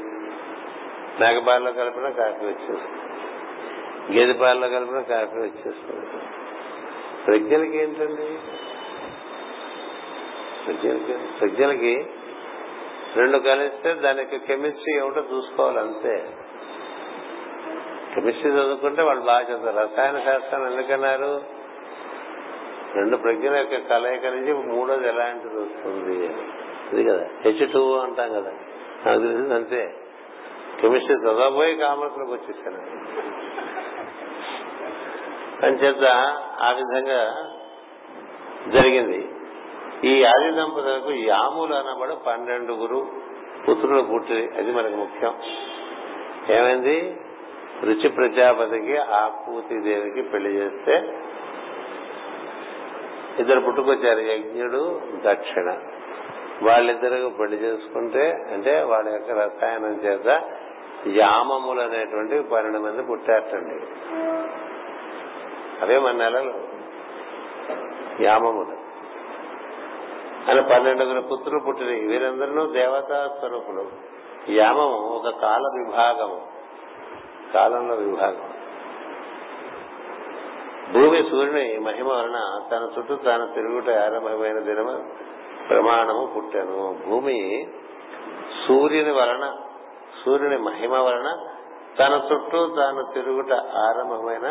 మేకపాలలో కలిపినా కాఫీ వచ్చేస్తుంది గేదె పాలలో కలిపినా కాఫీ వచ్చేస్తుంది. ప్రజ్ఞలకి ఏంటండి? ప్రజ్ఞలకి ప్రజ్ఞలకి రెండు కలిస్తే దానికి కెమిస్ట్రీ ఏమిటో చూసుకోవాలి అంతే. కెమిస్ట్రీ చదువుకుంటే వాళ్ళు బాగా చదువుతారు. రసాయన శాస్త్రం ఎందుకన్నారు? రెండు ప్రజ్ఞల యొక్క కలయిక నుంచి మూడోది ఎలాంటిది వస్తుంది? ఇది కదా. హెచ్ టూ అంటాం కదా. నాకు తెలిసింది అంతే. కెమిస్ట్రీ చదవబోయి కామర్స్లోకి వచ్చేసాను. అంచేత ఆ విధంగా జరిగింది. ఈ ఆది దంపతులకు యాములు అనబడు పన్నెండుగురు పుత్రులు పుట్టి అది మనకు ముఖ్యం. ఏమైంది? రుచి ప్రజాపతికి ఆకూతి దేవికి పెళ్ళి చేస్తే ఇద్దరు పుట్టుకొచ్చారు యజ్ఞుడు దక్షిణ. వాళ్ళిద్దరు పెళ్ళి చేసుకుంటే అంటే వాళ్ళ యొక్క రసాయనం చేత యామములు అనేటువంటి పన్నెండు మంది పుట్టారటండి. అవే మన నెలలు. యామములు. అని పన్నెండుగురు పుత్రులు పుట్టిన వీరందరూ దేవతా స్వరూపులు. యామము ఒక కాల విభాగము. కాలంలో విభాగం. భూమి సూర్యుని మహిమ వలన తన చుట్టూ తాను తిరుగుట ఆరంభమైన దినము ప్రమాణము పుట్టాను. భూమి సూర్యుని వలన సూర్యుని మహిమ వలన తన చుట్టూ తాను తిరుగుట ఆరంభమైన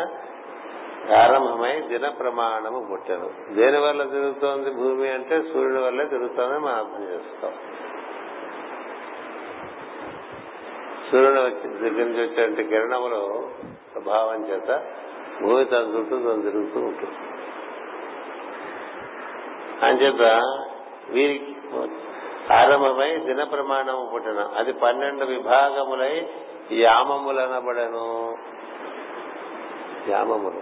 ఆరంభమై దిన ప్రమాణము పుట్టాను. దేని వల్ల తిరుగుతోంది భూమి అంటే సూర్యుని వల్లే తిరుగుతోందని మనం అర్థం చేస్తాం సూర్యుడు వచ్చి దగ్గర నుంచి వచ్చే కిరణములు ప్రభావం చేత భూమి తన చుట్టూ తను తిరుగుతూ ఉంటుంది. అంచేత వీరికి ఆరంభమై దిన ప్రమాణము పుట్టిన. అది పన్నెండు విభాగములై యామములనబడను. యామములు.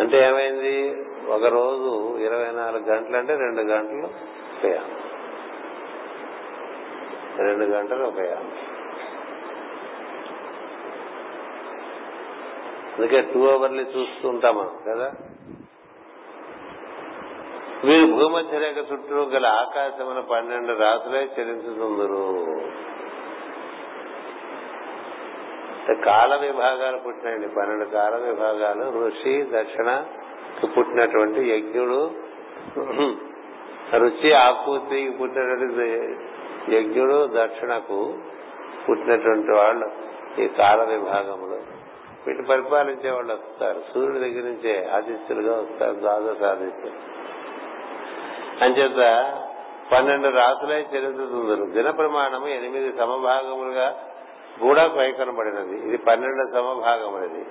అంటే ఏమైంది? ఒక రోజు ఇరవై నాలుగు గంటలు అంటే రెండు గంటలు ఒక యామం రెండు గంటలు ఒక అందుకే టూ అవర్లీ చూస్తూ ఉంటాం మనం కదా? వీరు భూమధ్య రేఖ చుట్టూ గల ఆకాశమున పన్నెండు రాత్రులే చరించుతుందరు. కాల విభాగాలు పుట్టినాయండి. పన్నెండు కాల విభాగాలు. ఋషి దక్షిణ పుట్టినటువంటి యజ్ఞుడు. రుచి ఆకూతికి పుట్టినటువంటి యజ్ఞుడు దక్షిణకు పుట్టినటువంటి వాళ్ళు ఈ కాల విభాగంలో వీటిని పరిపాలించే వాళ్ళు వస్తారు. సూర్యుడి దగ్గర నుంచే ఆదిత్యులుగా వస్తారు ద్వాదశ ఆదిత్యులు. అంచేత పన్నెండు రాసులై చరిత్రుతుందరు దిన ప్రమాణము ఎనిమిది సమభాగములుగా కూడా పైకొనబడినది ఇది పన్నెండు సమభాగములది.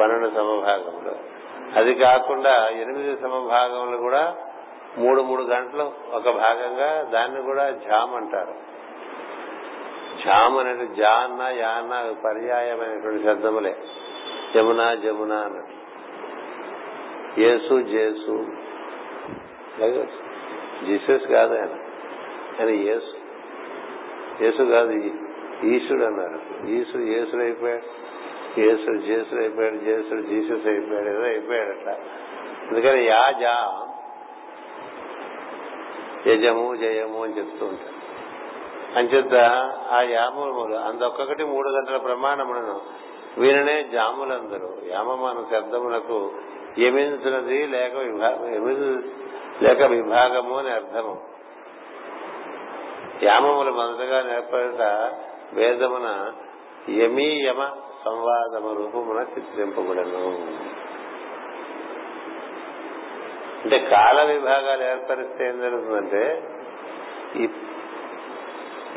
పన్నెండు సమభాగములు. అది కాకుండా ఎనిమిది సమభాగములు కూడా మూడు మూడు గంటలు ఒక భాగంగా దాన్ని కూడా జామ్ అంటారు. జామ్ అనేది జా అన్న యా అన్న పర్యాయమైనటువంటి శబ్దములే. జమున జమున అన్నట్టు యేసు జేసు. జీసస్ కాదు ఆయన. ఆయన యేసు. యేసు కాదు ఈశుడు అన్నారు. ఈసు యేసుడు అయిపోయాడు. యేసుడు జేసుడు అయిపోయాడు. జేసుడు జీసస్ అయిపోయాడు. ఏదో అయిపోయాడు అట్లా. అందుకని యా జా. యజము జయము అని చెప్తూ ఉంటారు. అంచేత ఆ యామములు అందొక్కటి మూడు గంటల ప్రమాణములను వీరినే జాములందరూ. యామమాన శబ్దములకు యమించినది లేక లేక విభాగము అని అర్థము. యామములు మొదటగా నేర్పడట వేదమున యమీ యమ సంవాదము రూపమున చిత్రింపబడను. అంటే కాల విభాగాలు ఏర్పరిస్తే ఏం జరుగుతుందంటే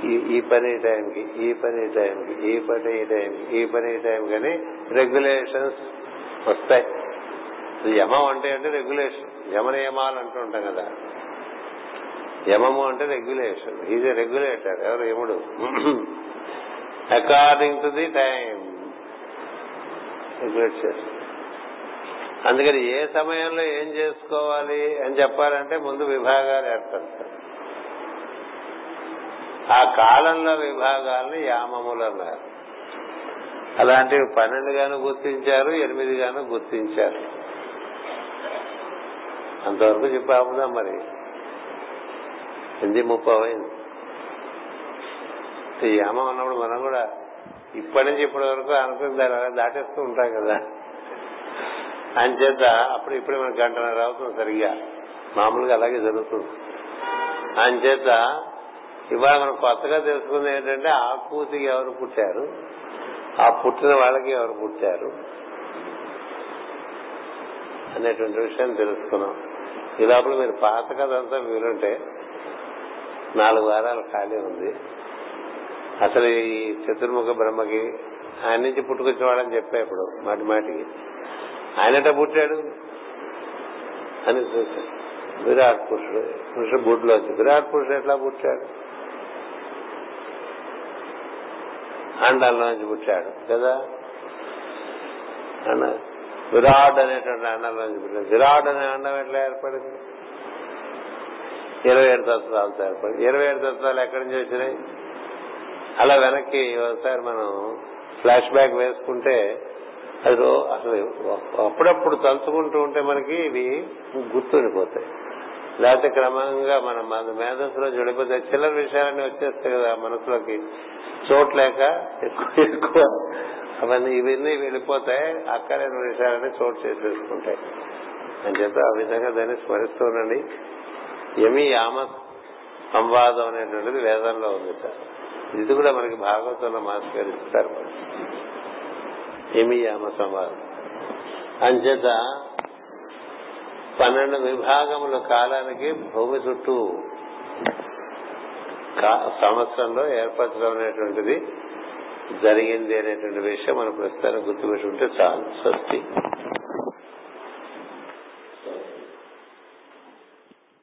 ఈ పని టైంకి ఈ పని టైంకి ఈ పని ఈ టైంకి ఈ పని ఈ టైం కానీ రెగ్యులేషన్స్ వస్తాయి. యమం అంటే అంటే రెగ్యులేషన్. యమ నియమాలు అంటూ ఉంటాం కదా. యమము అంటే రెగ్యులేషన్. Is a regulator. ఎవరు? యముడు. According to the time regulate చేస్తారు అందుకని ఏ సమయంలో ఏం చేసుకోవాలి అని చెప్పాలంటే ముందు విభాగాలు ఏర్పడతారు ఆ కాలంలో విభాగాలను యామములు అన్నారు అలాంటివి పన్నెండుగాను గుర్తించారు ఎనిమిది గాను గుర్తించారు. అంతవరకు చెప్పాముదా మరి. ఎనిమిది ముప్పై అయింది. యామం అన్నప్పుడు మనం కూడా ఇప్పటి నుంచి ఇప్పటి వరకు అనుకుని దాని దాటేస్తూ ఉంటాం కదా. అంచేత అప్పుడు ఇప్పుడు మనకు గంటన్నర అవుతుంది సరిగ్గా. మామూలుగా అలాగే జరుగుతుంది. అంచేత ఇవాళ మనం కొత్తగా తెలుసుకుంది ఏంటంటే ఆ కూతికి ఎవరు పుట్టారు? ఆ పుట్టిన వాళ్ళకి ఎవరు పుట్టారు? అనేటువంటి విషయాన్ని తెలుసుకున్నాం. ఈ లోపల మీరు పాత కథ అంతా వీలుంటే నాలుగు వారాలు ఖాళీ ఉంది. అసలు ఈ చతుర్ముఖ బ్రహ్మకి ఆయన నుంచి పుట్టుకొచ్చిన వాళ్ళని చెప్పా ఇప్పుడు మాటి మాటికి. ఆయనట పుట్టాడు అని చూశాడు విరాట్ పురుషుడు పురుషుడు బుడ్లో వచ్చి విరాట్ పురుషుడు ఎట్లా పుట్టాడు? అండంలోంచి పుట్టాడు కదా? అన్న విరాట్ అనేటువంటి అండంలోంచి పుట్టాడు. విరాట్ అనే అండం ఎట్లా ఏర్పడింది? ఇరవై ఏడు తత్వాలతో ఏర్పడి ఇరవై ఏడు తత్వాలు ఎక్కడి నుంచి వచ్చినాయి? అలా వెనక్కి ఒకసారి మనం ఫ్లాష్ బ్యాక్ వేసుకుంటే అది అసలు అప్పుడప్పుడు తలుచుకుంటూ ఉంటే మనకి ఇవి గుర్తుండిపోతాయి. లేకపోతే క్రమంగా మనం మేధస్సులో జడిపోతే చిల్లర విషయాలన్నీ వచ్చేస్తాయి కదా మనసులోకి. చోట్లేక ఎక్కువ ఎక్కువ. అవన్నీ ఇవన్నీ వెళ్ళిపోతాయి అక్కలేని విషయాలని చోటు చేసేసుకుంటాయి. అని చెప్పి ఆ విధంగా దాన్ని స్మరిస్తూ ఉండండి. యమి యామ సంవాదం అనేటువంటిది వేదంలో ఉంది సార్. ఇది కూడా మనకి భాగవతంలో మాస్కరిస్తారు యమి యామ సంవాదం. అంచేత పన్నెండు విభాగముల కాలానికి భూమి చుట్టూ సంవత్సరంలో ఏర్పరచడం అనేటువంటిది జరిగింది అనేటువంటి విషయం మనం ప్రస్తుతానికి గుర్తుపెట్టుకుంటే చాలు. స్వస్తి.